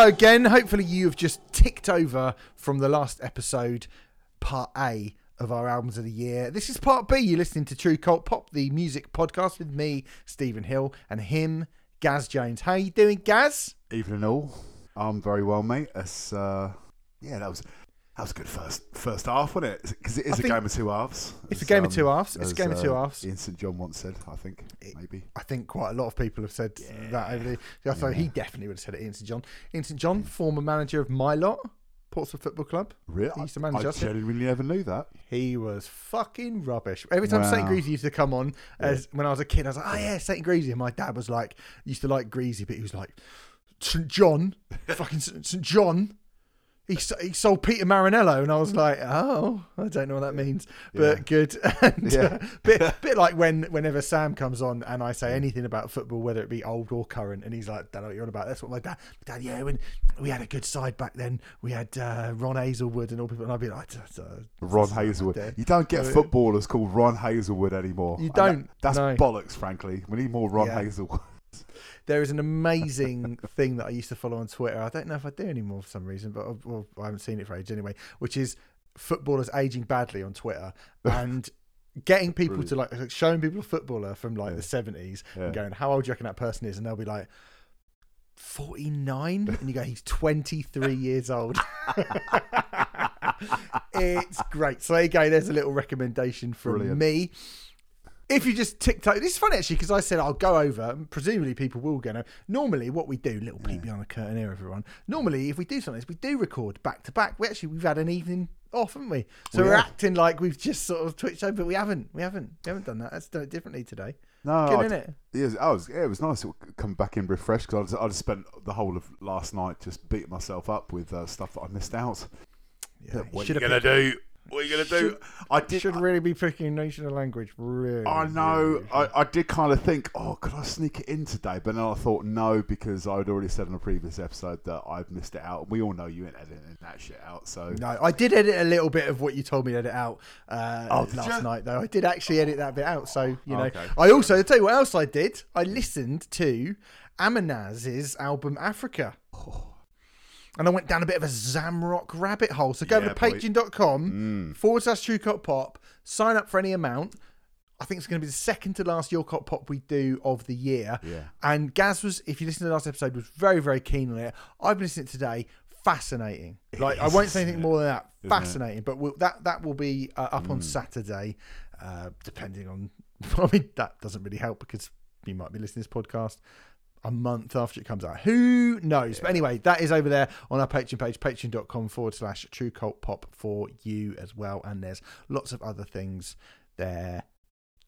Hello again. Hopefully, you have just ticked over from the last episode, part A of our albums of the year. This is part B. You're listening to True Cult Pop, the music podcast with me, Stephen Hill, and him, Gaz Jones. How are you doing, Gaz? Evening all. I'm very well, mate. It's, uh, yeah, that was that was a good first first half, wasn't it? Because it is I a game of two halves. it's a as, game of two halves. It's a as, game of two uh, halves. Ian St John once said, I think, it, maybe. I think quite a lot of people have said that over the. I thought he definitely would have said it. Ian St John. Ian St John, former manager of my lot, Portsmouth Football Club. Really? He used to I, manage I us. yeah. genuinely never knew that. He was fucking rubbish. Every time Wow. St. Greavsie used to come on, as when I was a kid, I was like, oh yeah, St. Greavsie. And my dad was like, used to like Greavsie, but he was like, St. John, fucking. St. John. He, he sold Peter Marinello, and I was like, oh, I don't know what that means, but Yeah. good. And, Yeah. uh, bit, bit like when whenever Sam comes on and I say anything about football, whether it be old or current, and he's like, don't know what you're on about. That's what my dad, my dad, yeah, when we had a good side back then, we had uh, Ron Hazelwood and all people, and I'd be like, "Uh, Ron Hazelwood. You don't get Uh, footballers called Ron Hazelwood anymore. You don't, that's bollocks, frankly. We need more Ron. Hazelwood. There is an amazing thing that I used to follow on Twitter. I don't know if I do anymore for some reason, but I've- well, I haven't seen it for ages anyway. Which is footballers aging badly on Twitter and getting people to like like, showing people a footballer from like the seventies Yeah. and going, "How old do you reckon that person is?" And they'll be like. 49 and you go he's 23 years old it's great so there you go there's a little recommendation from Brilliant. me if you just TikTok, this is funny actually because I said I'll go over. and Presumably, people will go. Now, normally, what we do, little peek behind the curtain here, everyone. Normally, if we do something, is we do record back to back. We actually we've had an evening off, haven't we? So We we are have. acting like we've just sort of twitched over, but we haven't. We haven't. We haven't done that. Let's do it differently today. No, Good, I- innit? Yeah, it was, I was, yeah, it was nice to come back in refreshed because I just, I just spent the whole of last night just beating myself up with uh, stuff that I missed out. Yeah, what should are you gonna do? What are you gonna do? I did. should really be picking national language. Really, I know. really I, I did kind of think, oh, could I sneak it in today? But then I thought no, because I'd already said in a previous episode that I'd missed it out. We all know you ain't editing that shit out. So No, I did edit a little bit of what you told me to edit out uh, Oh, last you? night, though. I did actually edit that bit out. So, you know, Okay. I also, I'll tell you what else I did. I listened to Amanaz's album Africa. And I went down a bit of a Zamrock rabbit hole. So go over Yeah, to patreon.com forward slash True Cult Pop, sign up for any amount. I think it's going to be the second to last Your Cult Pop we do of the year. Yeah. And Gaz was, if you listen to the last episode, was very, very keen on it. I've been listening today. Fascinating. Like I won't say anything more than that. Isn't it? Fascinating. But we'll, that that will be uh, up Mm. on Saturday, uh, depending on. I mean, that doesn't really help because you might be listening to this podcast a month after it comes out. Who knows? But anyway, that is over there on our Patreon page, patreon.com forward slash true cult pop for you as well. And there's lots of other things there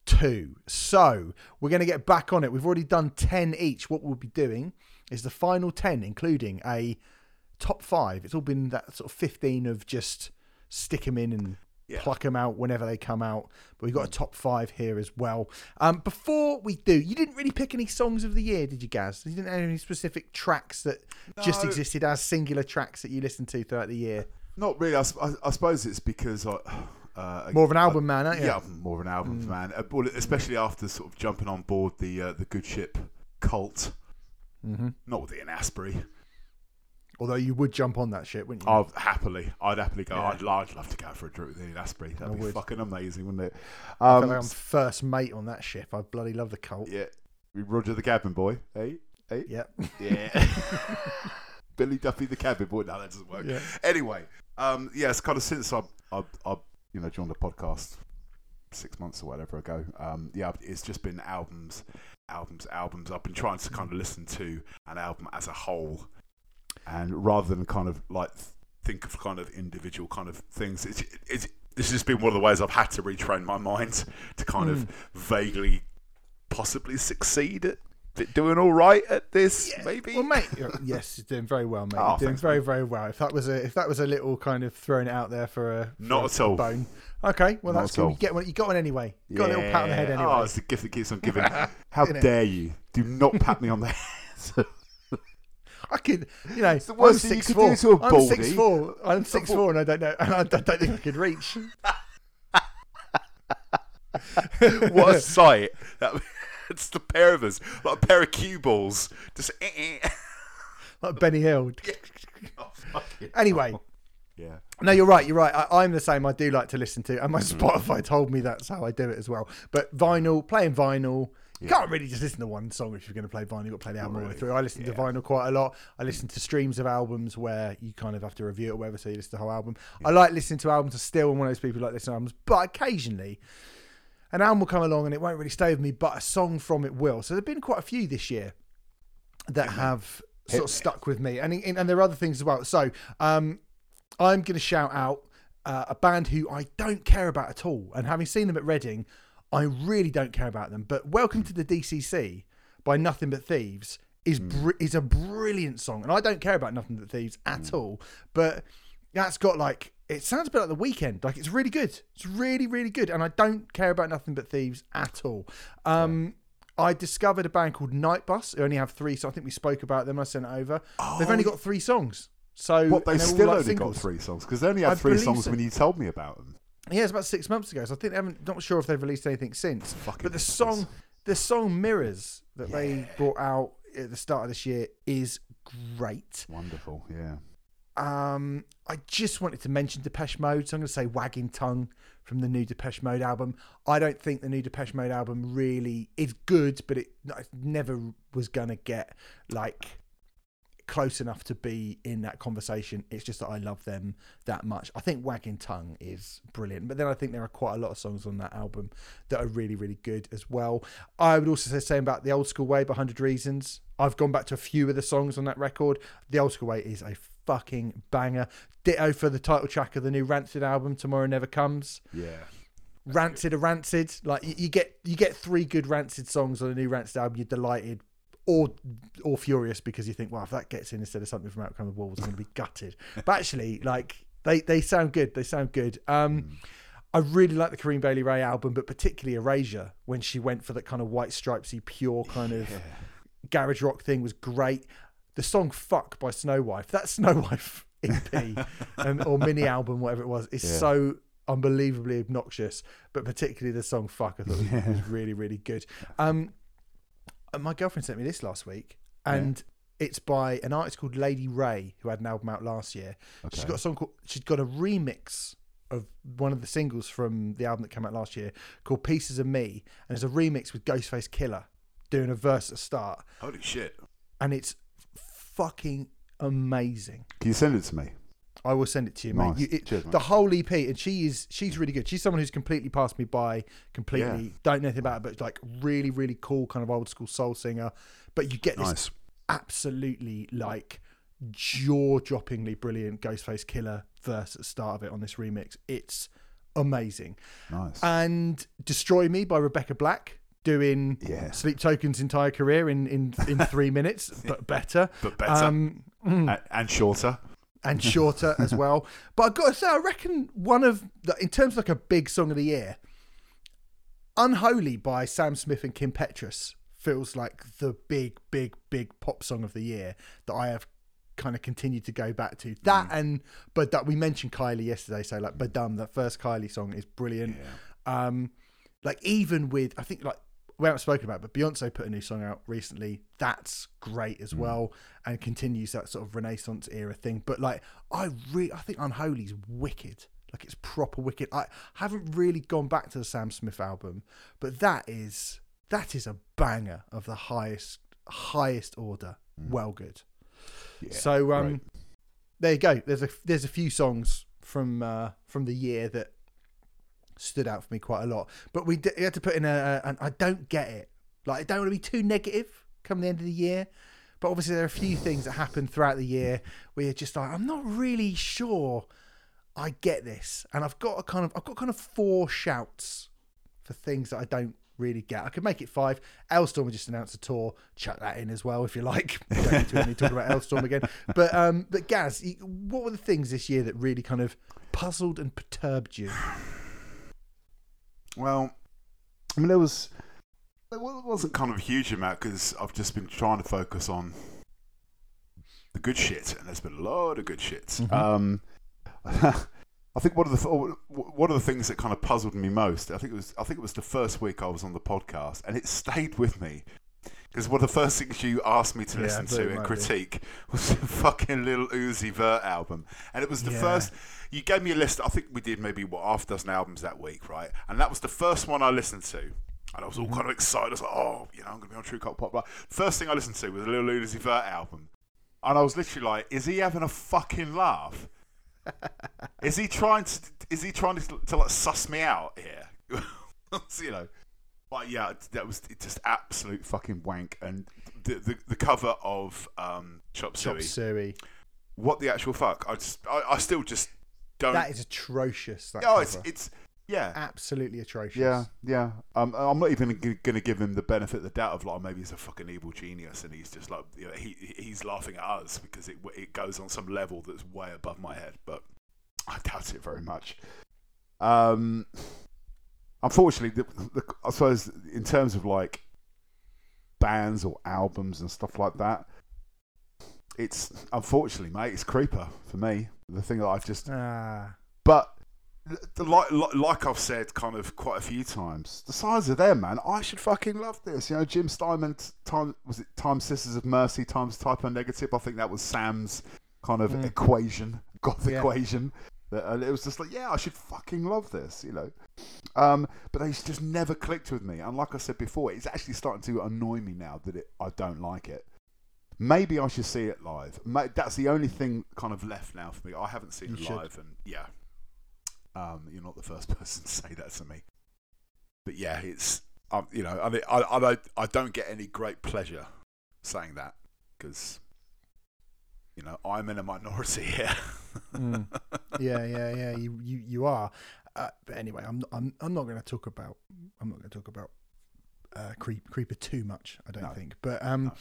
too. So we're going to get back on it. We've already done 10 each. What we'll be doing is the final 10, including a top five. It's all been that sort of 15 of just stick them in and Yeah. pluck them out whenever they come out. But we've got a top five here as well. Um, before we do, you didn't really pick any songs of the year, did you, Gaz? You didn't have any specific tracks that just existed as singular tracks that you listened to throughout the year. not really. I suppose it's because I. Uh, More of an album man, aren't you? Yeah, more of an album fan. Uh, well, especially after sort of jumping on board the uh, the good ship cult. Mm-hmm. Not with Ian Astbury. Although you would jump on that shit, wouldn't you? I'd happily, I'd happily go. Yeah. I'd, I'd love to go for a drink with Ian Astbury. That'd I be would. fucking amazing, wouldn't it? I Um, feel like I'm first mate on that ship. I bloody love the cult. yeah, Roger the cabin boy. Hey, hey, Yep. yeah. Billy Duffy the cabin boy. No, that doesn't work. Yeah. Anyway, um, yeah, it's kind of since I, I, I, you know, joined the podcast six months or whatever ago. Um, yeah, it's just been albums, albums, albums. I've been trying to kind of listen to an album as a whole, and rather than kind of like think of kind of individual kind of things, it's it's. This has just been one of the ways I've had to retrain my mind to kind of hmm. vaguely, possibly succeed at doing all right at this. maybe. Well, mate, yes, you're doing very well, mate. Oh, you're doing thanks, very, mate. very well. If that was a, if that was a little kind of throwing it out there for a, for Not a- at all. bone. Okay, well Not that's at cool. You get one. You got one anyway. You got a little pat on the head anyway. Oh, it's the gift that keeps on giving. How dare you? Do not pat me on the head. I could, you know, the I'm worst you six could four. do to a I'm six four. I'm six four, and I don't know. And I don't, don't think I could reach. what a sight! That, it's the pair of us, like a pair of cue balls. Just eh, eh. like Benny Hill. Oh, Anyway, hell. Yeah. no, you're right. You're right. I, I'm the same. I do like to listen to, and my Mm. Spotify told me that's how I do it as well. But vinyl, playing vinyl, you can't really just listen to one song if you're going to play vinyl. You've got to play the album all the way through. I listen to vinyl quite a lot. I listen to streams of albums where you kind of have to review it or whatever, so you listen to the whole album. I like listening to albums. I'm still one of those people who like listening to albums, but occasionally an album will come along and it won't really stay with me, but a song from it will. So there've been quite a few this year that have sort of stuck with me, and and there are other things as well. So um, I'm going to shout out uh, a band who I don't care about at all, and having seen them at Reading, I really don't care about them. But Welcome to the DCC by Nothing But Thieves is br- is a brilliant song, and I don't care about Nothing But Thieves at all. But that's got like it sounds a bit like the Weeknd. Like it's really good. It's really really good, and I don't care about Nothing But Thieves at all. Um, I discovered a band called Night Bus. Who only have three, so I think we spoke about them. I sent it over. They've only got three songs. So What, they and they're all still like only singles. got three songs? Because they only had I three believe songs so. when you told me about them. Yeah, it's about six months ago. So I think they haven't. Not sure if they've released anything since. Fucking but the ridiculous. song, the song "Mirrors" that they brought out at the start of this year is great. Wonderful, yeah. Um, I just wanted to mention Depeche Mode, so I'm going to say "Wagging Tongue" from the new Depeche Mode album. I don't think the new Depeche Mode album really is good, but it, it never was going to get like close enough to be in that conversation. It's just that I love them that much. I think Wagging Tongue is brilliant, but then I think there are quite a lot of songs on that album that are really, really good as well. I would also say the same about the Old School Way by 100 Reasons. I've gone back to a few of the songs on that record. The Old School Way is a fucking banger. Ditto for the title track of the new Rancid album, Tomorrow Never Comes. Yeah. Rancid or Rancid, like you, you get you get three good Rancid songs on a new Rancid album. You're delighted or or furious because you think, well, if that gets in instead of something from Outcome of the Wolves, I'm going to be gutted. But actually, like they they sound good. They sound good. Um, I really like the Corinne Bailey Rae album, but particularly Erasure when she went for that kind of white stripesy, pure kind of garage rock thing was great. The song "Fuck" by Snow Wife, that Snow Wife EP and, or mini album, whatever it was, is Yeah. so unbelievably obnoxious. But particularly the song "Fuck," I thought was, was really, really good. Um, Uh, my girlfriend sent me this last week, and it's by an artist called Lady Wray, who had an album out last year. She's Okay. got a song called. She's got a remix of one of the singles from the album that came out last year called "Pieces of Me," and it's a remix with Ghostface Killah doing a verse at the start, Holy shit. and it's fucking amazing. Can you send it to me? I will send it to you, mate. Nice. You, it, Cheers, mate. the whole EP, and she is she's really good. She's someone who's completely passed me by, completely Yeah. don't know anything about it, but like really, really cool kind of old school soul singer. But you get this Nice. absolutely like jaw-droppingly brilliant Ghostface Killah verse at the start of it on this remix. It's amazing. Nice. And "Destroy Me" by Rebecca Black, doing Yeah. Sleep Token's entire career in in in three minutes, but better. but better. Um, A- and shorter. And shorter as well. But I've got to say, I reckon one of the, in terms of like a big song of the year, "Unholy" by Sam Smith and Kim Petras feels like the big, big, big pop song of the year that I have kind of continued to go back to. That and but that we mentioned Kylie yesterday, so like Padam, that first Kylie song is brilliant. Um, like even with I think like we haven't spoken about, it, but Beyonce put a new song out recently. That's great as well, and continues that sort of Renaissance era thing. But like, I really, I think Unholy's wicked. Like it's proper wicked. I haven't really gone back to the Sam Smith album, but that is that is a banger of the highest highest order. Well good. Yeah. so um, great. there you go. There's a there's a few songs from uh, from the year that stood out for me quite a lot. But we, d- we had to put in a, a, and I don't get it. Like I don't want to be too negative come the end of the year. But obviously there are a few things that happen throughout the year where you're just like, I'm not really sure I get this. And I've got a kind of I've got kind of four shouts for things that I don't really get. I could make it five. Elstorm just announced a tour. Chuck that in as well if you like. We don't need to only talk about Elstorm again. But um, but Gaz, what were the things this year that really kind of puzzled and perturbed you? Well, I mean, there was there wasn't kind of a huge amount because I've just been trying to focus on the good shit, and there's been a lot of good shit. Mm-hmm. Um, I think one of the one of the things that kind of puzzled me most, I think it was I think it was the first week I was on the podcast, and it stayed with me. Because one of the first things you asked me to Yeah, listen to and might be. critique was the fucking Lil Uzi Vert album, and it was the Yeah. first. You gave me a list. I think we did maybe what half a dozen albums that week, right? And that was the first one I listened to, and I was all Mm-hmm. kind of excited. I was like, oh, you know, I'm gonna be on True Cult Pop. First thing I listened to was the Lil Uzi Vert album, and I was literally like, is he having a fucking laugh? is he trying to? Is he trying to, to like suss me out here? you know. But yeah, that was just absolute fucking wank. And the the, the cover of um, Chop Chop Suey, Suey. what the actual fuck? I just, I, I still just don't. That is atrocious. That oh, it's cover. it's yeah. absolutely atrocious. Yeah, yeah. Um, I'm not even going to give him the benefit of the doubt of like maybe he's a fucking evil genius and he's just like you know, he he's laughing at us because it it goes on some level that's way above my head. But I doubt it very much. Um, unfortunately, the, the, I suppose in terms of like bands or albums and stuff like that, it's unfortunately, mate, it's Creeper for me. The thing that I've just Ah, but the, like, like I've said kind of quite a few times, the signs are there, man. I should fucking love this. You know, Jim Steinman, time was it times Sisters of Mercy times Type O Negative. I think that was Sam's kind of Mm. equation, goth Yeah. equation. That- And it was just like, yeah, I should fucking love this, you know. Um, but they just never clicked with me. And like I said before, it's actually starting to annoy me now that it, I don't like it. Maybe I should see it live. That's the only thing kind of left now for me. I haven't seen You it should. live, and yeah, um, you're not the first person to say that to me. But yeah, it's um, you know, I mean, I, I don't I don't get any great pleasure saying that because you know I'm in a minority here. mm. yeah, yeah, yeah. You, you, you are. Uh, but anyway, I'm, not- I'm, I'm not going to talk about. I'm not going to talk about uh, Creep, Creeper too much. I don't No. think. But um, No.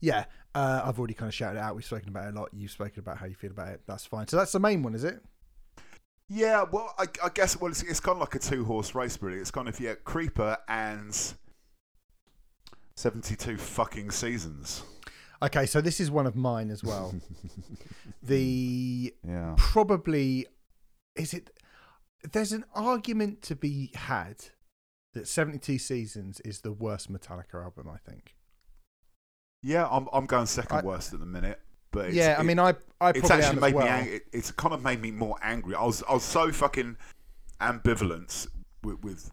yeah, uh, I've already kind of shouted it out. We've spoken about it a lot. You've spoken about how you feel about it. That's fine. So that's the main one, is it? Yeah, well, I, I guess well, it's, it's kind of like a two horse race, really. It's kind of yeah, Creeper and seventy two fucking seasons. Okay, so this is one of mine as well. the Yeah, probably is it there's an argument to be had that 72 seasons is the worst metallica album i think yeah. I'm I'm going second I- worst at the minute, but it's, yeah i mean i i it's actually made well. me angry. It, it's kind of made me more angry. I was I was so fucking ambivalent with with,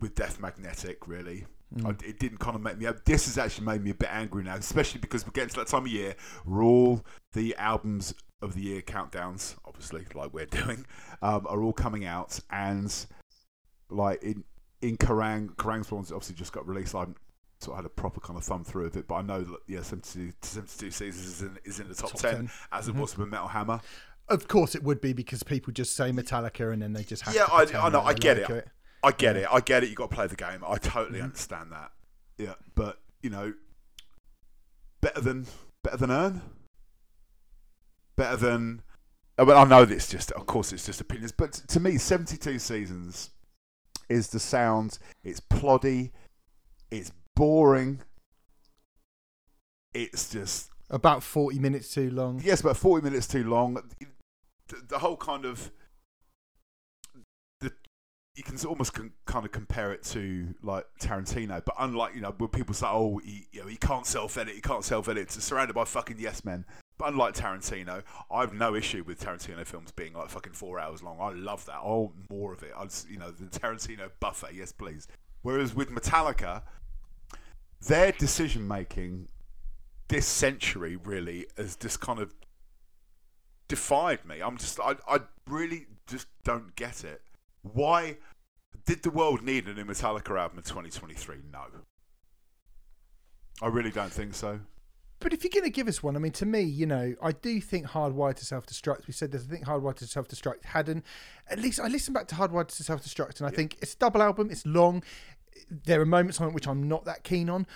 with Death Magnetic. Really, Mm. I, it didn't kind of make me. This has actually made me a bit angry now, especially because we're getting to that time of year where all the albums of the year countdowns, obviously, like we're doing, um, are all coming out, and like in in Kerrang, Kerrang's ones obviously just got released. I sort of had a proper kind of thumb through of it, but I know that yeah, 72, 72 seasons is in, is in the top, Top 10, 10. as it Mhm. was with Metal Hammer. of course it would be because people just say metallica and then they just have Yeah, to I- I know, I get like it. I get it. I get it. You got to play the game. I totally Mhm. understand that. Yeah, but you know, better than better than Urne. Better than. I mean, I know that it's just, of course, it's just opinions, but to me, seventy-two seasons is the sound. It's ploddy. It's boring. It's just about 40 minutes too long yes, about forty minutes too long. The, the whole kind of you can almost con- kind of compare it to like Tarantino, but unlike you know when people say, "Oh, he, you know, he can't self edit, he can't self edit," it's surrounded by fucking yes men. But unlike Tarantino, I have no issue with Tarantino films being like fucking four hours long. I love that. I want more of it. I just, you know, the Tarantino buffet, yes please. Whereas with Metallica, their decision making this century really has just kind of defied me. I'm just, I, I really just don't get it. Why did the world need a new Metallica album in 2023? No. I really don't think so. But if you're going to give us one, I mean, to me, you know, I do think Hardwired to Self Destruct. We said this. I think Hardwired to Self Destruct had an. At least I listened back to Hardwired to Self Destruct, and I think it's a double album. It's long. There are moments on it which I'm not that keen on.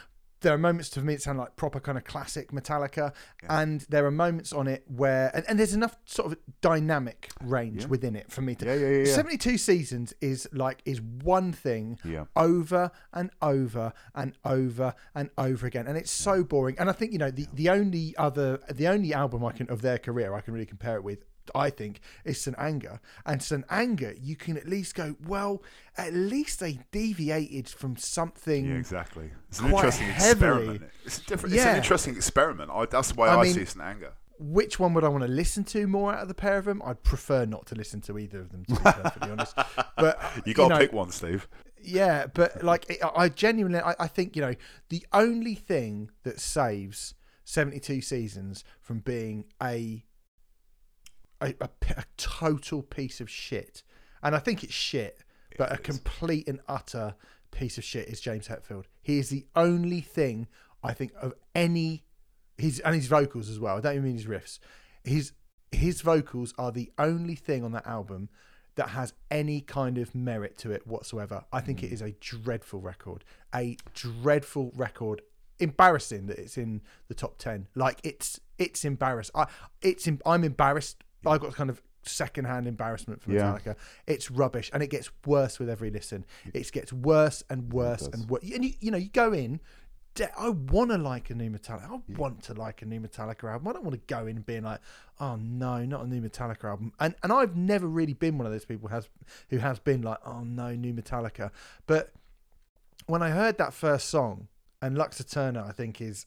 There are moments to me that sound like proper kind of classic Metallica, and there are moments on it where, and, and there's enough sort of dynamic range Yeah. within it for me to. Yeah, yeah, yeah, yeah. 72 seasons is like is one thing Yeah. over and over and over and over again and it's so boring and i think you know the, the only other the only album i can of their career i can really compare it with I think is St Anger, and St Anger, you can at least go, well, at least they deviated from something. Yeah, exactly. It's an interesting heavily. experiment. It's a different. It's an interesting experiment. I, that's the way I I, mean- see in anger. Which one would I want to listen to more out of the pair of them? I'd prefer not to listen to either of them, to be perfectly honest. But You got to know, pick one, Steve. Yeah, but like it- I genuinely, I, I think you know the only thing that saves seventy-two seasons from being a a, a a total piece of shit, and I think it's shit, but a complete and utter piece of shit is James Hetfield. He is the only thing I think of any his and his vocals as well. I don't even mean his riffs. His his vocals are the only thing on that album that has any kind of merit to it whatsoever. I think it hmm. is a dreadful record. A dreadful record. Embarrassing that it's in the top ten. Like it's it's embarrassed. I it's I'm embarrassed. I got kind of secondhand embarrassment from Yeah. Metallica. It's rubbish, and it gets worse with every listen. It gets worse and worse and worse. And you, you know, you go in. de- I want to like a new Metallica. I want to like a new Metallica album. I don't want to go in being like, oh no, not a new Metallica album. And and I've never really been one of those people who has who has been like, oh no, new Metallica. But when I heard that first song, and Lux Æterna, I think is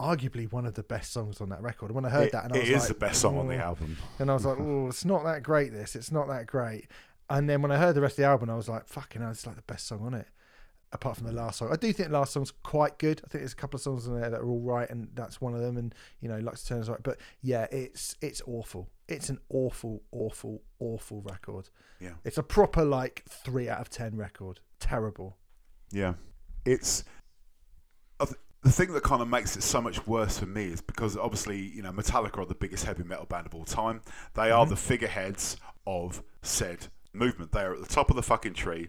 arguably one of the best songs on that record. When I heard It- that, and I it was is like, the best song on the album. And I was like, oh, it's not that great. This, it's not that great. And then when I heard the rest of the album, I was like, fucking hell, it's like the best song on it. Apart from the last song, I do think the last song's quite good. I think there's a couple of songs in there that are all right, and that's one of them. And you know, Lux Æterna's right, but yeah, it's it's awful. It's an awful, awful, awful record. Yeah. It's a proper like three out of ten record. Terrible. Yeah, it's the thing that kind of makes it so much worse for me is because obviously you know Metallica are the biggest heavy metal band of all time. They are mm-hmm. the figureheads of said movement. They are at the top of the fucking tree,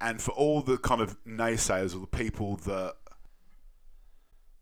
and for all the kind of naysayers or the people that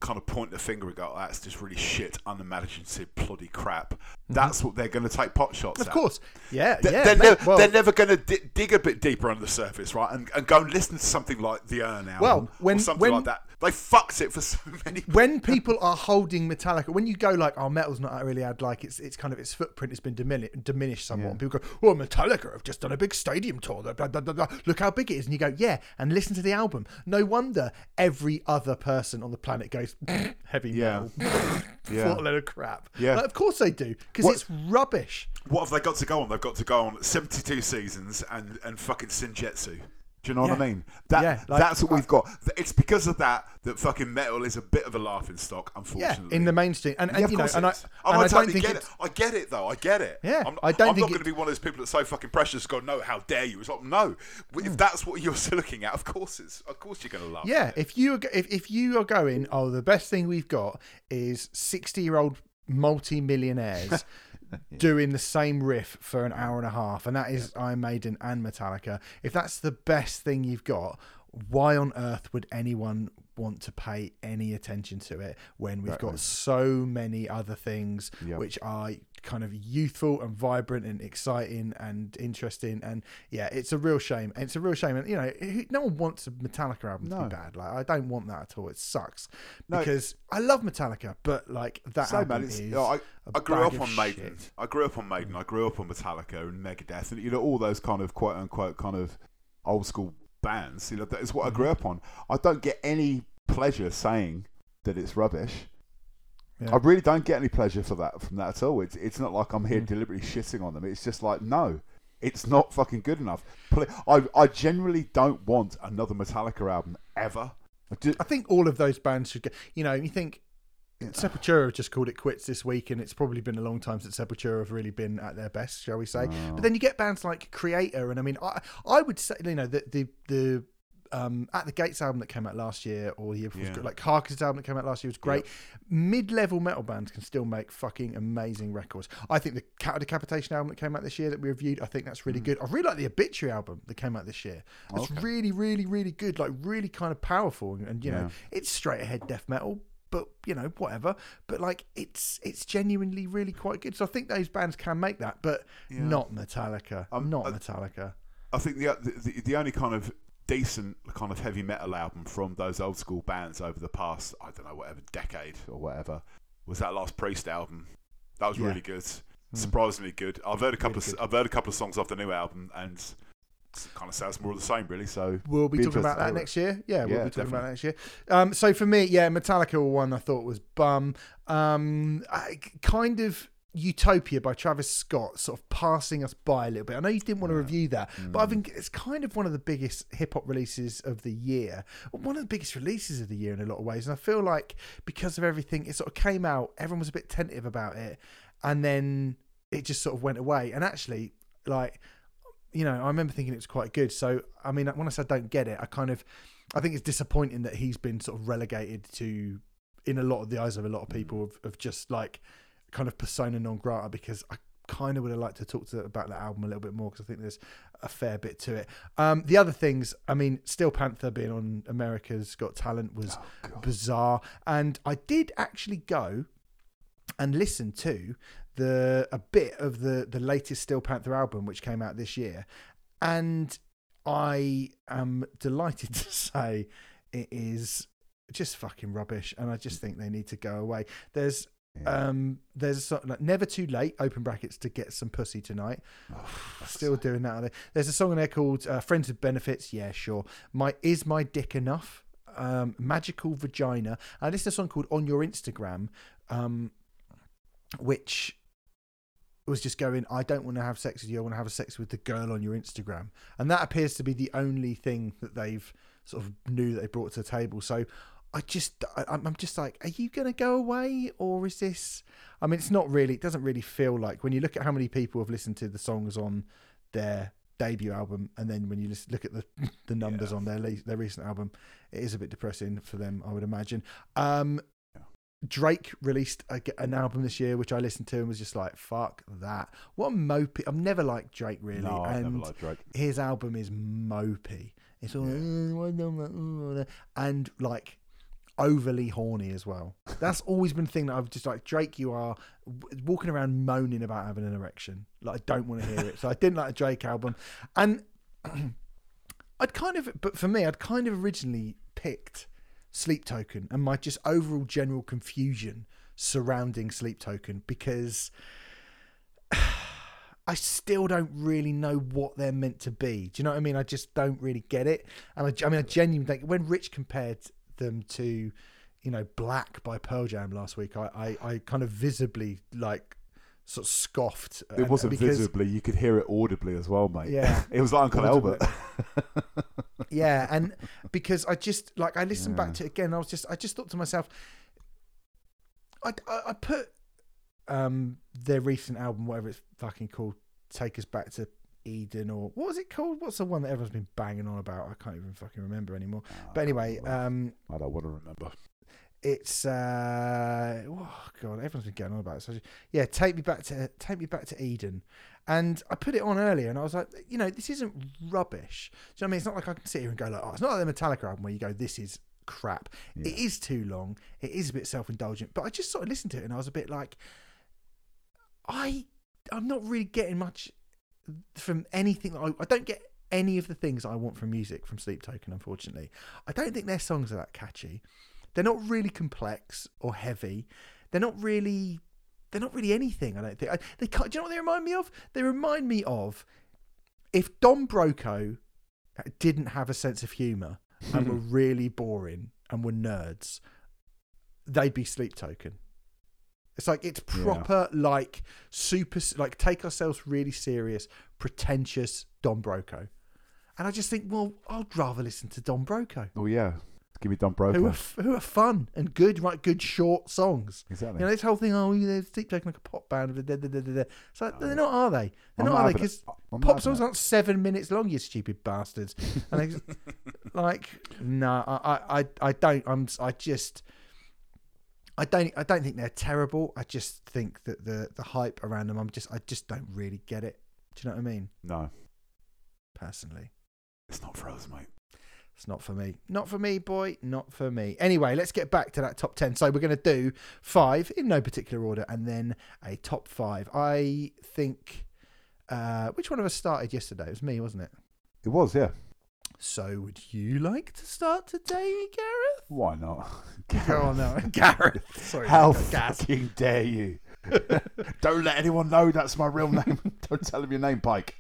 kind of point the finger and go, "Oh, "That's just really shit, unimaginative, bloody crap," mm-hmm. that's what they're going to take pot shots at Of at. course. Yeah. They- yeah. they're, mate. never, Well- they're never going to di- dig a bit deeper under the surface, right? And, and go and listen to something like the Urne album Well, when- or something when- like that. They fucked it for so many. when people are holding Metallica, when you go like, "Oh, metal's not really had like its its kind of its footprint has been dimini- diminished somewhat," and people go, "Well, Metallica have just done a big stadium tour. Blah, blah, blah, blah. Look how big it is," and you go, "Yeah," and listen to the album. No wonder every other person on the planet goes, "Heavy Yeah. metal, Yeah. what a load of crap." Yeah. Like, of course they do, because it's rubbish. What have they got to go on? They've got to go on 72 seasons and, and fucking Senjutsu. Do you know what I mean? That Yeah, like- that's what we've got. It's because of that that fucking metal is a bit of a laughing stock, unfortunately. Yeah, in the mainstream, and, and Yeah, of you know, and I, and Oh, I I don't totally get it. I get it though. I get it. Yeah, I'm, I don't I'm not going to be one of those people that's so fucking precious. Go, no, how dare you? It's like, no. If hmm. that's what you're still looking at, of course it's. Of course you're going to laugh. Yeah, if you if, if you are going, oh, the best thing we've got is sixty year old multi millionaires doing the same riff for an hour and a half, and that is Iron Maiden and Metallica. If that's the best thing you've got, why on earth would anyone want to pay any attention to it when we've Exactly. got so many other things Yep. which are kind of youthful and vibrant and exciting and interesting and yeah it's a real shame it's a real shame and you know no one wants a metallica album to be bad like i don't want that at all it sucks No. because i love metallica but like that Same, album man. Is you know, I, I grew up on Maiden. shit. I grew up on Maiden. I grew up on Metallica and Megadeth, and you know all those kind of quote unquote kind of old school bands. You know that is what I grew up on. I don't get any pleasure saying that it's rubbish. Yeah. I really don't get any pleasure for that from that at all. It's it's not like I'm Mm. here deliberately shitting on them. It's just like no, it's not fucking good enough. I I generally don't want another Metallica album ever. I ju- I think all of those bands should get. You know, you think Sepultura have just called it quits this week, and it's probably been a long time since Sepultura have really been at their best, shall we say? Oh. But then you get bands like Kreator, and I mean, I I would say you know the the the. Um, at the Gates album that came out last year, or the year before, was Yeah. good. like Carcass album that came out last year was great. Mid-level metal bands can still make fucking amazing records. I think the Cattle Decapitation album that came out this year that we reviewed, I think that's really good. I really like the Obituary album that came out this year. Mm. Okay. really, really, really good. Like really kind of powerful, and, and you know, it's straight ahead death metal but you know whatever but like it's it's genuinely really quite good so i think those bands can make that but Yeah. not metallica i'm Um, not uh, metallica I think the, the the only kind of decent kind of heavy metal album from those old school bands over the past I don't know whatever decade or whatever was that last Priest album. That was Yeah. really good. surprisingly good. I've heard a couple Really of I've heard a couple of songs off the new album, and kind of sounds more of the same, really. So We'll be, Be talking about that next year. Yeah, we'll Yeah, be talking about definitely. that next year. Um, so for me, yeah, Metallica one I thought was bum. Um, I, kind of Utopia by Travis Scott, sort of passing us by a little bit. I know you didn't want to review that, but I think it's kind of one of the biggest hip hop releases of the year, one of the biggest releases of the year in a lot of ways. And I feel like because of everything, it sort of came out. Everyone was a bit tentative about it, and then it just sort of went away. And actually, like you know, I remember thinking it was quite good. So, I mean, when I said I don't get it, I kind of, I think it's disappointing that he's been sort of relegated to, in a lot of the eyes of a lot of people, of, of just like kind of persona non grata because I kind of would have liked to talk to about that album a little bit more because I think there's a fair bit to it. Um, the other things, I mean, Steel Panther being on America's Got Talent was Oh, bizarre, and I did actually go and listen to the a bit of the the latest Steel Panther album which came out this year, and I am delighted to say it is just fucking rubbish, and I just think they need to go away. There's Yeah. um there's a song like never too late open brackets to get some pussy tonight. Oh, still doing that they? there's a song in there called uh, friends with benefits. Yeah sure. My is my dick enough? Um magical vagina. And this is a song called on your instagram um which was just going i don't want to have sex with you i want to have sex with the girl on your instagram and that appears to be the only thing that they've sort of knew that they brought to the table so I just, I, I'm I'm just like, are you going to go away, or is this? I mean, it's not really. It doesn't really feel like when you look at how many people have listened to the songs on their debut album, and then when you listen, look at the the numbers Yeah. on their le- their recent album, it is a bit depressing for them, I would imagine. Um. Drake released a, an album this year, which I listened to and was just like, "Fuck that!" What a mopey. I've never liked Drake really, no, I and never liked Drake. his album is mopey. It's all Yeah. "Oh, I don't know, uh," and like overly horny as well. That's always been the thing that I've just like Drake. You are walking around moaning about having an erection. Like I don't want to hear it. So I didn't like the Drake album, and I'd kind of, but for me, I'd kind of originally picked Sleep Token and my just overall general confusion surrounding Sleep Token because I still don't really know what they're meant to be. Do you know what I mean? I just don't really get it. And I, I mean, I genuinely think when Rich compared them to, you know, Black by Pearl Jam last week, I, I, I kind of visibly like sort of scoffed. It wasn't because, visibly; you could hear it audibly as well, mate. Yeah. it was like Uncle Audibly. Albert. yeah, and because I just like I listened Yeah. back to it again, I was just I just thought to myself, I I, I put um their recent album, whatever it's fucking called, "Take Us Back to Eden" or what was it called? What's the one that everyone's been banging on about? I can't even fucking remember anymore. But anyway, um, I don't want to remember. It's uh oh god everyone's been going on about it? So yeah take me back to take me back to eden. And i put it on earlier and i was like you know this isn't rubbish. Do you know what i mean? It's not like i can sit here and go like oh it's not like the metallica album where you go this is crap. It Yeah. is too long. It is a bit self-indulgent. But i just sort of listened to it and i was a bit like i i'm not really getting much from anything. I, I don't get any of the things I want from music from Sleep Token, unfortunately. I don't think their songs are that catchy. They're not really complex or heavy. They're not really. They're not really anything. I don't think. I, they do you know what they remind me of? They remind me of if Don Broco didn't have a sense of humour and were really boring and were nerds, they'd be Sleep Token. It's like it's Yeah. proper, like super, like take ourselves really serious, pretentious Don Broco. And I just think, well, I'd rather listen to Don Broco, Oh yeah, give me Don who are f- who are fun and good, right? Good short songs. Exactly. You know, this whole thing, oh, they're Sleep Token like a pop band. Da, da, da, da, da. It's like they're not, are they? They're I'm not, are they? Because pop songs it. aren't seven minutes long, you stupid bastards. And they, like, no, I, I, I- I don't. I'm, I just, I don't, I don't think they're terrible. I just think that the the hype around them, I'm just, I just don't really get it. Do you know what I mean? No, Personally, it's not for us, mate. It's not for me. Not for me, boy. Not for me. Anyway, let's get back to that top ten. So we're going to do five in no particular order, and then a top five. I think. Uh, which one of us started yesterday? It was me, wasn't it? It was, yeah. So, would you like to start today, Gareth? Why not? Oh no, Gareth. Sorry, How fucking dare you? Don't let anyone know that's my real name. Don't tell them your name, Pike.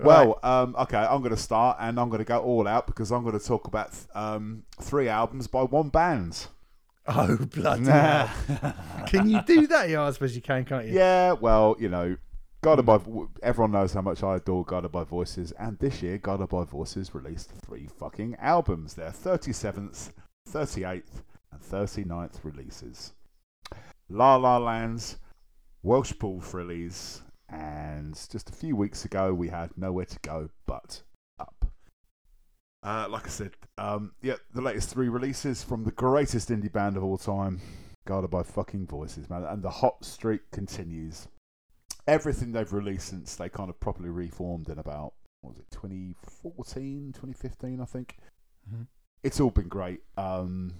Well, um, okay, I'm going to start and I'm going to go all out because I'm going to talk about um, three albums by one band. Oh bloody hell! Can you do that? Yeah, I suppose you can, can't you? Yeah, well, you know, Guided by everyone knows how much I adore Guided by Voices, and this year Guided by Voices released three fucking albums. Their 37th, 38th, and 39th releases. La La Lands, Welshpool Frillies, and just a few weeks ago we had Nowhere to Go But Up. Uh, like I said, um, yeah, the latest three releases from the greatest indie band of all time, guarded by fucking voices, man, and the hot streak continues. Everything they've released since they kind of properly reformed in about what was it 2014, 2015, I think. Mm-hmm. It's all been great. Um,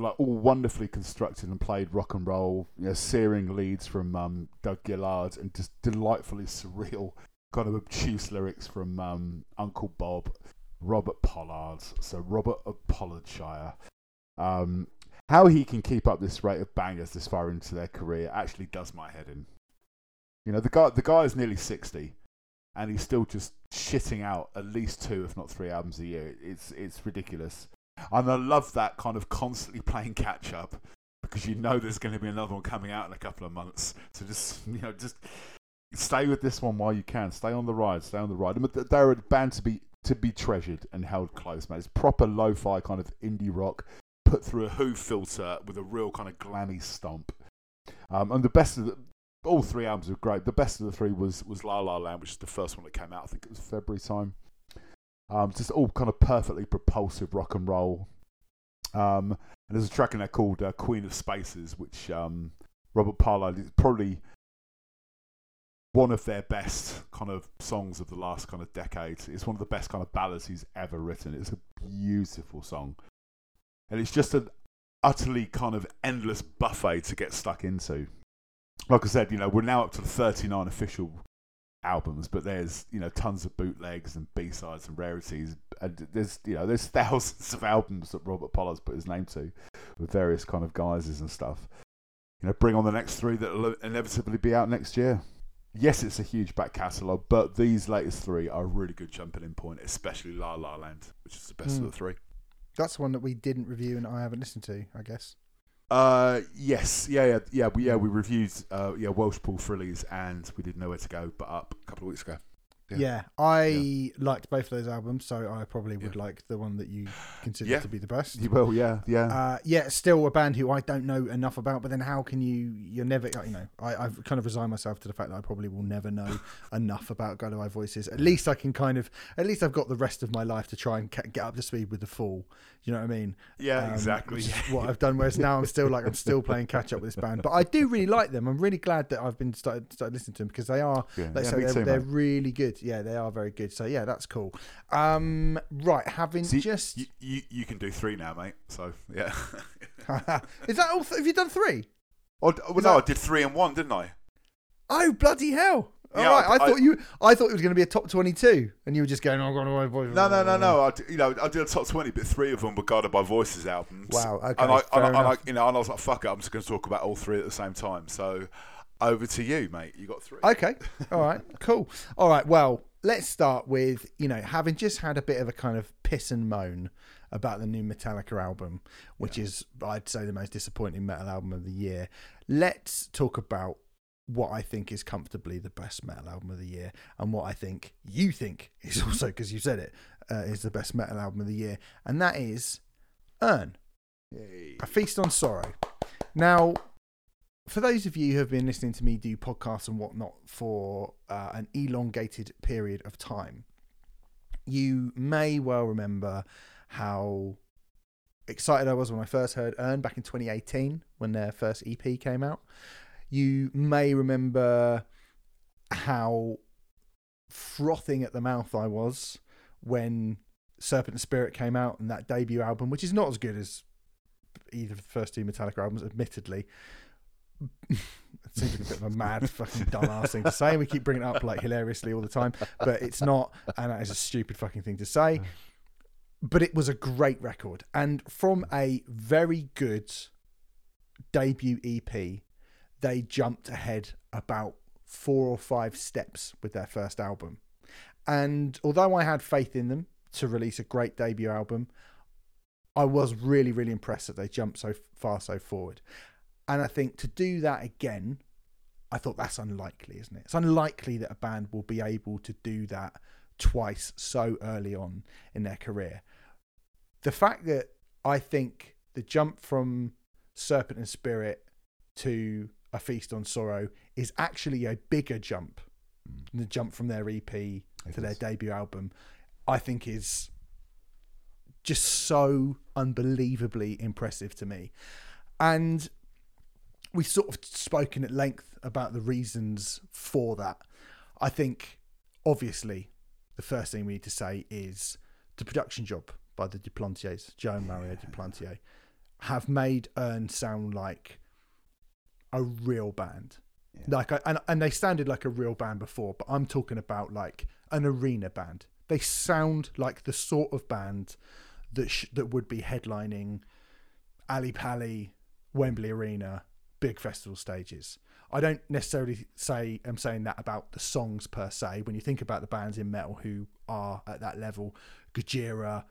like all wonderfully constructed and played rock and roll, you know, searing leads from um, Doug Gillard and just delightfully surreal, kind of obtuse lyrics from um, Uncle Bob Robert Pollard. So Robert of Pollardshire. Um, how he can keep up this rate of bangers this far into their career actually does my head in. You know, the guy the guy is nearly sixty, and he's still just shitting out at least two, if not three albums a year. It's it's ridiculous, and I love that kind of constantly playing catch up because you know there's going to be another one coming out in a couple of months. So just you know just stay with this one while you can. Stay on the ride. Stay on the ride. They're a band to be to be treasured and held close, man. It's proper lo-fi kind of indie rock put through a Who filter with a real kind of glammy stomp. Um, and the best of the, all three albums are great. The best of the three was was La La Land, which is the first one that came out. I think it was February time. Um, just all kind of perfectly propulsive rock and roll. Um, and there's a track in there called uh, Queen of Spaces, which um, Robert Pollard is probably one of their best kind of songs of the last kind of decade. It's one of the best kind of ballads he's ever written. It's a beautiful song. And it's just an utterly kind of endless buffet to get stuck into. Like I said, you know, we're now up to the 39 official albums, but there's, you know, tons of bootlegs and B-sides and rarities. And there's, you know, there's thousands of albums that Robert Pollard's put his name to with various kind of guises and stuff. You know, bring on the next three that will inevitably be out next year yes, it's a huge back catalogue, but these latest three are a really good jumping in point, especially La La Land, which is the best mm. of hmm. the three. That's one that we didn't review and I haven't listened to, I guess. Uh, yes, yeah, yeah, yeah. We yeah we reviewed uh yeah Welshpool Frillies and we did Nowhere to Go but up a couple of weeks ago. Yeah, yeah I yeah. liked both of those albums, so I probably would yeah. like the one that you consider to be the best. You will, yeah, yeah, uh, yeah. Still a band who I don't know enough about, but then how can you? You're never, you know. I, have kind of resigned myself to the fact that I probably will never know enough about by Voices. At least I can kind of, at least I've got the rest of my life to try and get up to speed with the full. You know what I mean? Yeah, um, exactly. what I've done. Whereas now I'm still like I'm still playing catch up with this band, but I do really like them. I'm really glad that I've been started started listening to them because they are, yeah, like yeah, say, they're, too, they're really good. Yeah, they are very good. So yeah, that's cool. Um, right, having See, just you, you, you can do three now, mate. So yeah. Is that all? Th- have you done three? Oh, well, no, that... I did three and one, didn't I? Oh bloody hell! All yeah, right, I, I, thought you. I thought it was going to be a top twenty-two, and you were just going, "Oh, going to voice." No, no, no, no. I, you know, I did a top twenty, but three of them were guided by voices albums. Wow. Okay. And I, and, and I, you know, and I was like, "Fuck it, I'm just going to talk about all three at the same time." So, over to you, mate. You got three. Okay. All right. cool. All right. Well, let's start with you know having just had a bit of a kind of piss and moan about the new Metallica album, which yeah. is I'd say the most disappointing metal album of the year. Let's talk about what I think is comfortably the best metal album of the year, and what I think you think is also because you said it uh, is the best metal album of the year, and that is Urne, Yay. A Feast on Sorrow. Now, for those of you who have been listening to me do podcasts and whatnot for uh, an elongated period of time, you may well remember how excited I was when I first heard Urne back in 2018 when their first EP came out. You may remember how frothing at the mouth I was when Serpent and Spirit came out and that debut album, which is not as good as either of the first two Metallica albums, admittedly. it seems like a bit of a mad fucking dumbass thing to say. We keep bringing it up like hilariously all the time, but it's not, and that is a stupid fucking thing to say. But it was a great record, and from a very good debut EP, they jumped ahead about four or five steps with their first album. And although I had faith in them to release a great debut album, I was really, really impressed that they jumped so far so forward. And I think to do that again, I thought that's unlikely, isn't it? It's unlikely that a band will be able to do that twice so early on in their career. The fact that I think the jump from Serpent and Spirit to A Feast on Sorrow is actually a bigger jump mm. than the jump from their EP It to their debut album, I think is just so unbelievably impressive to me. And we've sort of spoken at length about the reasons for that. I think, obviously, the first thing we need to say is the production job by the Duplantiers, Joe and Mario Duplantier, have made Urne sound like a real band. Yeah. Like, I, and and they sounded like a real band before, but I'm talking about like an arena band. They sound like the sort of band that sh- that would be headlining Ali Pali, Wembley Arena, big festival stages. I don't necessarily say I'm saying that about the songs per se. When you think about the bands in metal who are at that level, Gojira,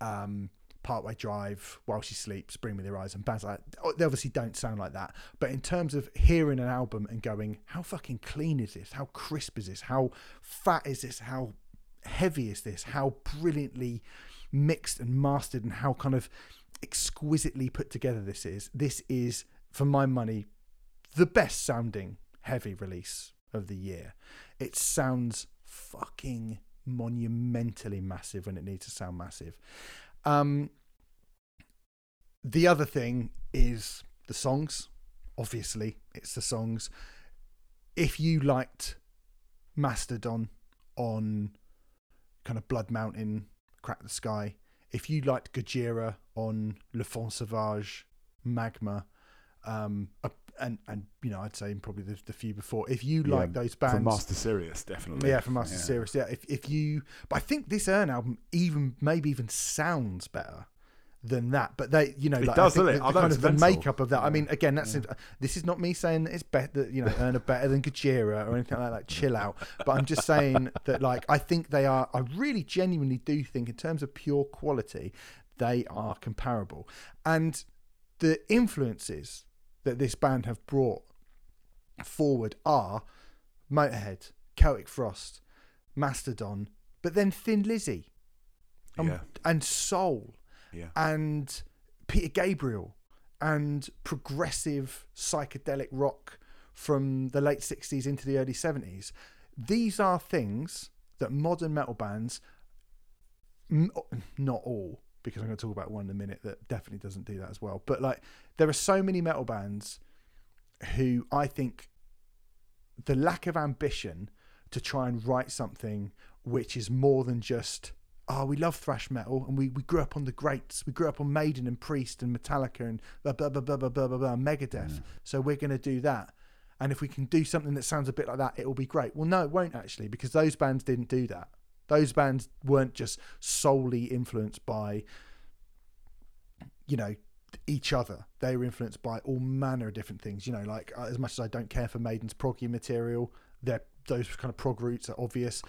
um, Parkway Drive, While She Sleeps, Bring Me the Horizon, bands like that, oh, they obviously don't sound like that. But in terms of hearing an album and going, how fucking clean is this? How crisp is this? How fat is this? How heavy is this? How brilliantly mixed and mastered and how kind of exquisitely put together this is. This is, for my money, the best sounding heavy release of the year. It sounds fucking monumentally massive when it needs to sound massive. Um, the other thing is the songs. Obviously, it's the songs. If you liked Mastodon on kind of Blood Mountain, Crack the Skye, if you liked Gojira on L'Enfant Sauvage, Magma, um, and and you know I'd say probably the, the few before. If you Yeah, like those bands, From Mars to Sirius, definitely. yeah, from Master Yeah. Sirius. Yeah, if if you, but I think this Urne album even maybe even sounds better than that. But they, you know, It like, does, doesn't it? the, the kind of the makeup of that. I mean, again, that's this is not me saying that it's better, you know, Urne are better than Gojira or anything like that. Chill out. But I'm just saying that, like, I think they are. I really genuinely do think, in terms of pure quality, they are comparable, and the influences that this band have brought forward are Motorhead, Celtic Frost, Mastodon, but then Thin Lizzy um, Yeah. and Soul Yeah. and Peter Gabriel and progressive psychedelic rock from the late 60s into the early 70s. These are things that modern metal bands, not all, because I'm going to talk about one in a minute that definitely doesn't do that as well, but like there are so many metal bands who I think the lack of ambition to try and write something which is more than just oh we love thrash metal and we, we grew up on the greats. We grew up on Maiden and Priest and Metallica and blah blah blah blah blah blah, blah, blah Megadeth. So we're going to do that. And if we can do something that sounds a bit like that it will be great. Well no it won't actually because those bands didn't do that. Those bands weren't just solely influenced by you know each other. They were influenced by all manner of different things. You know, like uh, as much as I don't care for Maiden's proggy material, their those kind of prog roots are obvious.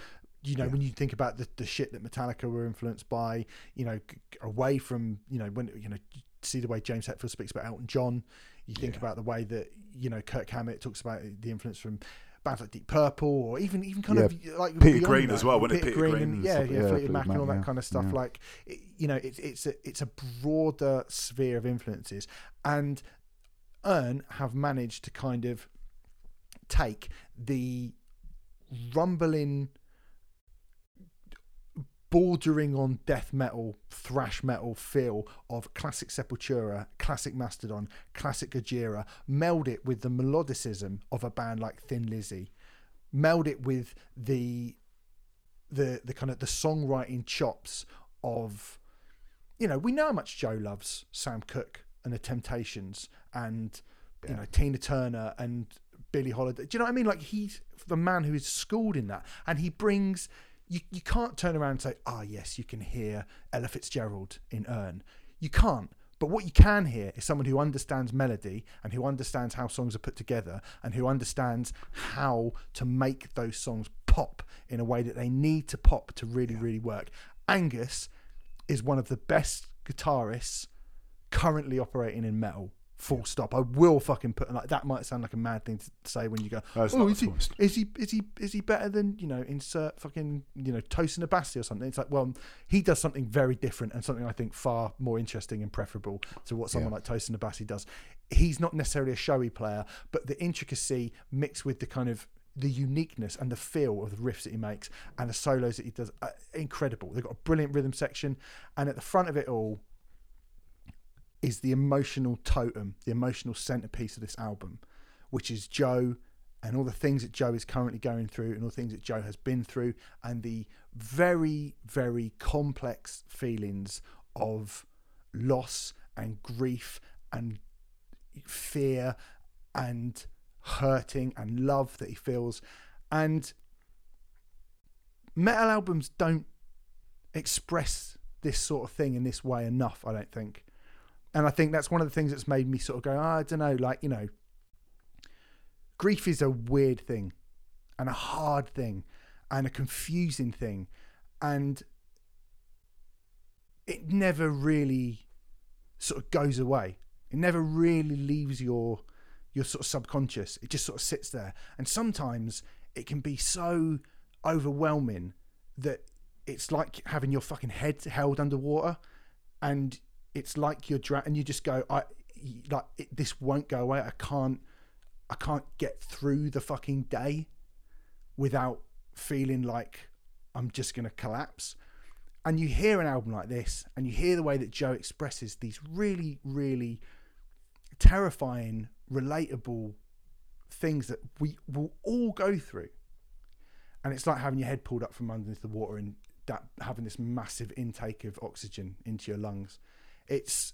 You know, Yeah. when you think about the, the shit that Metallica were influenced by, you know, g- away from you know when you know see the way James Hetfield speaks about Elton John. You think Yeah. about the way that you know Kirk Hammett talks about the influence from bands like Deep Purple, or even even kind Yeah, of like Peter Green that. as well, wasn't it? Peter Green and, and yeah, stuff, yeah, yeah, Fleetwood Mac and all that kind of stuff. yeah. Like, it, you know, it's it's a it's a broader sphere of influences, and Urne have managed to kind of take the rumbling, bordering on death metal, thrash metal feel of classic Sepultura, classic Mastodon, classic Gojira, meld it with the melodicism of a band like Thin Lizzy, meld it with the the the kind of the songwriting chops of you know we know how much Joe loves Sam Cooke and the Temptations and you Yeah. know Tina Turner and Billie Holiday. Do you know what I mean? Like he's the man who is schooled in that, and he brings. You, you can't turn around and say, ah, yes, you can hear Ella Fitzgerald in Urne. You can't. But what you can hear is someone who understands melody and who understands how songs are put together and who understands how to make those songs pop in a way that they need to pop to really, really work. Angus is one of the best guitarists currently operating in metal. Full stop. I will fucking put like that. Might sound like a mad thing to say when you go, No, it's "Oh, not, is he, course. is he is he is he better than you know insert fucking you know Tosin Abasi or something?" It's like, well, he does something very different and something I think far more interesting and preferable to what someone like Tosin Abasi does. He's not necessarily a showy player, but the intricacy mixed with the kind of the uniqueness and the feel of the riffs that he makes and the solos that he does, uh, incredible. They've got a brilliant rhythm section, and at the front of it all is the emotional totem, the emotional centerpiece of this album, which is Joe and all the things that Joe is currently going through and all the things that Joe has been through and the very, very complex feelings of loss and grief and fear and hurting and love that he feels. And metal albums don't express this sort of thing in this way enough, I don't think. And I think that's one of the things that's made me sort of go, oh, I don't know, like, you know, grief is a weird thing and a hard thing and a confusing thing. And it never really sort of goes away. It never really leaves your your sort of subconscious. It just sort of sits there. And sometimes it can be so overwhelming that it's like having your fucking head held underwater and it's like you're dra- and you just go I like it, this won't go away. I can't I can't get through the fucking day without feeling like I'm just going to collapse. And you hear an album like this, and you hear the way that Joe expresses these really, really terrifying, relatable things that we will all go through. And it's like having your head pulled up from underneath the water and that having this massive intake of oxygen into your lungs. It's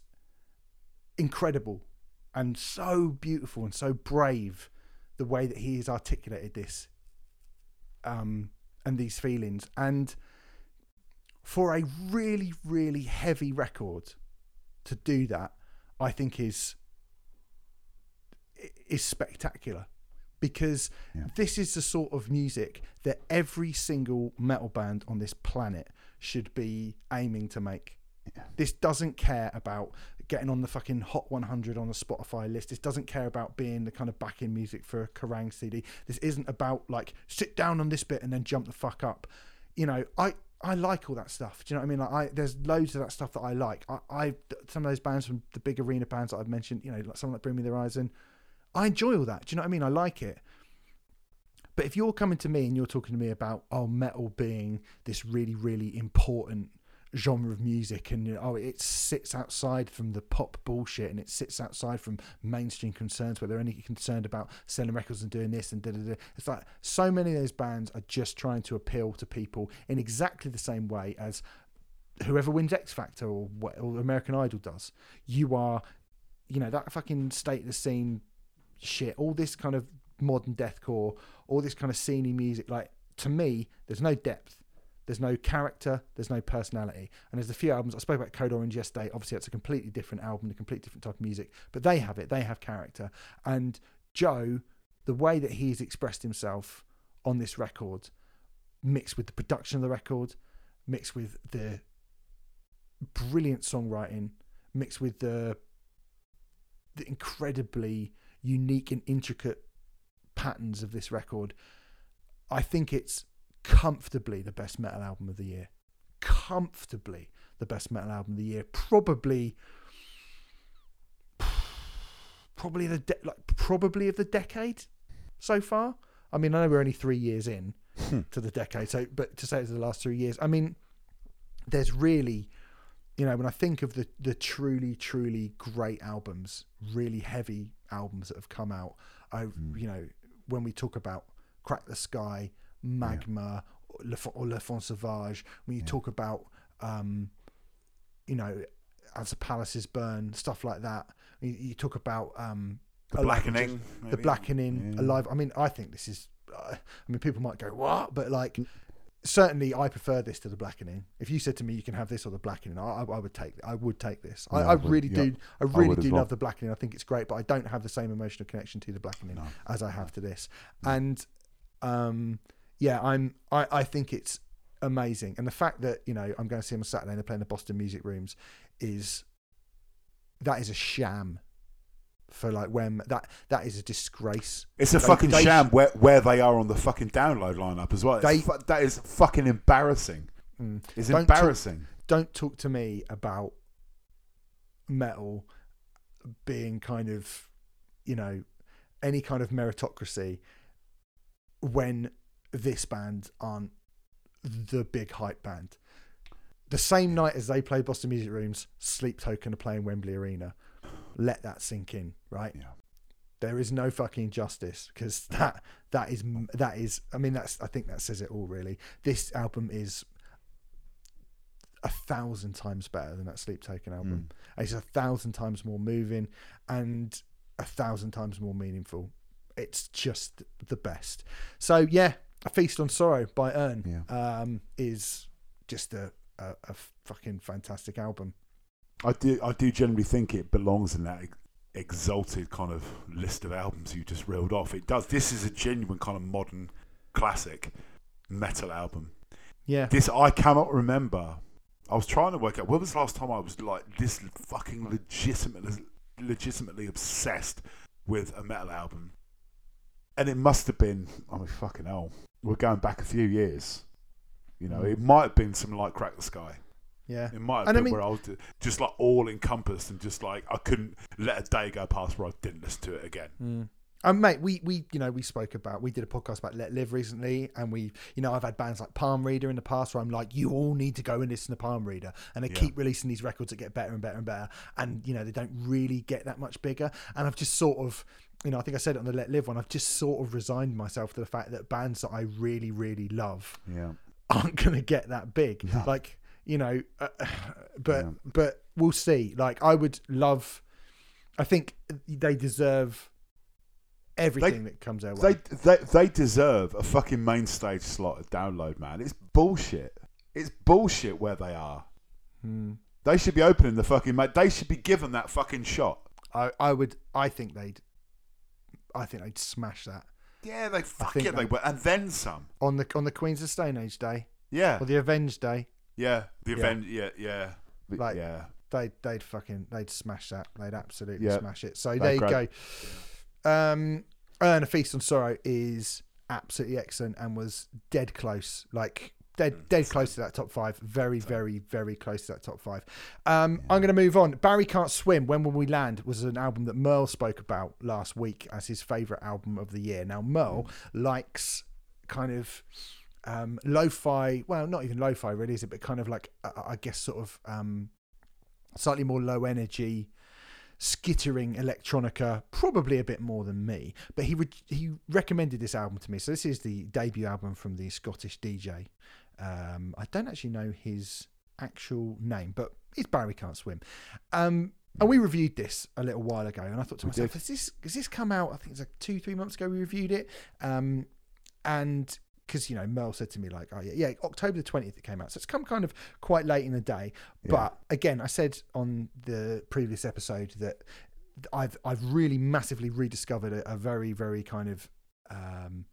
incredible and so beautiful and so brave the way that he has articulated this um, and these feelings. And for a really, really heavy record to do that, I think is is spectacular because Yeah. this is the sort of music that every single metal band on this planet should be aiming to make. Yeah. This doesn't care about getting on the fucking Hot 100 on the Spotify list. This doesn't care about being the kind of backing music for a Kerrang CD. This isn't about like sit down on this bit and then jump the fuck up. You know, I I like all that stuff. Do you know what I mean? Like I there's loads of that stuff that I like. I, I some of those bands from the big arena bands that I've mentioned. You know, like someone like Bring Me the Horizon. I enjoy all that. Do you know what I mean? I like it. But if you're coming to me and you're talking to me about oh metal being this really really important genre of music and know, oh it sits outside from the pop bullshit and it sits outside from mainstream concerns where they're only concerned about selling records and doing this and da da da. It's like so many of those bands are just trying to appeal to people in exactly the same way as whoever wins X Factor or, what- or American Idol does. You are, you know, that fucking state of the scene shit, all this kind of modern deathcore, all this kind of sceney music. Like to me, there's no depth, there's no character, there's no personality. And there's a few albums I spoke about Code Orange yesterday. Obviously, it's a completely different album, a completely different type of music, but they have it. They have character. And Joe, the way that he's expressed himself on this record, mixed with the production of the record, mixed with the brilliant songwriting, mixed with the the incredibly unique and intricate patterns of this record, I think it's comfortably the best metal album of the year. Comfortably the best metal album of the year. Probably, probably the de- like probably of the decade so far. I mean, I know we're only three years in hmm. to the decade, so but to say it's the last three years, I mean, there's really you know, when I think of the the truly, truly great albums, really heavy albums that have come out, I, hmm. you know, when we talk about Crack the Skye, Magma, or Le, or L'Enfant Sauvage, when you Yeah. talk about, um, you know, As the Palaces Burn, stuff like that, you, you talk about um, The Alive blackening. the blackening Yeah. alive i mean i think this is uh, i mean people might go what but like certainly I prefer this to the blackening. If you said to me you can have this or the blackening, I, I, I would take I would take this. I, Yeah, I I really yeah. do. I really as do well. love the blackening. I think it's great, but I don't have the same emotional connection to the blackening No. as I have to this. And um, yeah, I'm. I, I think it's amazing, and the fact that you know I'm going to see them on Saturday and they're playing the Boston Music Rooms is that is a sham for like when that that is a disgrace. It's a They- fucking they sham where, where they are on the fucking download lineup as well. They- fu- that is fucking embarrassing. Mm. It's Don't talk- embarrassing. don't talk to me about metal being kind of you know any kind of meritocracy when this band aren't the big hype band. The same night as they play boston music rooms sleep token are playing wembley arena. Let that sink in right? Yeah. there is no fucking justice because that that is that is i mean that's i think that says it all really. This album is a thousand times better than that sleep token album. Hmm. It's a thousand times more moving and a thousand times more meaningful. It's just the best. So yeah a feast on sorrow by Urne Yeah. um is just a, a, a fucking fantastic album I do. I do generally think it belongs in that exalted kind of list of albums you just reeled off. It does. This is a genuine kind of modern classic metal album. yeah This I cannot remember. I was trying to work out when was the last time I was like this fucking legitimately, legitimately obsessed with a metal album, and it must have been. I mean, fucking hell, we're going back a few years. You know, it might have been something like Crack the Skye. yeah It might have And I been mean- where I was just like all encompassed and just like I couldn't let a day go past where I didn't listen to it again. Mm. Um, mate, we we you know we spoke about we did a podcast about Let Live recently, and we you know I've had bands like Palm Reader in the past where I'm like, you all need to go and listen to Palm Reader, and they Yeah. keep releasing these records that get better and better and better, and you know they don't really get that much bigger, and I've just sort of you know I think I said it on the Let Live one, I've just sort of resigned myself to the fact that bands that I really really love Yeah, aren't going to get that big. No. Like, you know, uh, but Yeah. but we'll see. Like, I would love. I think they deserve everything that comes their way. they they they deserve a fucking main stage slot at download, man. It's bullshit. It's bullshit where they are. Hmm. They should be opening the fucking. They should be given that fucking shot. I I would. I think they'd. I think they'd smash that Yeah, they fuck think it, they that- were, and then some. on the on the Queens of Stone Age day Yeah, or the Avenged day. yeah. The Yeah. event. Yeah, yeah, Like- yeah. They'd they'd fucking they'd smash that. They'd absolutely Yeah. smash it. So They're there you great. go. Um, and a feast on sorrow is absolutely excellent and was dead close, like dead dead close to that top five. Very very very close to that top five. Um, I'm going to move on. Barry can't swim. When will we land? Was an album that Merle spoke about last week as his favorite album of the year. Now Merle likes kind of um, lo-fi. Well, not even lo-fi really, is it? But kind of like uh, I guess sort of um, slightly more low energy skittering electronica probably a bit more than me but he would he recommended this album to me so this is the debut album from the scottish dj um i don't actually know his actual name but it's barry can't swim. Um and we reviewed this a little while ago and i thought to We myself did. has this has this come out? I think it's like two three months ago we reviewed it. Um and because you know Merle said to me like, oh yeah, yeah, October the twentieth it came out, so it's come kind of quite late in the day. But again, I said on the previous episode that I've I've really massively rediscovered a, a very very kind of um,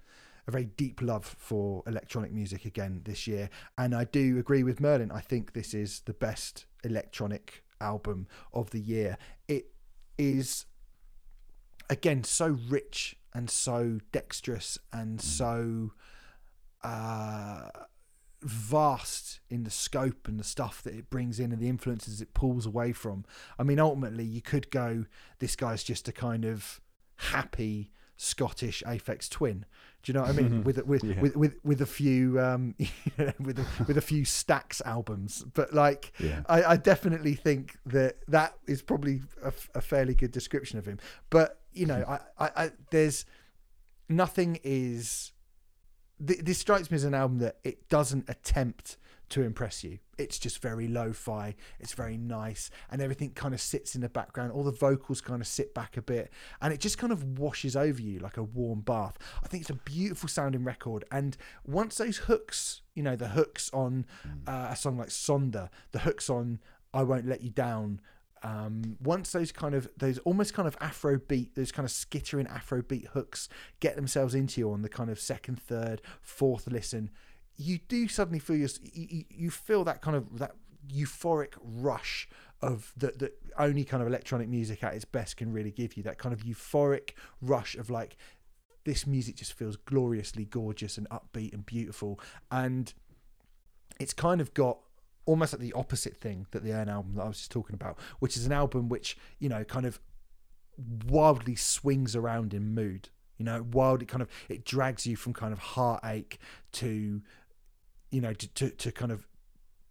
a very deep love for electronic music again this year, and I do agree with Merlin. I think this is the best electronic album of the year. It is again so rich and so dexterous and so uh, vast in the scope and the stuff that it brings in and the influences it pulls away from. I mean, ultimately, you could go, this guy's just a kind of happy Scottish Aphex Twin. Do you know what I mean? with with, Yeah. with with with a few um, with a, with a few Stax albums, but like Yeah. I, I definitely think that that is probably a, a fairly good description of him. But you know, I, I, I there's nothing is. Th- this strikes me as an album that it doesn't attempt to impress you. It's just very lo-fi. It's very nice, and everything kind of sits in the background. All the vocals kind of sit back a bit, and it just kind of washes over you like a warm bath. I think it's a beautiful sounding record, and once those hooks, you know, the hooks on uh, a song like Sonder, the hooks on I Won't Let You Down. Um, once those kind of those almost kind of Afro beat, those kind of skittering Afro beat hooks get themselves into you on the kind of second, third, fourth listen, you do suddenly feel your, you, you feel that kind of that euphoric rush of that that only kind of electronic music at its best can really give you that kind of euphoric rush of like this music just feels gloriously gorgeous and upbeat and beautiful and it's kind of got almost like the opposite thing that the Urne album that I was just talking about, which is an album which you know kind of wildly swings around in mood. You know, wild. It kind of it drags you from kind of heartache to, you know, to to, to kind of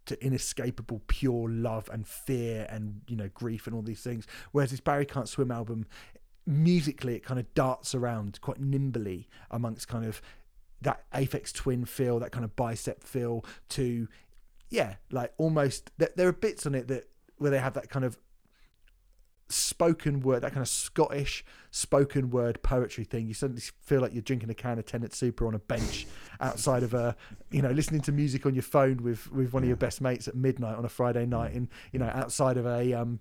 to inescapable pure love and fear and you know grief and all these things. Whereas this Barry Can't Swim album, musically, it kind of darts around quite nimbly amongst kind of that Aphex Twin feel, that kind of bicep feel to yeah, like almost there, there are bits on it that where they have that kind of spoken word, that kind of Scottish spoken word poetry thing. You suddenly feel like you're drinking a can of Tennent Super on a bench outside of a, you know, listening to music on your phone with with one of your best mates at midnight on a Friday night, and you know, outside of a um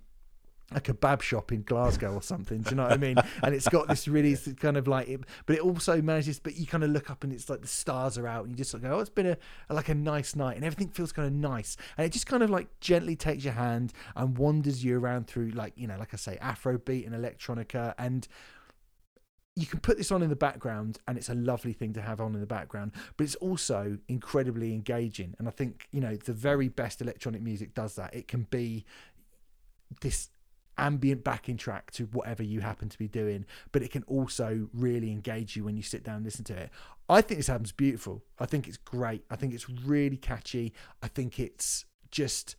a kebab shop in Glasgow or something. Do you know what I mean? And it's got this really kind of like, it, but it also manages. But you kind of look up and it's like the stars are out, and you just like, oh, it's been a, a like a nice night, and everything feels kind of nice, and it just kind of like gently takes your hand and wanders you around through like you know, like I say, Afrobeat and electronica, and you can put this on in the background and it's a lovely thing to have on in the background but it's also incredibly engaging and i think you know the very best electronic music does that it can be this ambient backing track to whatever you happen to be doing, but it can also really engage you when you sit down and listen to it. I think this album's beautiful. I think it's great. I think it's really catchy. I think it's just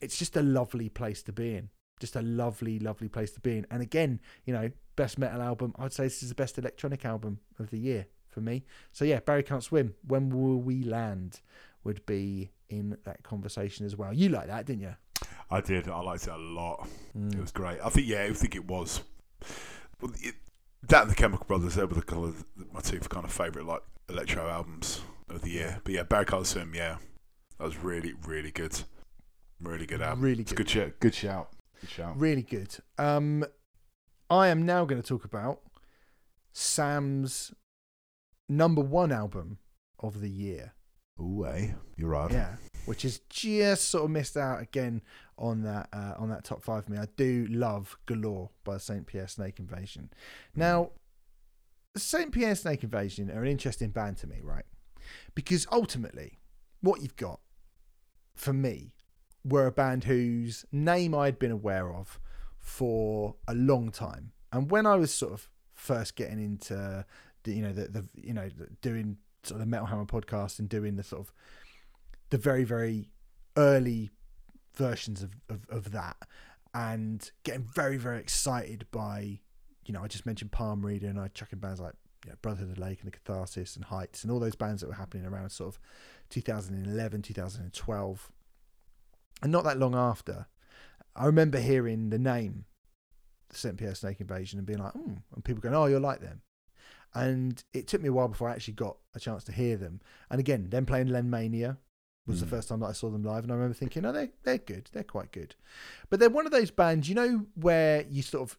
it's just a lovely place to be in. Just a lovely, lovely place to be in. And again, you know, best metal album. I'd say this is the best electronic album of the year for me. So yeah, Barry Can't Swim. When will we land? Would be in that conversation as well. You like that, didn't you? I did. I liked it a lot. Mm. It was great. I think, yeah, I think it was. Well, it, that and the Chemical Brothers, they were the kind of my two kind of favourite like electro albums of the year. But yeah, Barry Can't Swim, yeah, that was really, really good. Really good album. Really good. good shout. Good shout. Good shout. Really good. Um, I am now going to talk about Sam's number one album of the year. Ooh, eh? You're right. Yeah, which is just sort of missed out again on that uh, on that top five for me. I do love Galore by Saint Pierre Snake Invasion. Now, Saint Pierre Snake Invasion are an interesting band to me, right? Because ultimately, what you've got for me were a band whose name I'd been aware of for a long time, and when I was sort of first getting into the, you know the, the you know doing sort of the Metal Hammer podcast and doing the sort of the very very early versions of, of, of that and getting very very excited by you know I just mentioned Palm Reader and I chucking bands like you know, Brotherhood of the Lake and the Catharsis and Heights and all those bands that were happening around sort of 2011 2012 and not that long after I remember hearing the name the St. Pierre Snake Invasion and being like hmm and people going oh you're like them and it took me a while before I actually got a chance to hear them and again them playing Len Mania was mm. the hmm. first time that I saw them live, and I remember thinking, oh, they they're good, they're quite good, but they're one of those bands, you know, where you sort of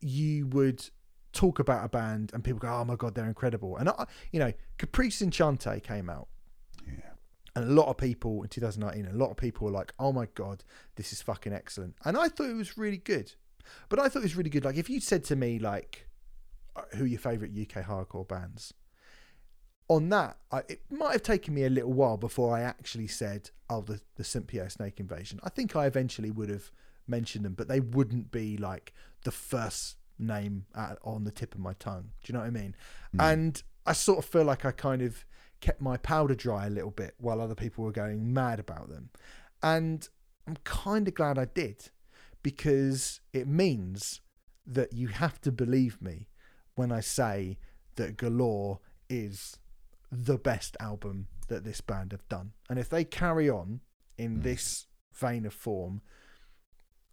you would talk about a band and people go, oh my god, they're incredible, and I, you know, Caprice Enchante came out, and a lot of people in 2019, a lot of people were like, oh my god, this is fucking excellent, and I thought it was really good, but I thought it was really good. Like if you said to me like, uh, who are your favorite UK hardcore bands? on that, I, it might have taken me a little while before I actually said, "Oh, the the Saint Pierre Snake Invasion." I think I eventually would have mentioned them, but they wouldn't be like the first name at, on the tip of my tongue. Do you know what I mean? Mm. And I sort of feel like I kind of kept my powder dry a little bit while other people were going mad about them, and I'm kind of glad I did because it means that you have to believe me when I say that Galore is the best album that this band have done. And if they carry on in Mm. this vein of form,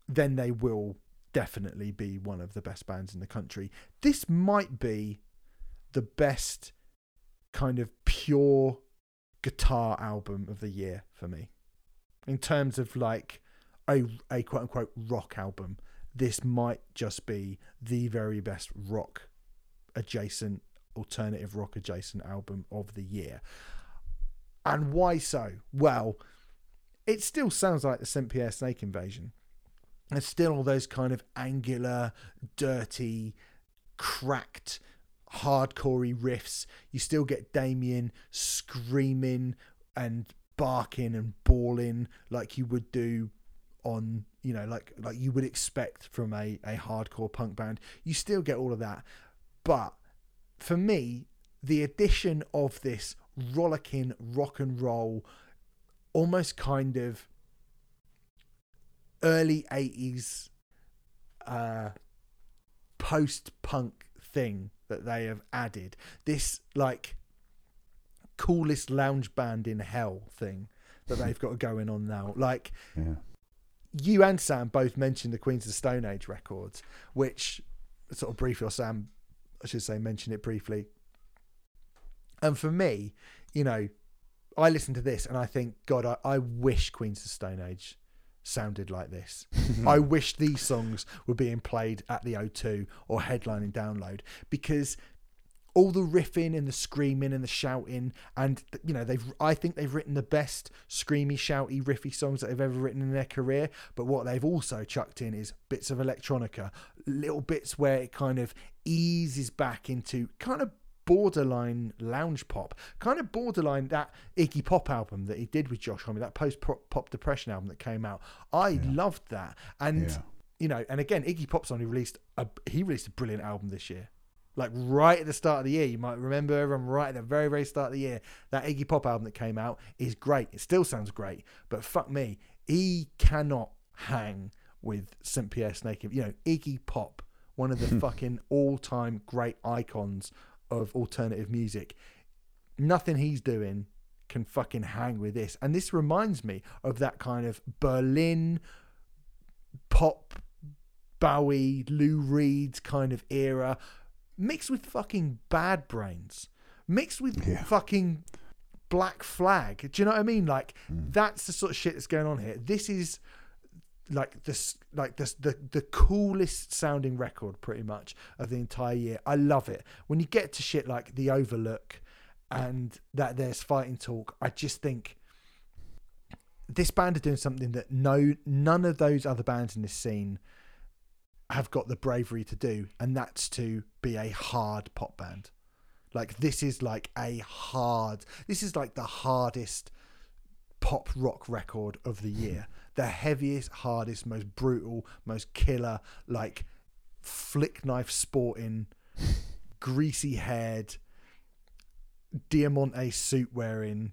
then they will definitely be one of the best bands in the country. This might be the best kind of pure guitar album of the year for me. In terms of like a, a quote unquote rock album, this might just be the very best rock adjacent, alternative rock adjacent album of the year. And why so? Well, it still sounds like the St. Pierre Snake Invasion. There's still all those kind of angular, dirty, cracked, hardcorey riffs. You still get Damien screaming and barking and bawling like you would do on you know like like you would expect from a, a hardcore punk band you still get all of that but for me the addition of this rollicking rock and roll almost kind of early 80s uh post punk thing that they have added this like coolest lounge band in hell thing that they've got going on now like Yeah. you and Sam both mentioned the Queens of the Stone Age records, which sort of briefly, or Sam, I should say, mentioned it briefly. And for me, you know, I listen to this and I think, God, I, I wish Queens of the Stone Age sounded like this. I wish these songs were being played at the O2 or headlining download because all the riffing and the screaming and the shouting and you know they've I think they've written the best screamy shouty riffy songs that they've ever written in their career but what they've also chucked in is bits of electronica little bits where it kind of eases back into kind of borderline lounge pop kind of borderline that Iggy Pop album that he did with Josh Homme that post pop depression album that came out I Yeah. loved that and Yeah. you know and again Iggy Pop's only released a he released a brilliant album this year like right at the start of the year. You might remember everyone right at the very, very start of the year. That Iggy Pop album that came out is great. It still sounds great, but fuck me, he cannot hang with St. Pierre Snake. You know, Iggy Pop, one of the fucking all-time great icons of alternative music. Nothing he's doing can fucking hang with this. And this reminds me of that kind of Berlin pop Bowie, Lou Reed kind of era, mixed with fucking Bad Brains, mixed with Yeah. fucking Black Flag. Do you know what I mean? Like Mm. that's the sort of shit that's going on here. This is like this, like this, the the coolest sounding record, pretty much of the entire year. I love it when you get to shit like the Overlook and that there's fighting talk. I just think this band are doing something that no none of those other bands in this scene have got the bravery to do, and that's to be a hard pop band. Like this is like a hard. This is like the hardest pop rock record of the year. The heaviest, hardest, most brutal, most killer, like flick knife sporting, greasy haired, Diamante suit wearing,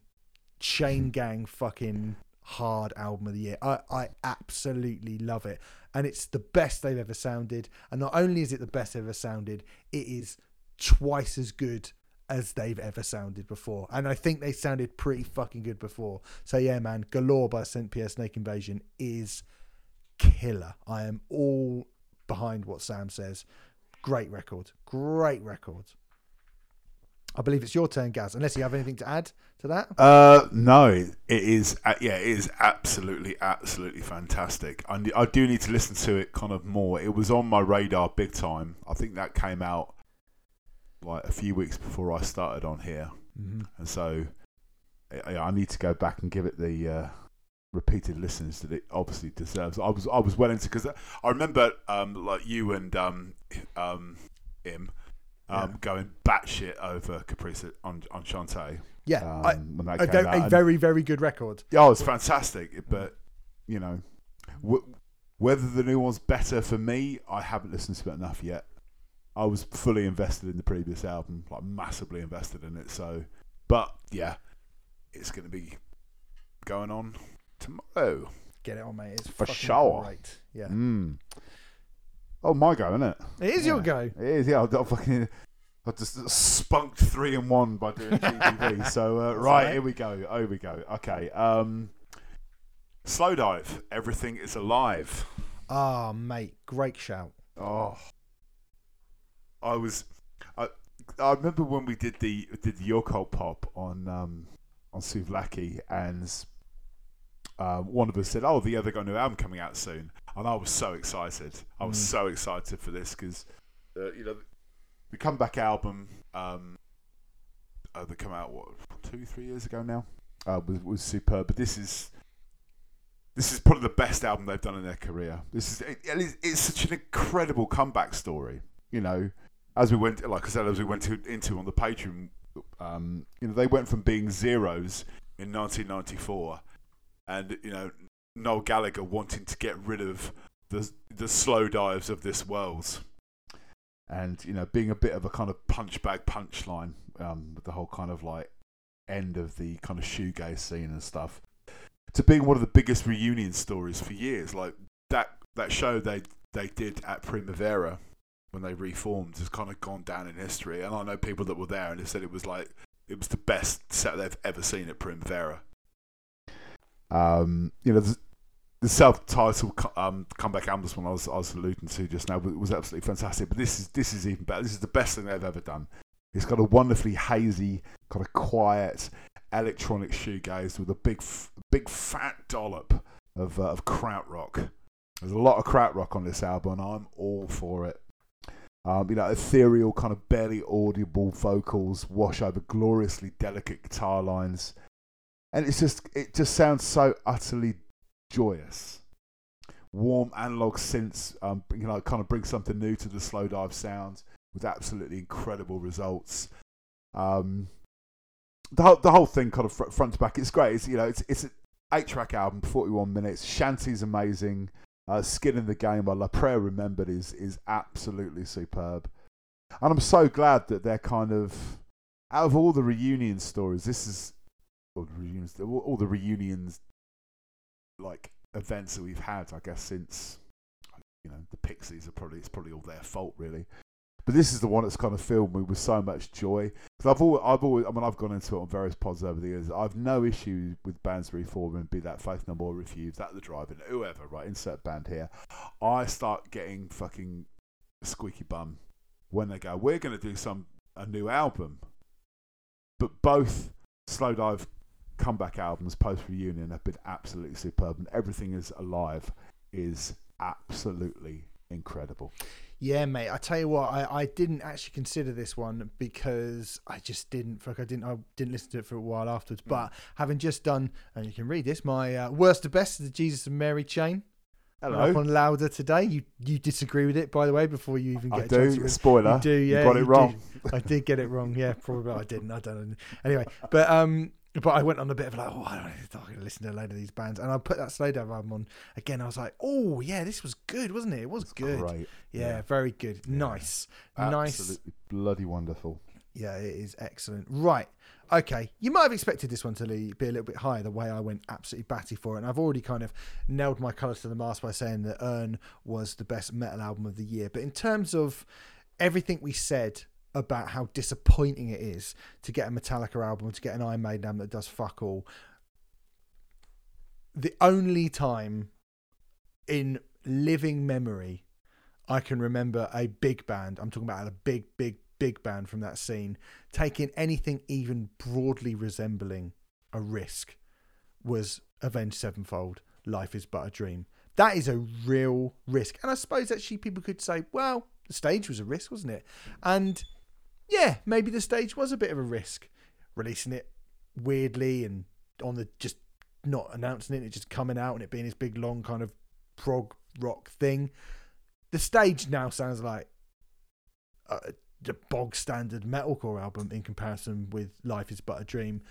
chain gang fucking hard album of the year. I, I absolutely love it. And it's the best they've ever sounded. And not only is it the best they've ever sounded, it is twice as good as they've ever sounded before. And I think they sounded pretty fucking good before. So yeah, man, Galore by St. Pierre Snake Invasion is killer. I am all behind what Sam says. Great record. Great record. I believe it's your turn, Gaz, unless you have anything to add to that. Uh, no, it is. uh, Yeah, it is absolutely, absolutely fantastic. I, I do need to listen to it kind of more. It was on my radar big time. I think that came out like a few weeks before I started on here, Mm-hmm. and so I, I need to go back and give it the uh, repeated listens that it obviously deserves. I was I was well into because I remember um, like you and um, um, him. Um, Yeah. Going batshit over Caprice on on Shantae Yeah, um, I, when that a, came very, out. And- very, very good record. Yeah, oh, it's fantastic. But you know, w- whether the new one's better for me, I haven't listened to it enough yet. I was fully invested in the previous album, like massively invested in it. So, but yeah, it's going to be going on tomorrow. Get it on, mate. It's For sure. great. Yeah, Mm. Oh, my go, isn't it? it is your go. It is. Yeah, I'll fucking. I just spunked three and one by doing GTV. so uh, right, here we go. Here we go. Okay. Um, Slowdive. Everything is alive. Ah, mate, great shout. Oh, I was. I I remember when we did the did the Your Cult pop on um on Souvlaki and. Uh, one of us said, "Oh, the other got a new album coming out soon," and I was so excited. I was Mm. so excited for this because, uh, you know, the comeback album um, uh, that came out what two, three years ago now uh, was was superb. But this is this is probably the best album they've done in their career. This is it, it's such an incredible comeback story. You know, as we went, like I said, as we went to, into on the Patreon, um, you know, they went from being zeros in 1994, and you know, Noel Gallagher wanting to get rid of the the Slowdives of this world, and you know, being a bit of a kind of punch bag punchline um, with the whole kind of like end of the kind of shoegaze scene and stuff, to being one of the biggest reunion stories for years. Like that that show they they did at Primavera when they reformed has kind of gone down in history. And I know people that were there and they said it was like it was the best set they've ever seen at Primavera. Um, you know, the, the self-titled um, comeback album, one I was, I was alluding to just now, was was absolutely fantastic. But this is this is even better. This is the best thing they've ever done. It's got a wonderfully hazy, kind of quiet electronic shoegaze with a big, big fat dollop of uh, of krautrock. There's a lot of krautrock on this album, and I'm all for it. Um, you know, ethereal, kind of barely audible vocals wash over gloriously delicate guitar lines, and it's just it just sounds so utterly joyous. Warm analog synths, um, you know, kind of bring something new to the Slowdive sound with absolutely incredible results. Um, the whole, the whole thing, kind of fr- front to back, it's great. It's you know, it's it's an eight track album, forty one minutes. Shanty's amazing. Uh, Skin in the Game by La Prayer Remembered is is absolutely superb, and I'm so glad that they're kind of out of all the reunion stories. This is all the reunions, all the reunions like events that we've had, I guess, since you know the Pixies are probably it's probably all their fault really. But this is the one that's kind of filled me with so much joy. Because I've always, I've always, I mean, I've gone into it on various pods over the years. I've no issue with bands reforming, be that Faith No More, Refuse, that The Driving, whoever, right? Insert band here. I start getting fucking squeaky bum when they go, we're going to do some a new album. But both Slowdive comeback albums post reunion have been absolutely superb, and everything is alive is absolutely incredible. Yeah, mate. I tell you what, I, I didn't actually consider this one because I just didn't. Fuck, I didn't. I didn't listen to it for a while afterwards. Mm. But having just done, and you can read this, my uh, worst to best is the Jesus and Mary chain. Went Up Hello. on louder today. You you disagree with it, by the way, before you even get I a do. Spoiler. You do, yeah. You got it you wrong. I did get it wrong. Yeah, probably I didn't. I don't know. Anyway, but um, but I went on a bit of like, oh, I don't going to listen to a load of these bands, and I put that Slowdive album on again. I was like, oh yeah, this was good, wasn't it? It was good. Great. Yeah, Yeah. very good. Nice, nice. Absolutely bloody wonderful. Yeah, it is excellent. Right. Okay. You might have expected this one to be a little bit higher the way I went absolutely batty for it. And I've already kind of nailed my colours to the mast by saying that Urne was the best metal album of the year. But in terms of everything we said about how disappointing it is to get a Metallica album, to get an Iron Maiden album that does fuck all, the only time in living memory I can remember a big band, I'm talking about a big, big, big band from that scene, taking anything even broadly resembling a risk was Avenged Sevenfold, Life is But a Dream. That is a real risk. And I suppose actually people could say, well, the stage was a risk, wasn't it? And yeah, maybe the stage was a bit of a risk. Releasing it weirdly and on the just not announcing it, it just coming out and it being this big long kind of prog rock thing. The stage now sounds like a, a bog standard metalcore album in comparison with Life is But a Dream.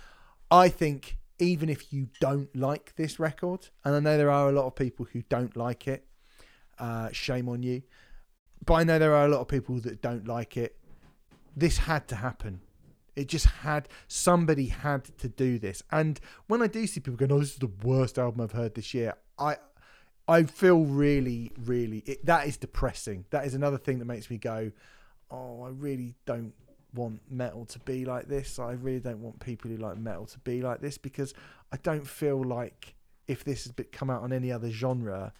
I think even if you don't like this record, and I know there are a lot of people who don't like it, uh, shame on you. But I know there are a lot of people that don't like it. This had to happen. It just had somebody had to do this. And when I do see people going, "Oh, this is the worst album I've heard this year," I I feel really, really it, that is depressing. That is another thing that makes me go, "Oh, I really don't want metal to be like this. I really don't want people who like metal to be like this because I don't feel like if this has come out on any other genre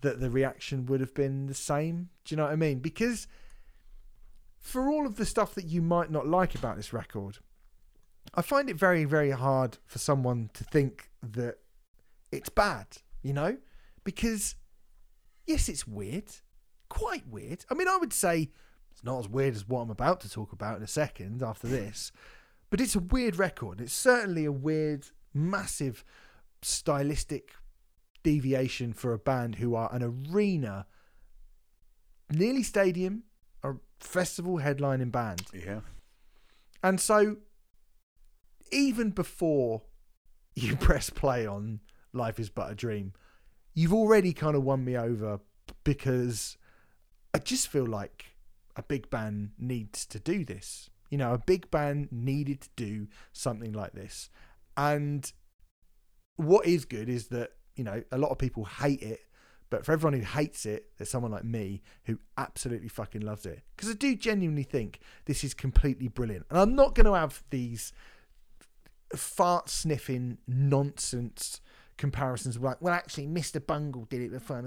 that the reaction would have been the same. Do you know what I mean? Because for all of the stuff that you might not like about this record, I find it very, very hard for someone to think that it's bad, you know? Because, yes, it's weird. Quite weird. I mean, I would say it's not as weird as what I'm about to talk about in a second after this, but it's a weird record. It's certainly a weird, massive stylistic deviation for a band who are an arena, nearly stadium, festival headlining band. Yeah. And so, even before you press play on Life is But a Dream, you've already kind of won me over because I just feel like a big band needs to do this. You know, a big band needed to do something like this. And what is good is that, you know, a lot of people hate it. But for everyone who hates it, there's someone like me who absolutely fucking loves it. Because I do genuinely think this is completely brilliant. And I'm not going to have these fart sniffing nonsense comparisons like well actually Mr. Bungle did it before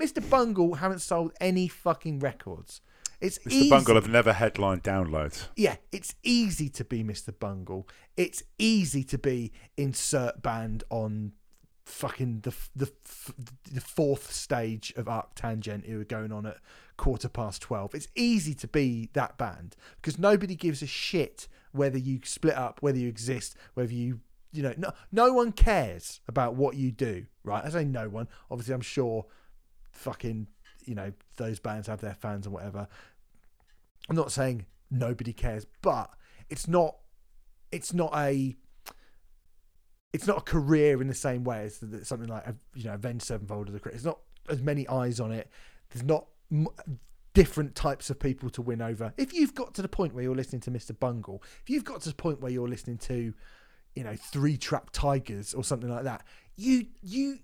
Mr. Bungle haven't sold any fucking records it's Mr. easy. Bungle have never headlined downloads. yeah it's easy to be Mr. Bungle it's easy to be insert band on fucking the the the fourth stage of Arctangent who are going on at quarter past 12 it's easy to be that band because nobody gives a shit whether you split up whether you exist whether you you know no no one cares about what you do right? I say no one. Obviously i'm sure fucking you know those bands have their fans and whatever. I'm not saying nobody cares but it's not it's not a it's not a career in the same way as something like you know Avenged Sevenfold as the career. It's not as many eyes on it. There's not m- different types of people to win over. If you've got to the point where you're listening to Mr. Bungle, if you've got to the point where you're listening to, you know, Three Trapped Tigers or something like that, you you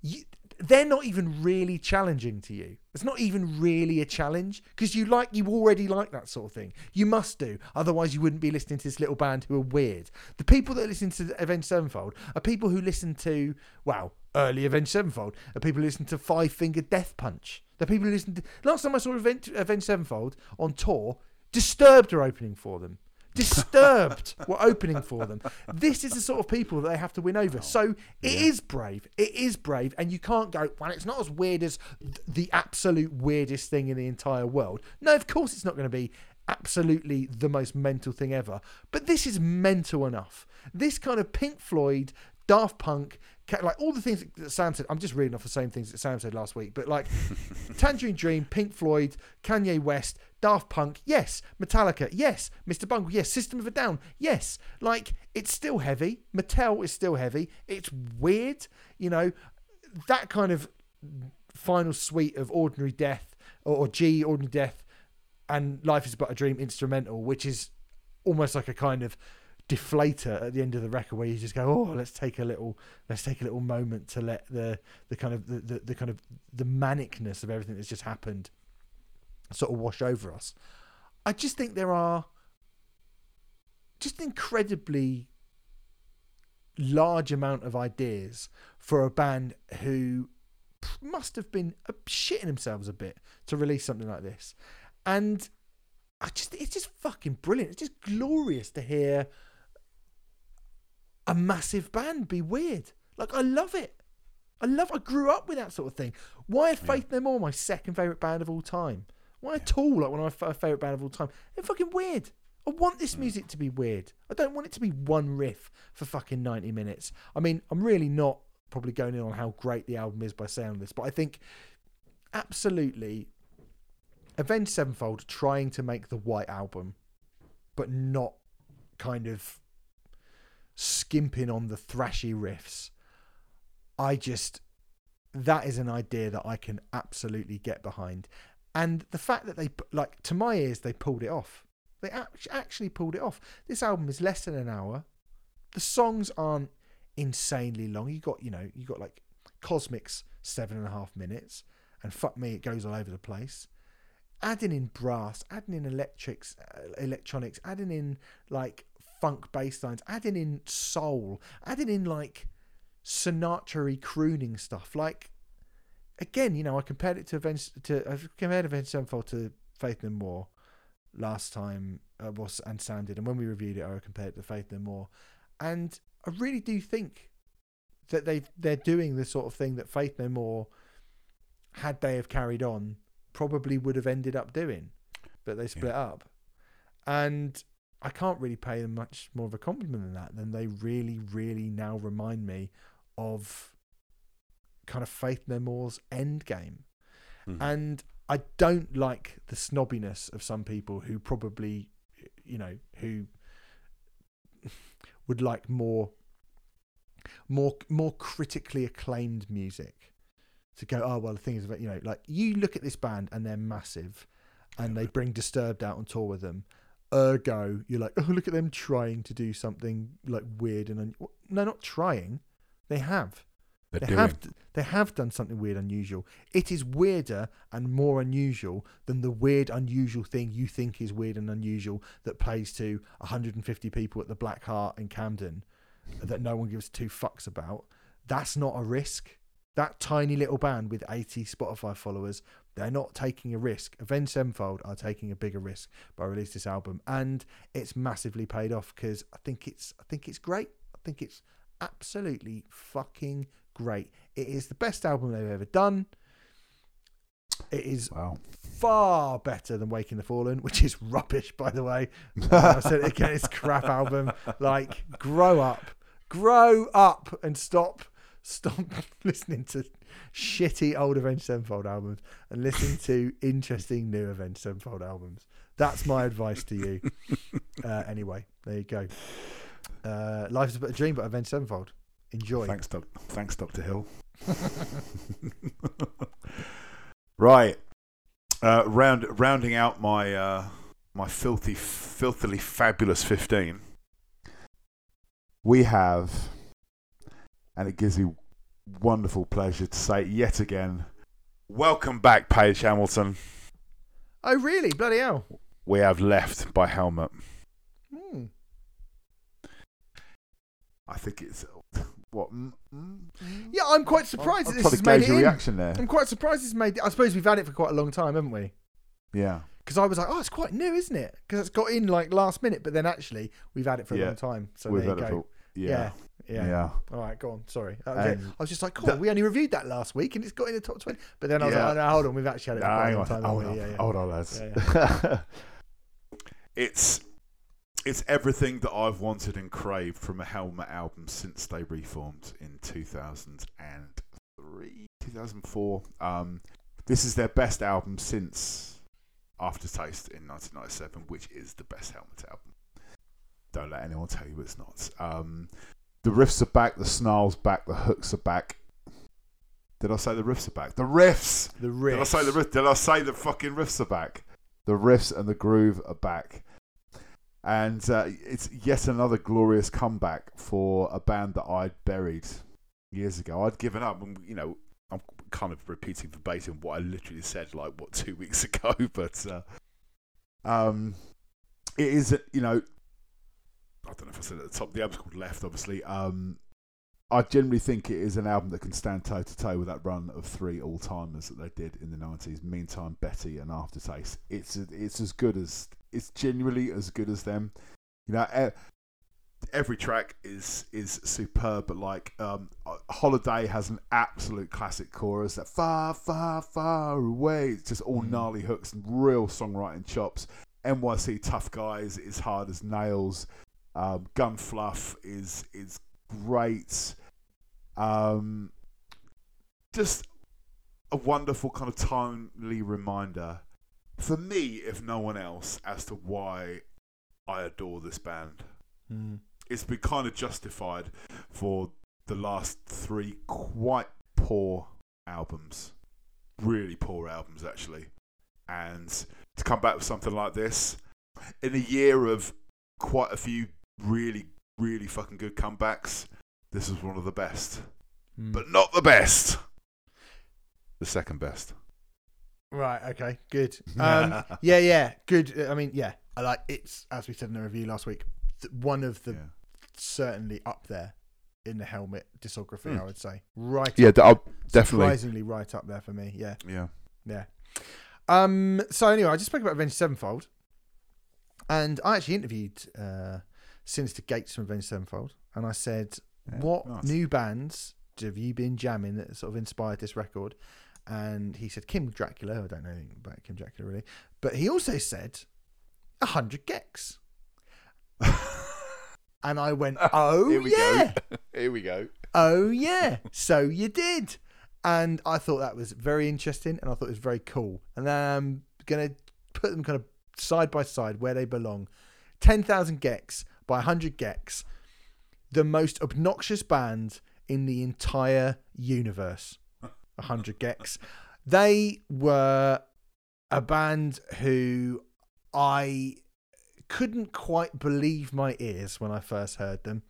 you they're not even really challenging to you. It's not even really a challenge because you like you already like that sort of thing. You must do, otherwise you wouldn't be listening to this little band who are weird. The people that listen to Avenged Sevenfold are people who listen to well early Avenged Sevenfold. Are people who listen to Five Finger Death Punch. The people who listen to last time I saw Avenged, Sevenfold on tour, Disturbed are opening for them. Disturbed were opening for them. This is the sort of people that they have to win over. Oh, so it is brave. It is brave. And you can't go, well, it's not as weird as th- the absolute weirdest thing in the entire world. No, of course it's not going to be absolutely the most mental thing ever. But this is mental enough. This kind of Pink Floyd, Daft Punk, like all the things that Sam said. I'm just reading off the same things that Sam said last week. But like Tangerine Dream, Pink Floyd, Kanye West, Daft Punk, yes. Metallica, yes. Mr. Bungle, yes. System of a Down, yes. Like it's still heavy. Mattel is still heavy. It's weird, you know. That kind of final suite of Ordinary Death or, or G Ordinary Death and Life is But a Dream instrumental, which is almost like a kind of deflator at the end of the record where you just go oh let's take a little let's take a little moment to let the the kind of the, the, the kind of the manicness of everything that's just happened sort of wash over us i just think there are just an incredibly large amount of ideas for a band who must have been shitting themselves a bit to release something like this and I just it's just fucking brilliant. It's just glorious to hear a massive band be weird. Like I love it. I love. I grew up with that sort of thing. Why are Faith No More my second favorite band of all time? Why at all? Like one of my favorite band of all time. They're fucking weird. I want this hmm. music to be weird. I don't want it to be one riff for fucking ninety minutes. I mean, I'm really not probably going in on how great the album is by saying this, but I think absolutely Avenged Sevenfold trying to make the White Album, but not kind of skimping on the thrashy riffs. I just that is an idea that I can absolutely get behind, and the fact that they like to my ears they pulled it off. They actually pulled it off. This album is less than an hour. The songs aren't insanely long. You got you know you got like Cosmic's seven and a half minutes, and fuck me, it goes all over the place adding in brass, adding in electrics, uh, electronics, adding in like funk bass lines, adding in soul, adding in like Sinatra crooning stuff. Like again, you know, I compared it to events to I've compared Avenged Sevenfold to Faith No More last time uh, was and sounded, and when we reviewed it, I compared it to Faith No More, and I really do think that they they're doing the sort of thing that Faith No More, had they have carried on, probably would have ended up doing, but they split up, and I can't really pay them much more of a compliment than that. Than they really, really now remind me of kind of Faith No More's end game. Mhm. And I don't like the snobbiness of some people who probably, you know, who would like more, more, more critically acclaimed music. To go, oh well, the thing is, you know, like you look at this band and they're massive, and they bring Disturbed out on tour with them. Ergo, you're like, oh look at them trying to do something like weird and un- no, not trying. They have. They're They doing. have they have done something weird, unusual. It is weirder and more unusual than the weird, unusual thing you think is weird and unusual that plays to 150 people at the Black Heart in Camden that no one gives two fucks about. That's not a risk. That tiny little band with 80 Spotify followers, they're not taking a risk. Avenged Sevenfold are taking a bigger risk by releasing this album, and it's massively paid off because I think it's I think it's great. I think it's absolutely fucking great. It is the best album they've ever done. It is Wow. far better than Waking the Fallen, which is rubbish, by the way. I said it again, it's a crap album. Like, grow up, grow up, and stop, stop listening to shitty old Avenged Sevenfold albums and listen to interesting new Avenged Sevenfold albums. That's my advice to you. Uh, anyway, there you go. Uh, Life is a bit of a dream, but Avenged Sevenfold. Enjoy. Thanks, doc- thanks, Doctor Hill. right, uh, round rounding out my uh, my filthy, filthily fabulous fifteen. We have, and it gives me wonderful pleasure to say yet again, welcome back, Page Hamilton. Oh, really? Bloody hell. We have left by helmet. Hmm. I think it's what. Mm, mm, mm? Yeah, I'm quite surprised that trying this has made it your in. reaction there. I'm quite surprised it's made. I suppose we've had it for quite a long time, haven't we? Yeah. Because I was like, oh, it's quite new, isn't it? Because it's got in like last minute, but then actually we've had it for a Yeah. long time. So We've there you go. for- yeah. yeah, yeah, Yeah. All right, go on. Sorry, okay. I was just like, cool. that- we only reviewed that last week, and it's got in the top twenty. But then I was Yeah. like, oh, no, hold on, we've actually had it for Nah, quite a hang long on, time. hold on. Yeah, yeah. hold on, lads. Yeah, it's it's everything that I've wanted and craved from a Helmet album since they reformed in 2003, 2004. Um, this is their best album since Aftertaste in 1997, which is the best Helmet album. Don't let anyone tell you it's not. Um, the riffs are back, the snarls back, the hooks are back. Did I say the riffs are back? The riffs. The riffs. Did I say the riff? Did I say the fucking riffs are back? The riffs and the groove are back, and uh, it's yet another glorious comeback for a band that I'd buried years ago. I'd given up, and you know, I'm kind of repeating verbatim what I literally said like what two weeks ago, but uh, um, it is you know, I don't know if I said at the top. The album's called Left, obviously. Um, I generally think it is an album that can stand toe to toe with that run of three all timers that they did in the nineties. Meantime, Betty and Aftertaste. It's it's as good as it's genuinely as good as them. You know, every track is is superb. But like, um, Holiday has an absolute classic chorus that far, far, far away. It's just all Mm. gnarly hooks and real songwriting chops. NYC Tough Guys is hard as nails. Um, Gun Fluff is is great. Um, just a wonderful kind of timely reminder for me, if no one else, as to why I adore this band. Hmm. It's been kind of justified for the last three quite poor albums, really poor albums actually, and to come back with something like this in a year of quite a few really, really fucking good comebacks. This is one of the best, Hmm. but not the best. The second best. Right. Okay. Good. Um, yeah. Yeah. Good. I mean, yeah. I like it's as we said in the review last week. th- One of the Yeah. certainly up there in the helmet discography. Hmm. I would say right. Yeah, I'll definitely. surprisingly right up there for me. Yeah. Yeah. Yeah. Um. So anyway, I just spoke about Avenged Sevenfold, and I actually interviewed uh, Synyster Gates from Avenged Sevenfold, and I said, Yeah, "What nice. new bands have you been jamming that sort of inspired this record?" And he said Kim Dracula. I don't know anything about Kim Dracula really, but he also said a hundred gecs. and I went, "Oh Here we yeah." go. Here we go. Oh yeah, so you did, and I thought that was very interesting, and I thought it was very cool, and I'm gonna put them kind of side by side where they belong. Ten thousand gecs by hundred gecs, the most obnoxious band in the entire universe. hundred gecs, they were a band who I couldn't quite believe my ears when I first heard them.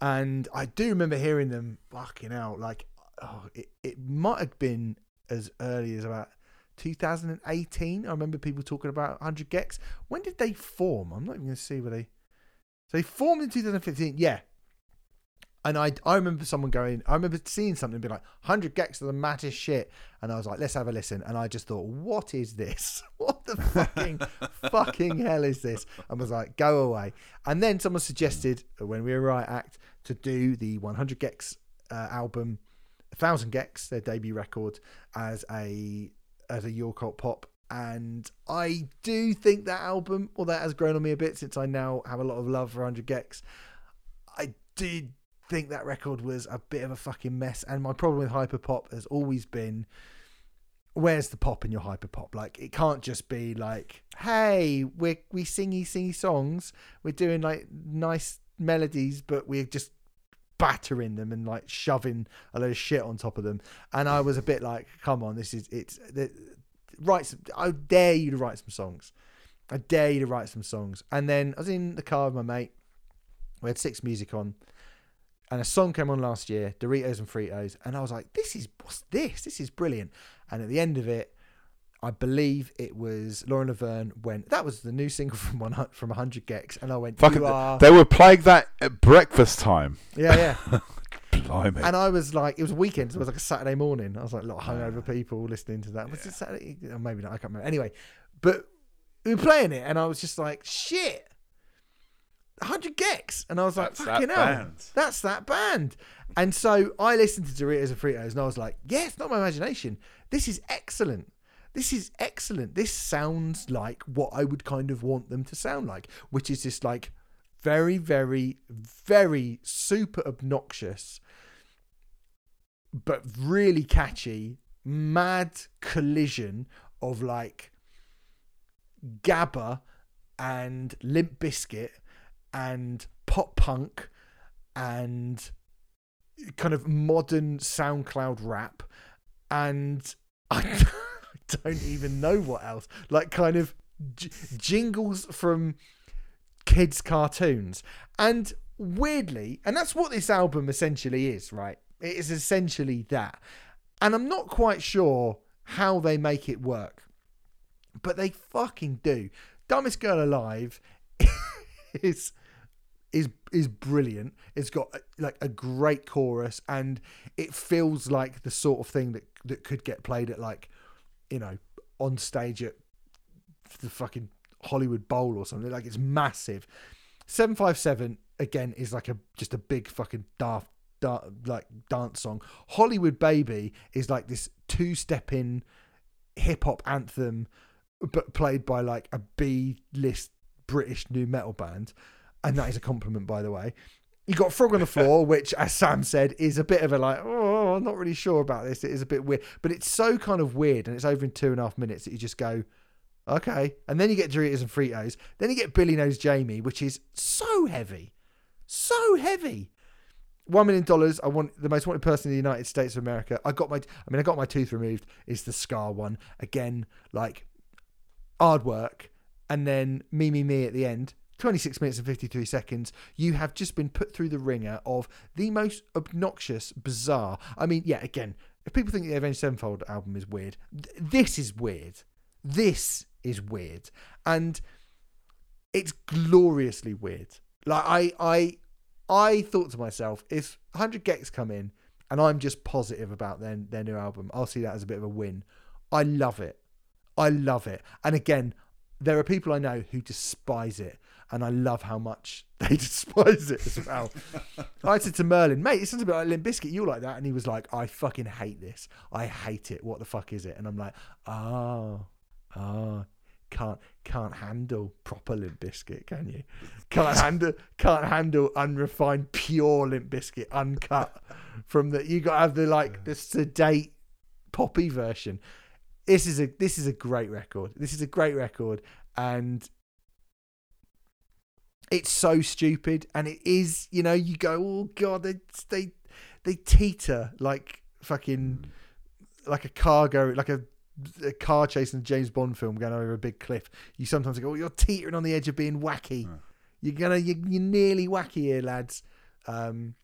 And I do remember hearing them fucking out like oh it, it might have been as early as about 2018 I remember people talking about 100 gecs. When did they form? I'm not even going to see where they so they formed in 2015 yeah. And I, I remember someone going I remember seeing something and being like 100 gecs are the maddest shit. And I was like let's have a listen. And I just thought what is this? What the fucking fucking hell is this? And was like go away. And then someone suggested when we were right act to do the 100 gecs uh, album, 1000 gecs, their debut record, as a as a Your Cult pop. And I do think that album, well, that has grown on me a bit since I now have a lot of love for 100 gecs. I did think that record was a bit of a fucking mess. And my problem with hyperpop has always been where's the pop in your hyperpop? Like it can't just be like, hey, we're we singy singy songs. We're doing like nice melodies, but we're just battering them and like shoving a load of shit on top of them. And I was a bit like, come on, this is it's write. Some, I dare you to write some songs. I dare you to write some songs. And then I was in the car with my mate. We had six music on. And a song came on last year, Doritos and Fritos, and I was like, "This is what's this? This is brilliant." And at the end of it, I believe it was Lauren Laverne went. That was the new single from one from 100 gecs, and I went, Fucking, "You are, they were playing that at breakfast time. yeah, yeah." Blimey. and I was like, it was a weekend. So it was like a Saturday morning. I was like, a lot of ah. hungover people listening to that. Was it Saturday? Or maybe not. I can't remember. Anyway, but we were playing it, and I was just like, shit. 100 gecs. And I was like, That's that fucking hell. band. That's that band. And so I listened to Doritos and Fritos and I was like, yeah, it's not my imagination. This is excellent. This is excellent. This sounds like what I would kind of want them to sound like, which is this like very, very, very super obnoxious, but really catchy, mad collision of like Gabba and Limp Bizkit and pop punk and kind of modern SoundCloud rap and I don't even know what else. Like kind of j- jingles from kids cartoons. And weirdly and that's what this album essentially is right it is essentially that and I'm not quite sure how they make it work but they fucking do dumbest girl alive is is is brilliant. It's got like a great chorus, and it feels like the sort of thing that that could get played at like, you know, on stage at the fucking Hollywood Bowl or something. Like it's massive. Seven five seven again is like a just a big fucking daft. Da- Like dance song, Hollywood Baby is like this two-step-in hip hop anthem, but played by like a B-list British new metal band, and that is a compliment, by the way. You got Frog on the Floor, which, as Sam said, is a bit of a like, oh, I'm not really sure about this. It is a bit weird, but it's so kind of weird, and it's over in two and a half minutes that you just go, okay. And then you get Doritos and Fritos. Then you get Billy Knows Jamie, which is so heavy, so heavy. One million dollars. I want the most wanted person in the United States of America. I got my, I mean, I got my tooth removed. Is the scar one again? Like hard work, and then me, me, me at the end. 26 minutes and 53 seconds. You have just been put through the ringer of the most obnoxious, bizarre. I mean, yeah, again, If people think the Avenged Sevenfold album is weird, th- this is weird. This is weird, and it's gloriously weird. Like I, I, I thought to myself, if 100 gecs come in and I'm just positive about their their new album, I'll see that as a bit of a win. I love it. I love it. And again, there are people I know who despise it, and I love how much they despise it as well. I said to Merlin, mate, it sounds a bit like Limp Bizkit. You like that? And he was like, I fucking hate this. I hate it. What the fuck is it? And I'm like, oh, oh, can't can't handle proper Limp Bizkit, can you? Can't handle can't handle unrefined pure Limp Bizkit, uncut from the. You got to have the like the sedate poppy version. This is a this is a great record. This is a great record, and it's so stupid. And it is, you know, you go, oh god, they they they teeter like fucking like a cargo, like a a car chasing a James Bond film going over a big cliff. You sometimes go, oh, you're teetering on the edge of being wacky. Yeah. You're gonna, you're, you're nearly wacky here, lads. Um,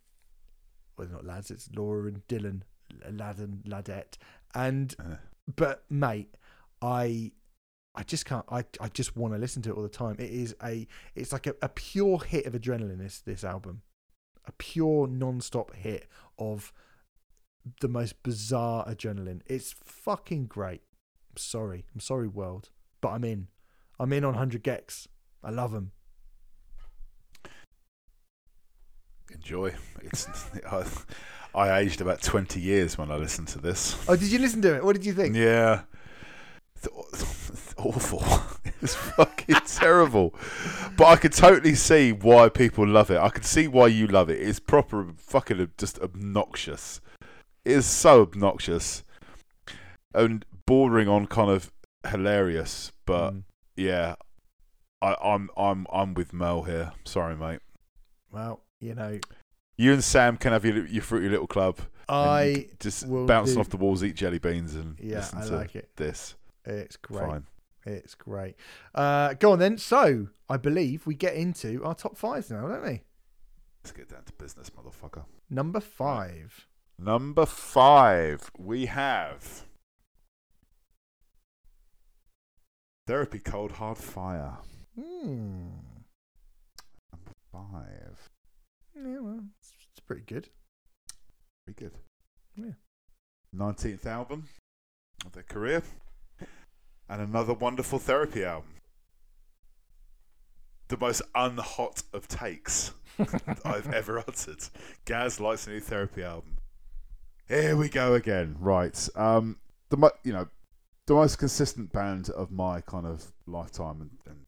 well, not lads. It's Laura and Dylan, lad and ladette, and Uh, but mate, I I just can't. I I just want to listen to it all the time. It is a it's like a, a pure hit of adrenaline. This this album, a pure non-stop hit of the most bizarre adrenaline. It's fucking great. I'm sorry. I'm sorry, world, but I'm in. I'm in on hundred gecs. I love them. enjoy. It's I, I aged about twenty years when I listened to this. Oh, did you listen to it? What did you think? Yeah. It's awful. It's fucking terrible. But I could totally see why people love it. I could see why you love it. It's proper fucking just obnoxious. Is so obnoxious. And bordering on kind of hilarious. But Mm. yeah. I, I'm I'm I'm with Mel here. Sorry, mate. Well, you know, You and Sam can have your your fruity little club. I just bouncing do- off the walls, eat jelly beans, and yeah, listen I to like it. this. It's great. Fine. It's great. Uh, go on then. So I believe we get into our top fives now, don't we? Let's get down to business, motherfucker. Number five. Number five, we have Therapy Cold Hard Fire. Hmm. Number five. Yeah, well, it's, it's pretty good. Pretty good. Yeah. 19th album of their career. And another wonderful therapy album. The most unhot of takes I've ever uttered. Gaz likes a new therapy album. Here we go again. Right. Um, the you know, the most consistent band of my kind of lifetime and, and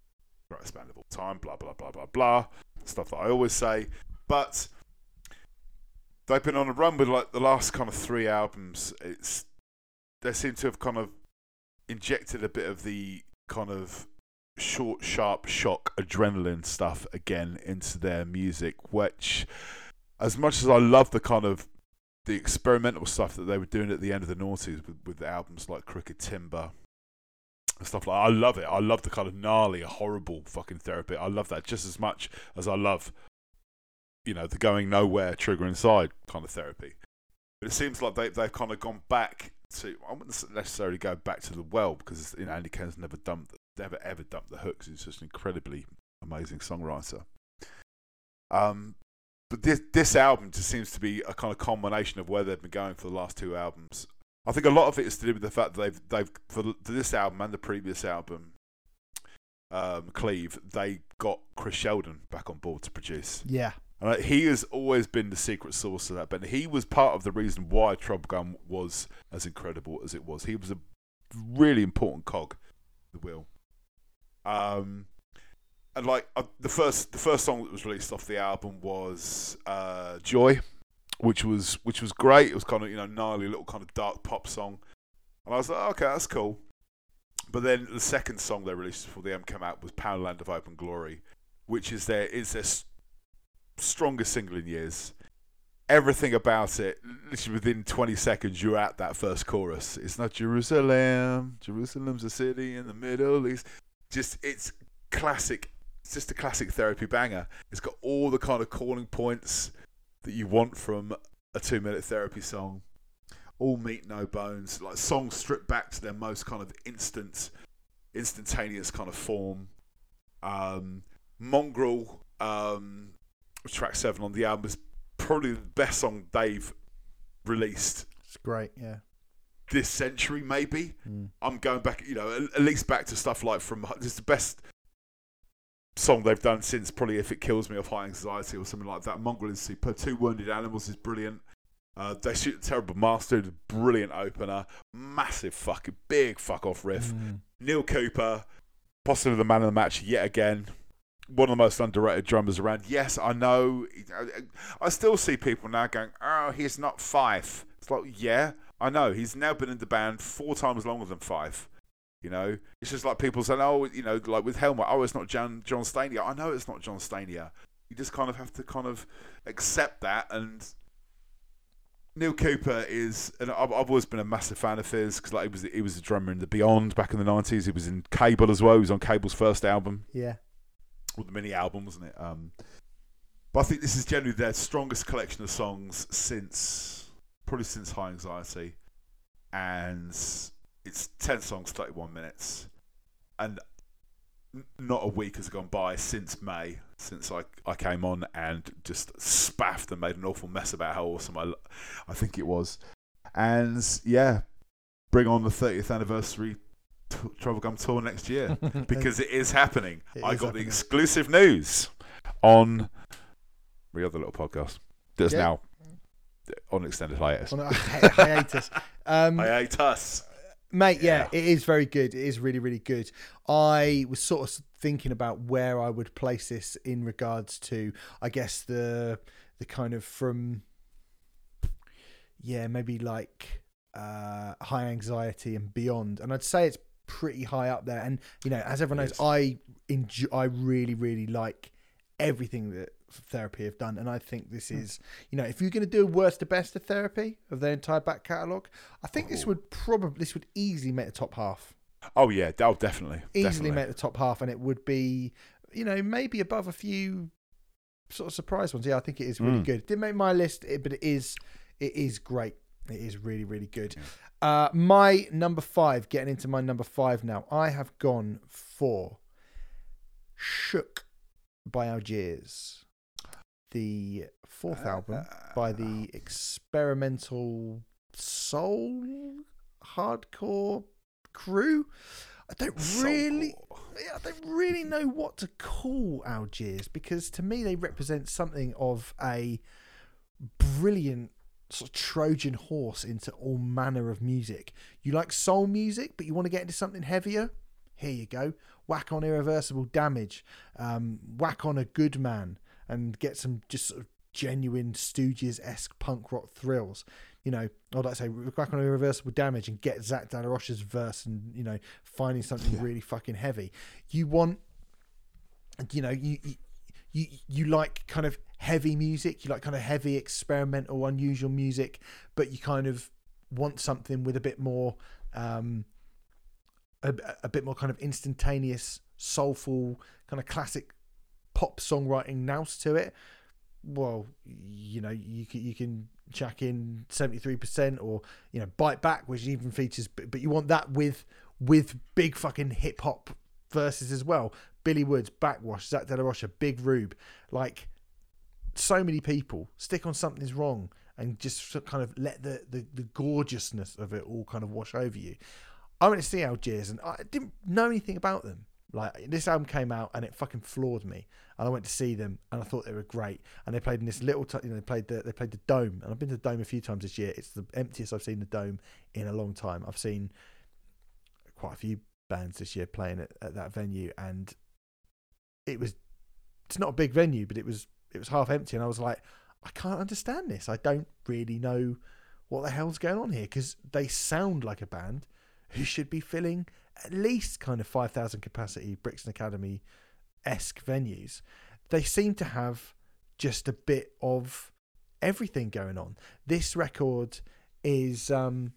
greatest band of all time. Blah blah blah blah blah. Stuff that I always say, but they've been on a run with like the last kind of three albums. It's they seem to have kind of injected a bit of the kind of short, sharp shock adrenaline stuff again into their music, which, as much as I love the kind of the experimental stuff that they were doing at the end of the noughties with, with albums like Crooked Timber and stuff like I love it. I love the kind of gnarly, horrible fucking therapy. I love that just as much as I love, you know, the going nowhere, trigger inside kind of therapy. But it seems like they, they've kind of gone back to, I wouldn't necessarily go back to the well because you know, Andy Cairns never dumped, never ever dumped the hooks. He's just an incredibly amazing songwriter. Um, but this this album just seems to be a kind of combination of where they've been going for the last two albums. I think a lot of it is to do with the fact that they've they've for, this album and the previous album, um, Cleave, they got Chris Sheldon back on board to produce. Yeah. And he has always been the secret source of that. But he was part of the reason why Troublegum was as incredible as it was. He was a really important cog, the wheel. Um, and like uh, the first, the first song that was released off the album was uh, "Joy," which was which was great. It was kind of you know gnarly little kind of dark pop song, and I was like, okay, that's cool. But then the second song they released before the album came out was "Poundland of Hope and Glory," which is their is their strongest single in years. Everything about it, literally within 20 seconds, you're at that first chorus. It's not Jerusalem. Jerusalem's a city in the Middle East. Just, it's classic. It's just a classic therapy banger. It's got all the kind of calling points that you want from a two minute therapy song. all meat no bones, like songs stripped back to their most kind of instant, instantaneous kind of form. Um, Mongrel, um, track seven on the album is probably the best song they've released It's great. Yeah. this century, maybe. Mm. I'm going back, you know, at, at least back to stuff like from this is the best song they've done since probably "If It Kills Me" of High Anxiety or something like that. Mongrel is super. Two Wounded Animals is brilliant. Uh, they shoot a terrible master, brilliant opener, massive fucking big fuck off riff. Mm. Neil Cooper, possibly the man of the match yet again. One of the most underrated drummers around. Yes, I know. I still see people now going, "Oh, he's not Fyfe." It's like, yeah, I know. He's now been in the band four times longer than Fyfe. You know, it's just like people saying, "Oh, you know, like with Helmet, oh, it's not John John Stanier." I know it's not John Stanier. You just kind of have to kind of accept that. And Neil Cooper is, and I've, I've always been a massive fan of his because like he was he was a drummer in the Beyond back in the nineties. He was in Cable as well. He was on Cable's first album Yeah. or the mini album, wasn't it? Um, but I think this is generally their strongest collection of songs since probably since High Anxiety, and it's ten songs, thirty-one minutes, and not a week has gone by since May since I I came on and just spaffed and made an awful mess about how awesome I, I think it was, and yeah, bring on the thirtieth anniversary. t- Troublegum tour next year because it is happening. It I is got happening. the exclusive news on the other little podcast that's Yeah. now on extended hiatus. on a hi- hiatus. Um, Hiatus. Mate, yeah, Yeah. it is very good. It is really, really good. I was sort of thinking about where I would place this in regards to, I guess the the kind of from, yeah, maybe like uh, high anxiety and beyond. And I'd say it's pretty high up there. And you know, as everyone knows. I enjoy, I really, really like everything that therapy have done and i think this Hmm. is you know if you're going to do a worst to best of therapy of their entire back catalogue i think this would probably this would easily make the top half. Oh yeah, oh definitely, easily definitely. make the top half and it would be you know maybe above a few sort of surprise ones. Yeah i think it is really Mm. good. Didn't make my list but it is it is great. It is really really good. Uh my number five getting into my number five now i have gone for shook by algiers the fourth uh, album uh, by the uh. experimental soul hardcore crew. I don't really, yeah, I don't really know what to call Algiers because to me they represent something of a brilliant sort of Trojan horse into all manner of music. You like soul music, but you want to get into something heavier. Here you go. Whack on irreversible damage. Um, whack on a good man and get some just sort of genuine Stooges esque punk rock thrills. You know, I'd like to say whack on irreversible damage and get Zach De La Rocha's verse and you know finding something Yeah. really fucking heavy. You want, you know, you. you you, you like kind of heavy music, you like kind of heavy, experimental, unusual music, but you kind of want something with a bit more, um, a, a bit more kind of instantaneous, soulful, kind of classic pop songwriting nous to it. Well, you know, you can you can chuck in seventy three percent, or you know, bite back, which even features, but but you want that with with big fucking hip hop verses as well. Billy Woods, Backwash, Zach De La Rocha, Big Rube, like so many people stick on something's wrong and just kind of let the, the the gorgeousness of it all kind of wash over you. I went to see Algiers and I didn't know anything about them. Like this album came out and it fucking floored me. And I went to see them and I thought they were great. And they played in this little, t- you know, they played the they played the Dome. And I've been to the Dome a few times this year. It's the emptiest I've seen the Dome in a long time. I've seen quite a few bands this year playing at, at that venue, and it was it's not a big venue, but it was it was half empty. And I was like, I can't understand this. I don't really know what the hell's going on here because they sound like a band who should be filling at least kind of 5,000 capacity Brixton Academy esque venues. They seem to have just a bit of everything going on. This record is um,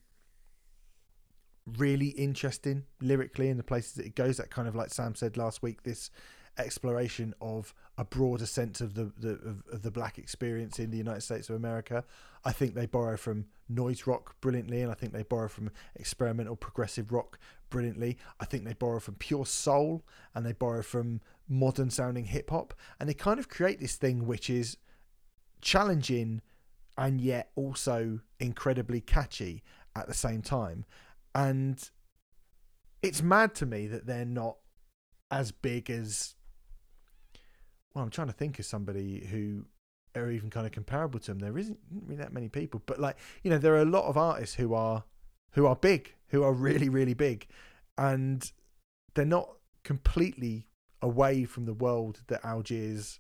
really interesting lyrically in the places that it goes. That kind of like Sam said last week, this exploration of a broader sense of the, the of, of the black experience in the United States of America. I think they borrow from noise rock brilliantly, and I think they borrow from experimental progressive rock brilliantly. I think they borrow from pure soul, and they borrow from modern sounding hip hop, and they kind of create this thing which is challenging and yet also incredibly catchy at the same time. And it's mad to me that they're not as big as. Well, I'm trying to think of somebody who are even kind of comparable to them. There isn't really that many people, but like you know, there are a lot of artists who are who are big, who are really really big, and they're not completely away from the world that Algiers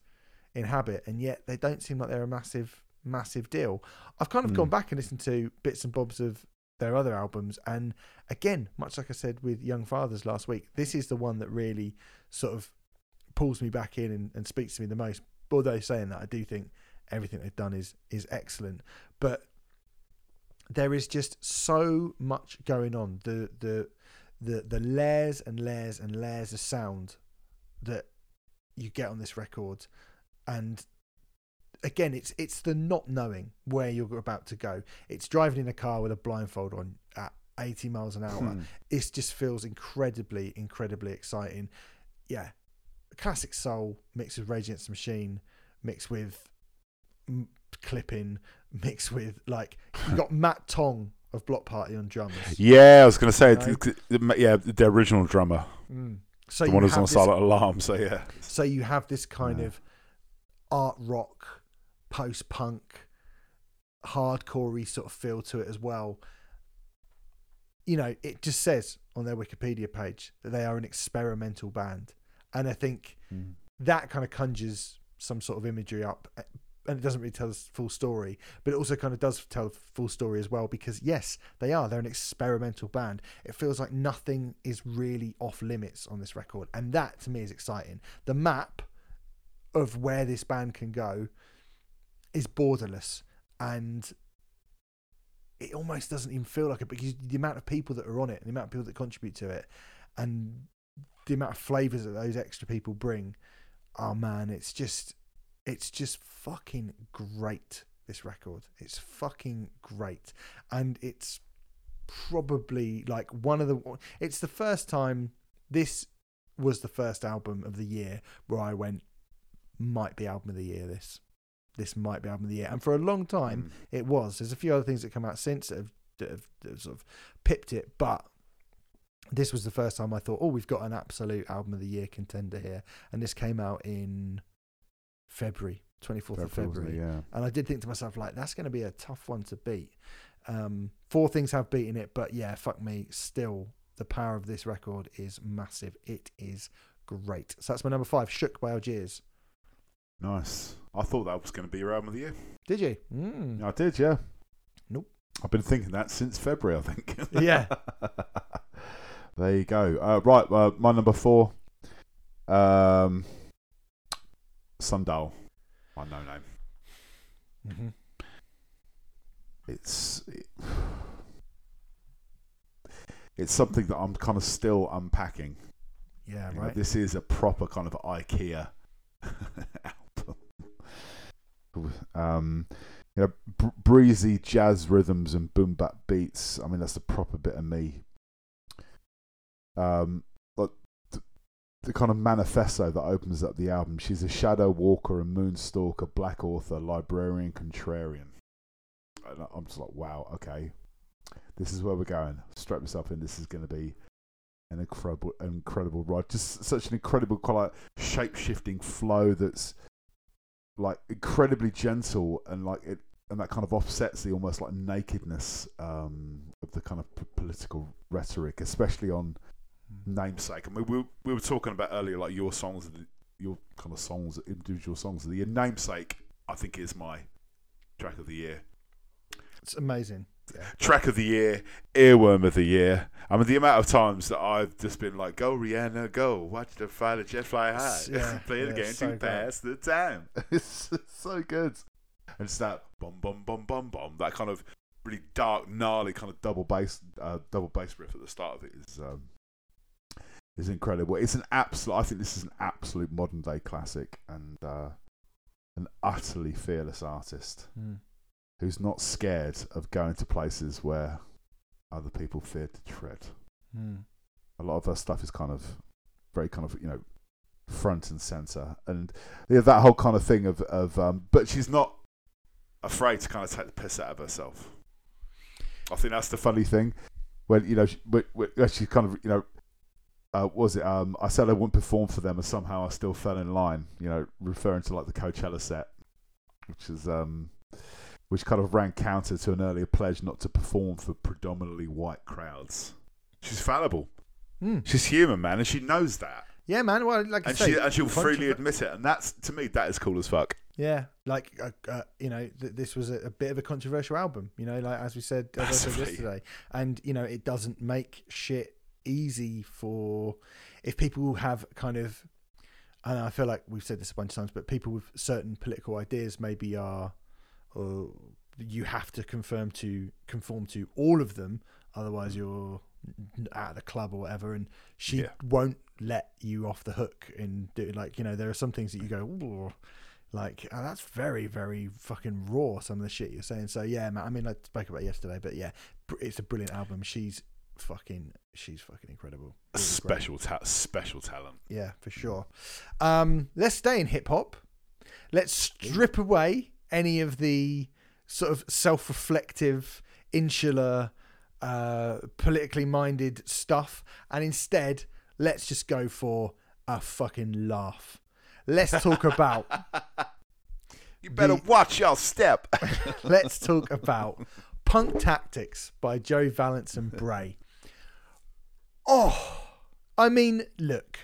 inhabit, and yet they don't seem like they're a massive massive deal. I've kind of Mm. gone back and listened to bits and bobs of their other albums, and again, much like I said with Young Fathers last week, this is the one that really sort of pulls me back in and, and speaks to me the most. Although saying that, I do think everything they've done is is excellent, but there is just so much going on. The the the the layers and layers and layers of sound that you get on this record, and again, it's it's the not knowing where you're about to go. It's driving in a car with a blindfold on at 80 miles an hour. Hmm. It just feels incredibly, incredibly exciting. Yeah, classic soul mixed with Rage Against the Machine, mixed with m- clipping, mixed with like you got Matt Tong of Bloc Party on drums. Yeah, I was going to say, th- th- yeah, the original drummer, Mm. So the you one who's have on this- Silent Alarm. So yeah, So you have this kind Yeah. of art rock, post punk, hardcorey sort of feel to it as well. You know, it just says on their Wikipedia page that they are an experimental band, and I think that kind of conjures some sort of imagery up. And it doesn't really tell the full story, but it also kind of does tell the full story as well. Because yes, they are. They're an experimental band. It feels like nothing is really off limits on this record, and that to me is exciting. The map of where this band can go is borderless, and it almost doesn't even feel like it because the amount of people that are on it, and the amount of people that contribute to it, and the amount of flavors that those extra people bring. Oh man, it's just it's just fucking great this record. It's fucking great. And it's probably like one of the it's the first time this was the first album of the year where i went might be album of the year this. This might be album of the year. And for a long time Mm. it was. There's a few other things that come out since that have, that have, that have sort of pipped it but this was the first time i thought oh we've got an absolute album of the year contender here. And this came out in february 24th of february yeah. and I did think to myself, like, that's going to be a tough one to beat. Um, four things have beaten it, but yeah, fuck me. Still, the power of this record is massive. It is great. So that's my number five, Shook by Algiers. Nice. I thought that was going to be your album of the year. Did you? Mm. I did, yeah. Nope. I've been thinking that since February, I think. Yeah. there you go. Uh, right, uh, my number four, um, Sundial. My Noname. hmm It's it, it's something that I'm kind of still unpacking. Yeah, You know, right. this is a proper kind of IKEA album. Um, you know, br- breezy jazz rhythms and boom bap beats. I mean, that's the proper bit of me. Um, the kind of manifesto that opens up the album. She's a shadow walker, a moonstalker, black author, librarian, contrarian. And I'm just like, wow, okay, this is where we're going. Strap myself in. This is going to be an incredible, incredible ride. Just such an incredible, kind shape shifting flow that's like incredibly gentle and like it, and that kind of offsets the almost like nakedness um, of the kind of p- political rhetoric, especially on namesake. I mean, we we were talking about earlier, like your songs, your kind of songs, individual songs. of The year. namesake, I think, is my track of the year. It's amazing. Track of the year, earworm of the year. I mean, the amount of times that I've just been like, "Go Rihanna, go! Watch the fighter jet fly high, Yeah, play the game so to pass the time." it's so good, and it's that bum bum bum bum bum, that kind of really dark, gnarly kind of double bass, uh, double bass riff at the start of it is um, is incredible. It's an absolute. I think this is an absolute modern day classic and uh, an utterly fearless artist Mm. who's not scared of going to places where other people fear to tread. Mm. A lot of her stuff is kind of very kind of you know front and center, and yeah, that whole kind of thing of of. Um, but she's not afraid to kind of take the piss out of herself. I think that's the funny thing when you know she, when, when she kind of you know uh, was it um I said I wouldn't perform for them and somehow I still fell in line you know referring to like the Coachella set which is um which kind of ran counter to an earlier pledge not to perform for predominantly white crowds she's fallible Mm. she's human man and she knows that Yeah, man. Well, like I and say, she and she'll freely admit it and that's to me that is cool as fuck Yeah, like uh, uh, you know, th- this was a, a bit of a controversial album. You know, like as we said, as I said yesterday, and you know, it doesn't make shit easy for if people have kind of. And I feel like we've said this a bunch of times, but people with certain political ideas maybe are, or you have to confirm to conform to all of them, otherwise mm. you're out of the club or whatever. And she Yeah. won't let you off the hook in do like you know there are some things that you go. Ooh, like oh, that's very very fucking raw some of the shit you're saying so yeah man i mean i spoke about it yesterday but yeah it's a brilliant album she's fucking she's fucking incredible. Really special ta- special talent. Yeah for sure. Um let's stay in hip-hop. Let's strip away any of the sort of self-reflective insular uh politically minded stuff and instead let's just go for a fucking laugh. Let's talk about you better The- watch your step. Let's talk about Punk Tactics by Joe Valance and Bray. Oh, I mean, look,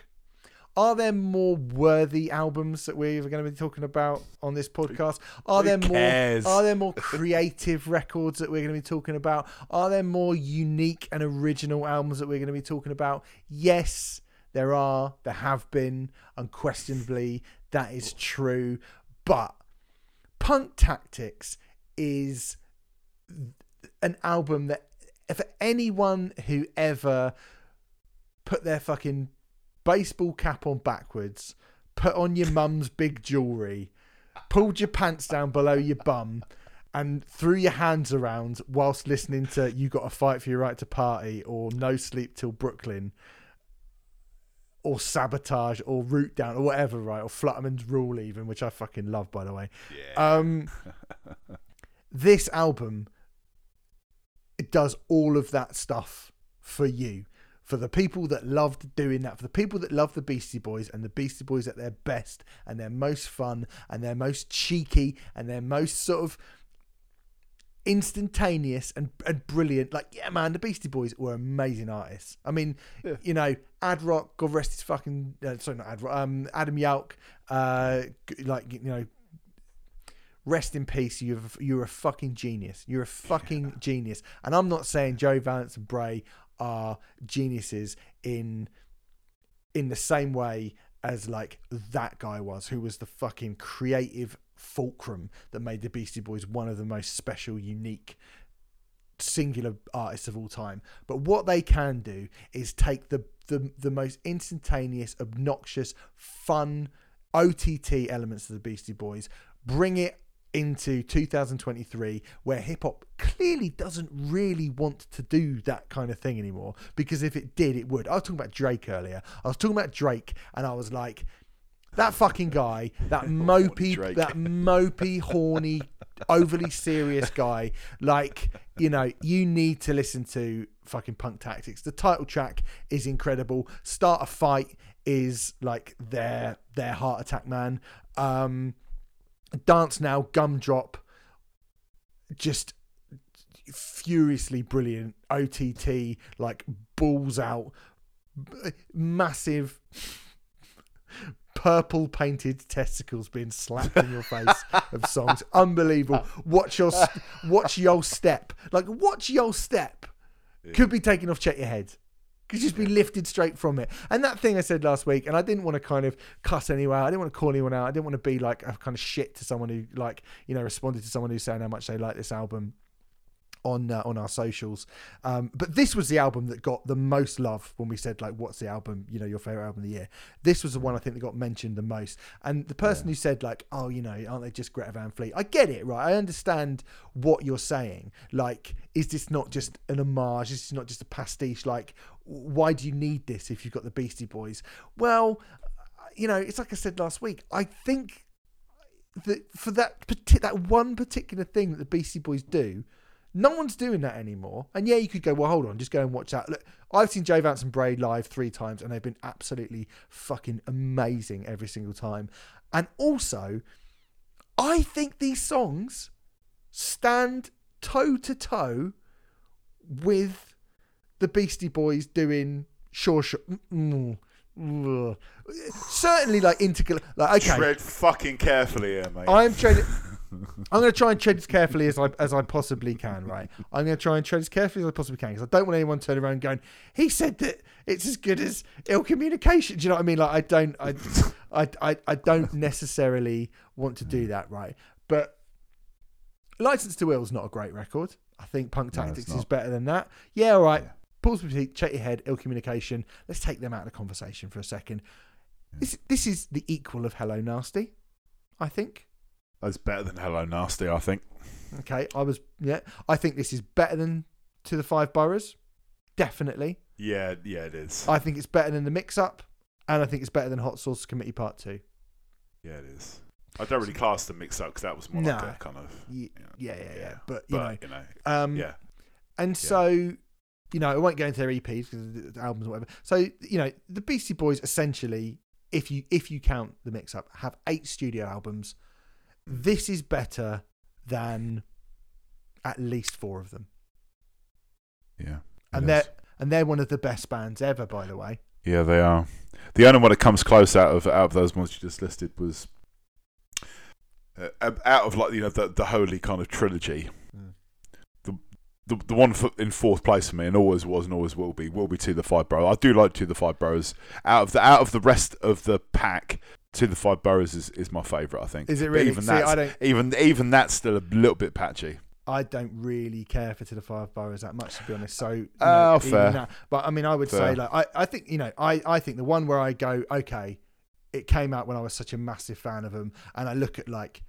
are there more worthy albums that we're going to be talking about on this podcast? Are there more? Are there more creative records that we're going to be talking about? Are there more unique and original albums that we're going to be talking about? Yes, there are. There have been. Unquestionably, that is true. But Punk Tactics is an album that for anyone who ever put their fucking baseball cap on backwards, put on your mum's big jewelry, pulled your pants down below your bum, and threw your hands around whilst listening to "You Got to Fight for Your Right to Party" or "No Sleep Till Brooklyn." Or sabotage, or root down, or whatever, right? Or Flutterman's Rule, even, which I fucking love, by the way. yeah Um, this album it does all of that stuff for you, for the people that loved doing that, for the people that love the Beastie Boys and the Beastie Boys at their best and their most fun and their most cheeky and their most sort of instantaneous and, and brilliant. Like, yeah, man, the Beastie Boys were amazing artists. I mean, Yeah. you know, Ad Rock, God rest his fucking, uh, sorry, not Ad Rock, um, Adam Yauch, uh, like, you know, rest in peace. You're you're a fucking genius. You're a fucking genius. And I'm not saying Joe Valance and Bray are geniuses in in the same way as like that guy was, who was the fucking creative fulcrum that made the Beastie Boys one of the most special, unique, singular artists of all time. But what they can do is take the the, the most instantaneous, obnoxious, fun OTT elements of the Beastie Boys, bring it into 2023 where hip hop clearly doesn't really want to do that kind of thing anymore because if it did it would. I was talking about Drake earlier. I was talking about Drake and I was like that fucking guy that mopey that mopey horny overly serious guy like you know you need to listen to fucking punk tactics. The title track is incredible. Start a fight is like their their heart attack man. Um Dance Now, Gumdrop, just furiously brilliant. OTT, like balls out, massive purple painted testicles being slapped in your face of songs. Unbelievable. Watch your watch your step. Like watch your step. Could be taken off. Check your head. Could just be lifted straight from it. And that thing I said last week, and I didn't want to kind of cuss anyone out. I didn't want to call anyone out. I didn't want to be like a kind of shit to someone who like, you know, responded to someone who's saying how much they like this album. on uh, on our socials. Um, but this was the album that got the most love when we said like, "What's the album? You know, your favorite album of the year?" This was the one I think that got mentioned the most. And the person who said like, "Oh, you know, aren't they just Greta Van Fleet?" I get it, right? I understand what you're saying. Like, is this not just an homage? Is this not just a pastiche? Like, why do you need this if you've got the Beastie Boys? Well, you know, it's like I said last week. I think that for that that one particular thing that the Beastie Boys do, no one's doing that anymore. And yeah, you could go, well, hold on, just go and watch that. Look, I've seen Jay Vance and Bray live three times, and they've been absolutely fucking amazing every single time. And also, I think these songs stand toe to toe with the Beastie Boys doing Sure Sure. Mm, mm, certainly, like integral. Like okay, Tread fucking carefully here, mate. I'm trying. I'm going to try and tread as carefully as I as I possibly can. Right, I'm going to try and tread as carefully as I possibly can because I don't want anyone turning around going, "He said that it's as good as ill communication." Do you know what I mean? Like, I don't, I, I, I, I don't necessarily want to do that. Right, but License to Ill is not a great record. I think Punk No, Tactics is better than that. Yeah, all right. Yeah. Pause your check your head, ill communication. Let's take them out of the conversation for a second. This this is the equal of Hello Nasty, I think. That's better than Hello Nasty, I think. Okay, I was yeah. I think this is better than To the Five Boroughs, definitely. Yeah, yeah, it is. I think it's better than the Mix Up, and I think it's better than Hot Sauce Committee Part Two. yeah, it is. I don't really class the mix up because that was more like a kind of. Yeah, Yeah, yeah, yeah. yeah. But you But, you know, know, um, yeah. And so, you know, I won't go into their EPs because the albums or whatever. So, you know, the Beastie Boys essentially, if you if you count the mix up, have eight studio albums. This is better than at least four of them, Yeah. and they're and they're one of the best bands ever, by the way. Yeah, they are. The only one that comes close out of out of those ones you just listed was uh, out of like you know the the holy kind of trilogy. The, the one for, in fourth place for me, and always was and always will be, will be to the five bro. I do like to the five bros. Out of the out of the rest of the pack, to the five boroughs is, is my favourite. I think. Is it But really? Even See, I don't even even that's still a little bit patchy. I don't really care for To the Five Boroughs that much, to be honest. So, you Oh, know, fair. that- but I mean, I would Fair. say, like, I, I think, you know, I, I think the one where I go, okay, it came out when I was such a massive fan of them, and I look at like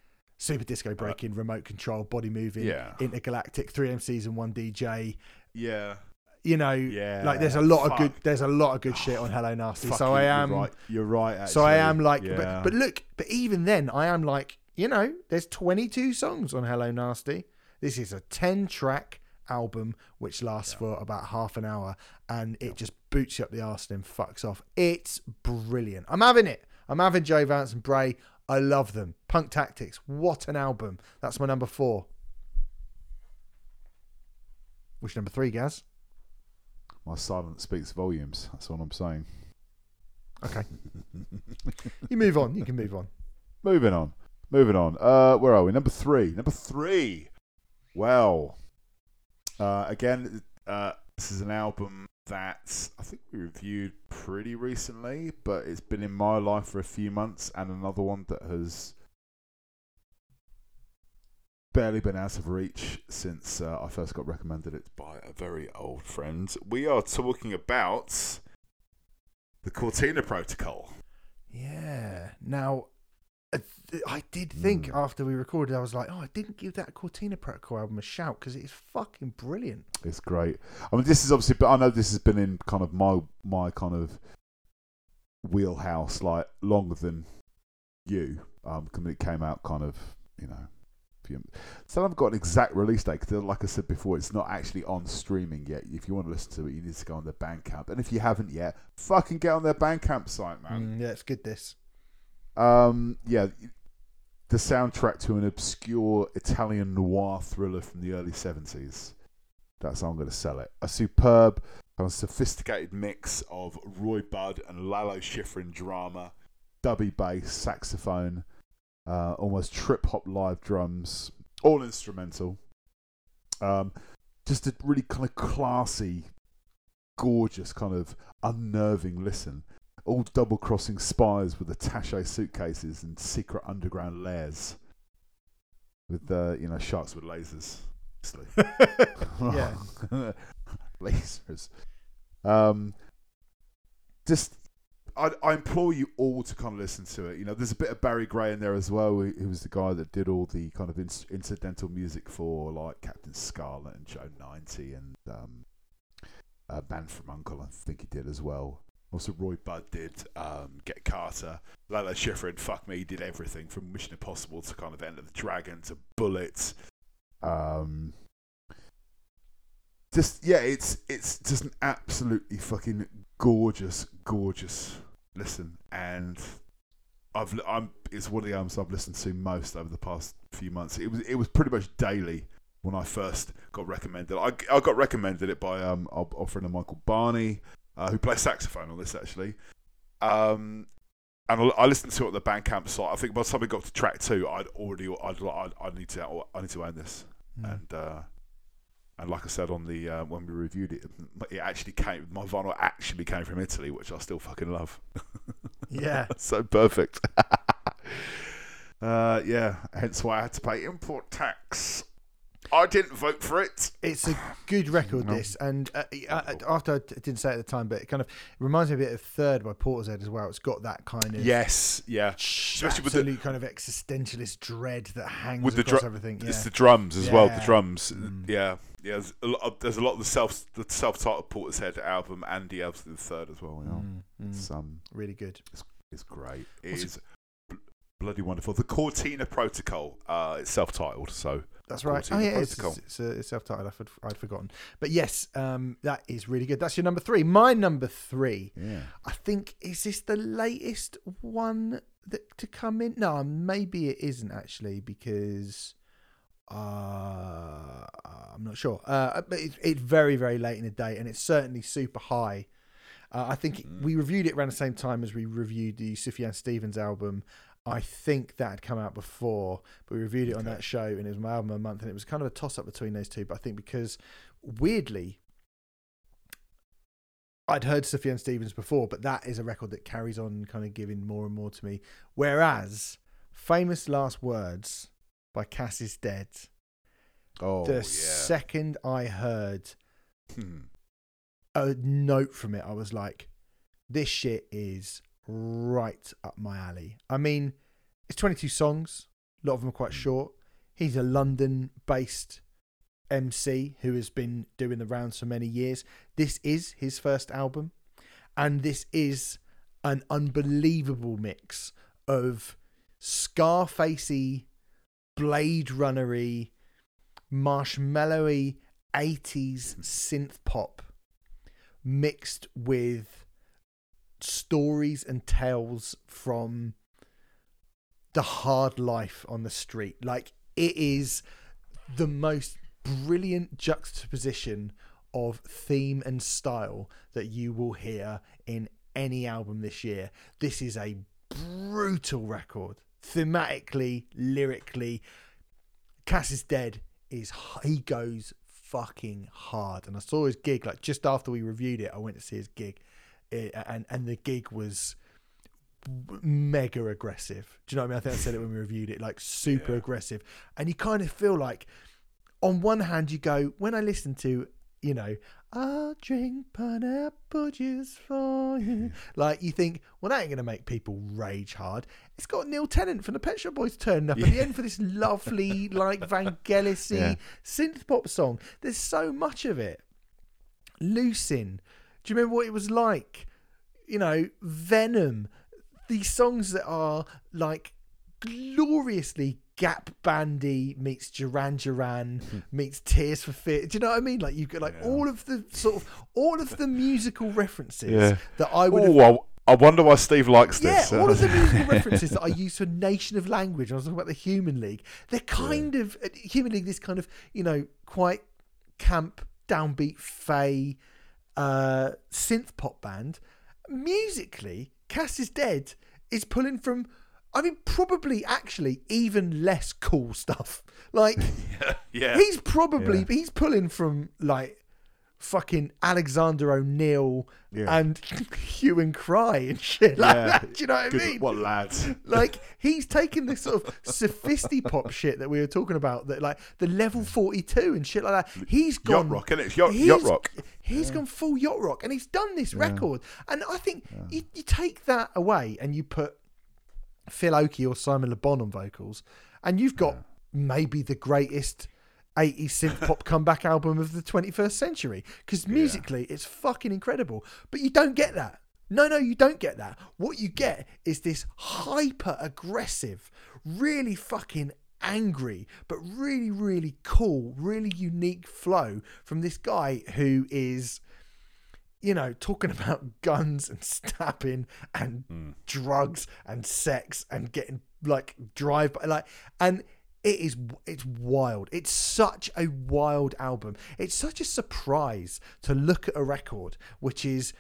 Super Disco uh, Breaking, Remote Control, Body Moving, Yeah. Intergalactic, 3MCs and One DJ. Yeah. You know, Yeah. like there's a lot of good, there's a lot of good shit on Hello Nasty. Fuck so you, I you're am, right. You're right. Actually. so I am like, Yeah. but, but look, but even then, I am like, you know, there's 22 songs on Hello Nasty. This is a 10 track album which lasts for about half an hour and it just boots you up the arse and fucks off. It's brilliant. I'm having it. I'm having Joe Vance and Bray. I love them. Punk Tactics. What an album. That's my number four. Which number three, Gaz? My silence speaks volumes. That's what I'm saying. Okay. You move on. You can move on. Moving on. Moving on. Uh, where are we? Number three. Number three. Well, uh, again, uh, this is an album that I think we reviewed pretty recently, but it's been in my life for a few months, and another one that has barely been out of reach since uh, I first got recommended it by a very old friend. We are talking about the Cortina Protocol. Yeah. Now, I did think Mm. after we recorded, I was like, oh, I didn't give that Cortina Protocol album a shout because it's fucking brilliant. It's great. I mean, this is obviously, but I know this has been in kind of my my kind of wheelhouse like longer than you. Um, it came out kind of, you know. Still haven't got an exact release date because, like I said before, it's not actually on streaming yet. If you want to listen to it, you need to go on their Bandcamp, and if you haven't yet, fucking get on their Bandcamp site, man. Mm, yeah, it's good. This. Um, yeah, the soundtrack to an obscure Italian noir thriller from the early seventies. That's how I'm going to sell it. A superb, of sophisticated mix of Roy Budd and Lalo Schifrin drama, dubby bass, saxophone, uh, almost trip hop live drums, all instrumental. Um, just a really kind of classy, gorgeous, kind of unnerving listen all double crossing spies with attache suitcases and secret underground lairs with uh, you know sharks with lasers. Yeah. lasers. Um, just, I, I implore you all to kind of listen to it. You know, there's a bit of Barry Gray in there as well, who, who was the guy that did all the kind of in, incidental music for like Captain Scarlet and Joe 90 and um, uh, Man from Uncle, I think he did as well. Also, Roy Budd did um, Get Carter. Lalo Schifrin, fuck me, did everything from Mission Impossible to kind of Enter the Dragon to Bullitt. Um, just yeah, it's it's just an absolutely fucking gorgeous, gorgeous listen, and I've I'm it's one of the albums I've listened to most over the past few months. It was it was pretty much daily when I first got recommended. I, I got recommended it by um our, friend of Michael Barney, uh, who plays saxophone on this actually. Um, and I, listened to it on the Bandcamp site. I think by the time we got to track two, I'd already I'd I'd, I'd need to I need to own this, Mm. and uh, and like I said on the uh, when we reviewed it, it actually came. My vinyl actually came from Italy, which I still fucking love. Yeah. so perfect. uh, yeah, hence why I had to pay import tax. I didn't vote for it. It's a good record, No. this, and uh, uh, after I didn't say it at the time, but it kind of reminds me a bit of Third by Portishead as well. It's got that kind of Yes, yeah. especially with the- kind of existentialist dread that hangs With the across dru- everything. Yeah. It's the drums as well. The drums, Mm. yeah, yeah. There's a lot. Of, there's a lot of the self the self-titled Portishead album and the album the third as well. You know, Mm, mm, it's um, really good. it's great. It What's it- is bl- bloody wonderful. The Cortina Protocol. Uh, it's self-titled, so That's right. Oh Cortina yeah, it's, Protocol. it's, it's, uh, self-titled. I'd, I'd forgotten, but yes, um, that is really good. That's your number three. My number three. yeah. I think is this the latest one that to come in? No, maybe it isn't actually because uh, I'm not sure. Uh, but it's, it's very very late in the day, and it's certainly super high. Uh, I think Mm. we reviewed it around the same time as we reviewed the Sufjan Stevens album. I think that had come out before, but we reviewed it on that show, and it was my album the month, and it was kind of a toss up between those two. But I think because weirdly, I'd heard Sufjan Stevens before, but that is a record that carries on kind of giving more and more to me. Whereas Famous Last Words by Casisdead, Oh the yeah. second I heard Hmm. a note from it, I was like, this shit is right up my alley. I mean, it's 22 songs, a lot of them are quite hmm. short. He's a London based MC who has been doing the rounds for many years. This is his first album, and this is an unbelievable mix of Scarfacey, Blade Runnery, marshmallowy 80s synth pop mixed with stories and tales from the hard life on the street. Like it is the most brilliant juxtaposition of theme and style that you will hear in any album this year. This is a brutal record, thematically, lyrically. Casisdead is he goes fucking hard, and I saw his gig like just after we reviewed it. I went to see his gig, and and the gig was mega aggressive. Do you know what I mean? I think I said it when we reviewed it, like super Yeah. aggressive, and you kind of feel like, on one hand, you go when I listen to, you know, I'll drink pineapple juice for you. Hmm. Like you think, well, that ain't gonna make people rage hard. It's got Neil Tennant from the Pet Shop Boys turning up at the end for this lovely, like Vangelis-y Yeah. synth pop song. There's so much of it. Lucin, do you remember what it was like? You know, Venom. These songs that are like gloriously Gap Bandy meets Duran Duran meets Tears for Fear. Do you know what I mean? Like you got like Yeah. all of the sort of all of the musical references Yeah. that I would have Oh, I, I wonder why Steve likes yeah, this. all of the musical references that I use for Nation of Language. I was talking about the Human League. They're kind of uh, Human League. This kind of you know quite camp, downbeat, fey, uh, synth pop band. Musically, Casisdead is pulling from. I mean, probably actually even less cool stuff. Like yeah. he's probably he's pulling from like fucking Alexander O'Neal Yeah. and hue and cry and shit like Yeah. that. Do you know what I mean? what lads? like he's taken this sort of sophisti pop shit that we were talking about, that like the level forty two and shit like that. He's gone Yacht rock, isn't it? Yacht, yacht rock. He's gone full yacht rock, and he's done this record. And I think you, you take that away and you put Phil Oakey or Simon Le Bon on vocals, and you've got maybe the greatest 80s synth pop comeback album of the 21st century. Because musically, it's fucking incredible. But you don't get that. No, no, you don't get that. What you get is this hyper aggressive, really fucking angry, but really, really cool, really unique flow from this guy who is you know, talking about guns and stabbing and hmm. drugs and sex and getting like drive by like and it is it's wild. It's such a wild album. It's such a surprise to look at a record which is,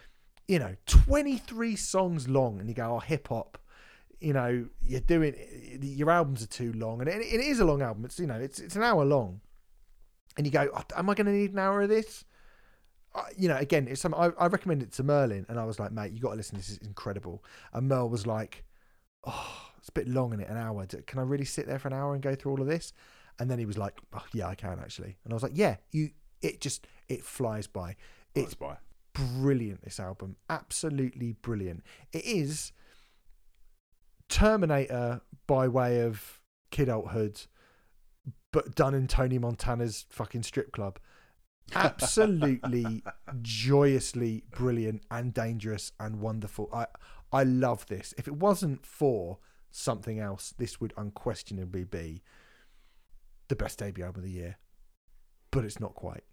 you know, 23 songs long and you go, oh, hip hop. You know, you're doing your albums are too long, and it, it is a long album. It's you know, it's it's an hour long, and you go, oh, am I going to need an hour of this? I- you know, again, it's some. I, I recommended it to Merlin, and I was like, "Mate, you got to listen. This is incredible." And Merl was like, "Oh, it's a bit long in it, an hour. Can I really sit there for an hour and go through all of this?" And then he was like, oh, "Yeah, I can actually." And I was like, "Yeah, you." It just it flies by. It's by. brilliant. This album, absolutely brilliant. It is Terminator by way of Kid Hood, but done in Tony Montana's fucking strip club. Absolutely joyously brilliant and dangerous and wonderful. I I love this. If it wasn't for something else, this would unquestionably be the best debut album of the year. But it's not quite.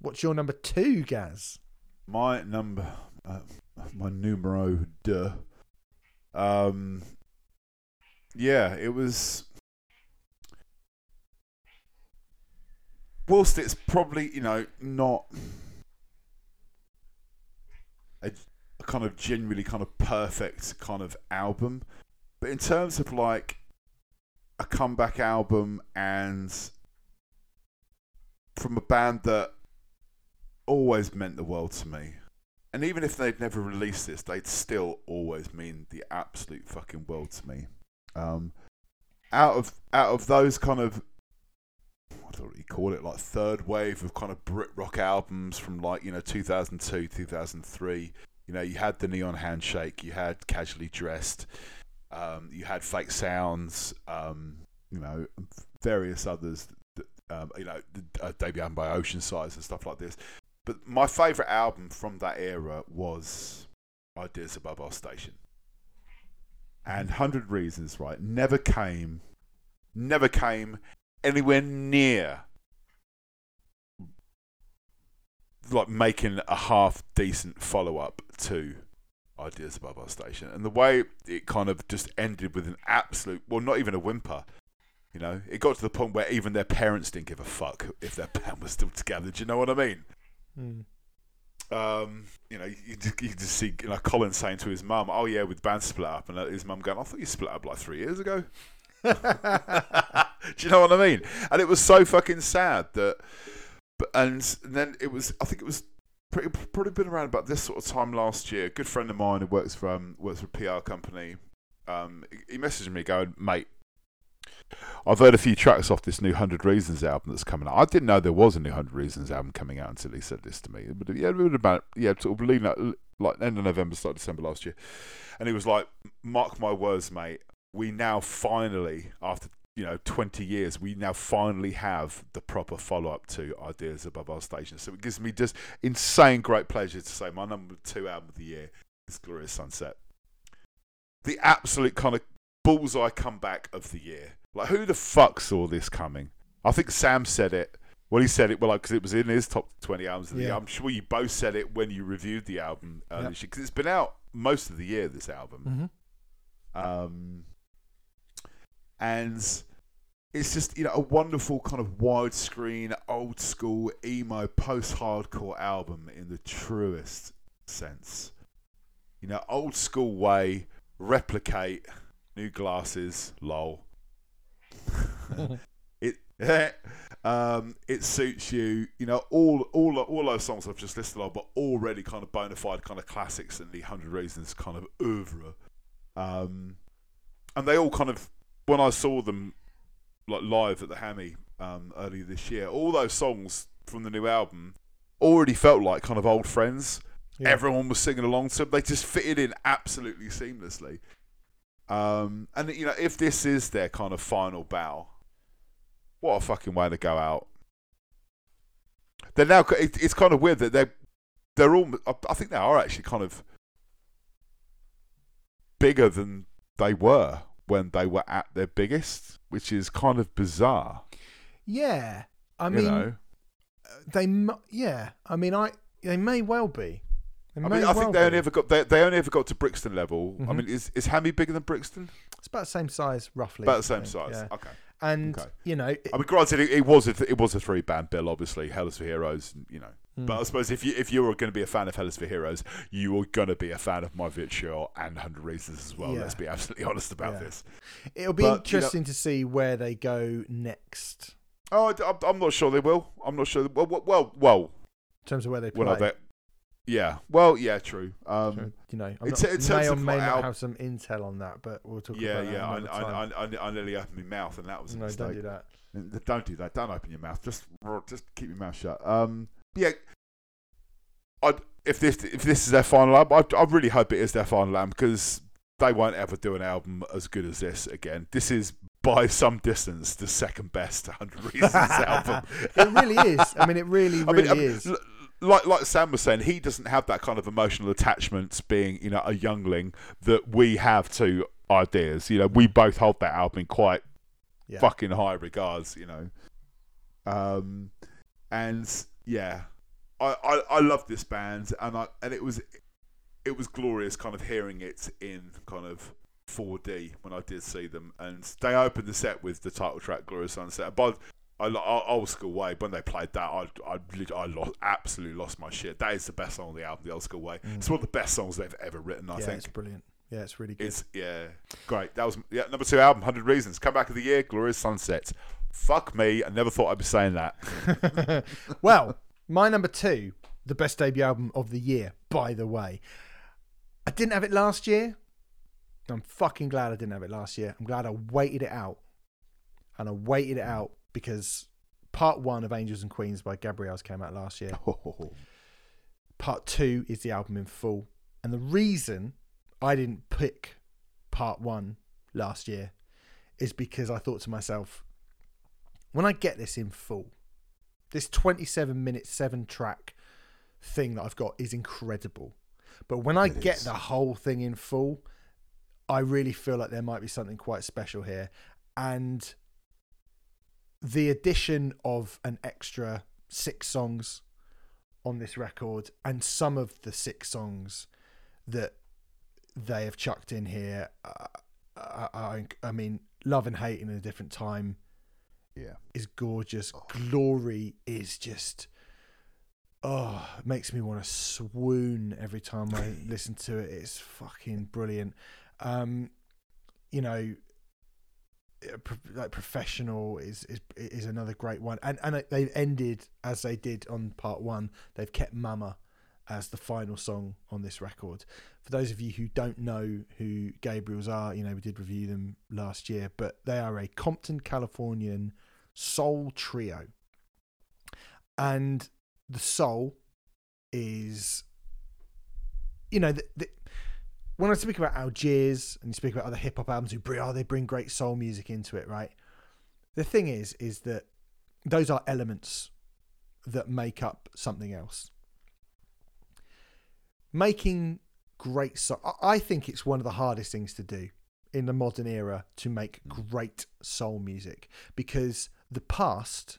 What's your number two, Gaz? My number, uh, my numero deux. Um, yeah, it was. Whilst it's probably you know not a, a kind of genuinely kind of perfect kind of album, but in terms of like a comeback album and from a band that always meant the world to me. And even if they'd never released this, they'd still always mean the absolute fucking world to me. Um, out of out of those kind of I don't you call it, like third wave of kind of Brit rock albums from like, you know, 2002, 2003. You know, you had the Neon Handshake, you had Casually Dressed, um, you had Fake Sounds, um, you know, various others, um, you know, the uh, debut album by Oceansize and stuff like this. But my favourite album from that era was Ideas Above Our Station. And 100 Reasons, right, never came, never came anywhere near like making a half decent follow up to Ideas Above Our Station. And the way it kind of just ended with an absolute, well, not even a whimper. You know, it got to the point where even their parents didn't give a fuck if their band was still together. Do you know what I mean? Um, you know, you, just- you just see you know, Colin saying to his mum, "Oh yeah, with band split up," and uh, his mum going, "I thought you split up like three years ago." Do you know what I mean? And it was so fucking sad that, but and then it was. I think it was pretty probably been around about this sort of time last year. A good friend of mine who works for um, works for a PR company. Um, he messaged me going, "Mate, I've heard a few tracks off this new Hundred Reasons album that's coming out. I didn't know there was a new Hundred Reasons album coming out until he said this to me. But yeah, it would about yeah, sort of leading up, like end of November, start of December last year. And he was like, "Mark my words, mate. We now finally, after you know twenty years, we now finally have the proper follow up to Ideas Above Our Station. So it gives me just insane great pleasure to say my number two album of the year is Glorious Sunset. The absolute kind of bullseye comeback of the year. Like, who the fuck saw this coming? I think Sam said it. Well, he said it well because it was in his top twenty albums of the Yeah. year. I'm sure you both said it when you reviewed the album uh, Yep. because it's been out most of the year. This album, Mm-hmm. um, and it's just you know a wonderful kind of widescreen, old school emo, post-hardcore album in the truest sense. You know, old school way, replicate, new glasses, lol. it Um, it suits you. You know, all all all those songs I've just listed are, but already kind of bona fide kind of classics in the Hundred Reasons kind of oeuvre. Um, and they all kind of when I saw them like live at the Hammy um, earlier this year, all those songs from the new album already felt like kind of old friends. Yeah. Everyone was singing along to them. They just fitted in absolutely seamlessly. Um, and you know, if this is their kind of final bow, what a fucking way to go out. They're now. It, it's kind of weird that they're they're all. I- I think they are actually kind of bigger than they were when they were at their biggest, which is kind of bizarre. Yeah, I mean, know, they. mu- Yeah, I mean, I. They may well be. They I mean, I well think they be. only ever got they, they only ever got to Brixton level. I Mhm. mean, is is Hammy bigger than Brixton? It's about the same size, roughly. About the same size. yeah. Okay. And Okay. you know, it- I mean, granted, it, it was a th- it was a three band bill, obviously. Hell for Heroes, you know. Mm, But I suppose if you if you were going to be a fan of Hell Is for Heroes, you were going to be a fan of My Vitriol and Hundred Reasons as well. Yeah. Let's be absolutely honest about Yeah. this. it'll be but, you know- interesting to see where they go next Oh, I'm not sure they will. I'm not sure. Well, well, well, well, in terms of where they play. well, they, yeah. Well, yeah, true. Um, you know, I'm not, ter- may or may not our- have some intel on that, but we'll talk yeah, about that yeah. I. I, I, I, nearly opened my mouth, and that was a no, mistake. don't do that. Don't do that. Don't open your mouth. Just just keep your mouth shut. Um, yeah. I if this if this is their final album, I, I really hope it is their final album because they won't ever do an album as good as this again. This is by some distance the second best Hundred Reasons album. it really is. I mean, it really, I really mean, I mean, is. l- like like Sam was saying, he doesn't have that kind of emotional attachment being you know a youngling that we have to ideas. You know, we both hold that album in quite Yeah. fucking high regards, you know. Um, and yeah, I, I I love this band, and I and it was it was glorious, kind of hearing it in kind of 4D when I did see them, and they opened the set with the title track "Glorious Sunset." But I, I old school way when they played that, I I I lost, absolutely lost my shit. That is the best song on the album, the old school way. Mm. It's one of the best songs they've ever written. I yeah, think it's brilliant. Yeah, it's really good. it's yeah, great. That was yeah number two album, Hundred Reasons. Comeback of the year, Glorious Sunset. Fuck me, I never thought I'd be saying that. well, my number two, the best debut album of the year, by the way. I didn't have it last year. I'm fucking glad I didn't have it last year. I'm glad I waited it out. And I waited it out because part one of Angels and Queens by Gabriels came out last year. Oh. Part two is the album in full. And the reason I didn't pick part one last year is because I thought to myself, when I get this in full, this 27 minute, seven track thing that I've got is incredible. But when I It get is. the whole thing in full, I really feel like there might be something quite special here. And the addition of an extra six songs on this record and some of the six songs that they have chucked in here, uh, I, I, I mean, Love and Hate in a Different Time yeah, is gorgeous. Glory is just oh, it makes me want to swoon every time I listen to it. It's fucking brilliant. Um, you know, like professional is is is another great one, and and they ended as they did on part one. They've kept Mama as the final song on this record. For those of you who don't know who Gabriels are, you know we did review them last year, but they are a Compton, Californian soul trio, and the soul is, you know, the, the, when I speak about Algiers and you speak about other hip hop albums who bring, oh, they bring great soul music into it, right? The thing is, is that those are elements that make up something else. Making great soul, I- I think it's one of the hardest things to do in the modern era to make mm. great soul music because the past,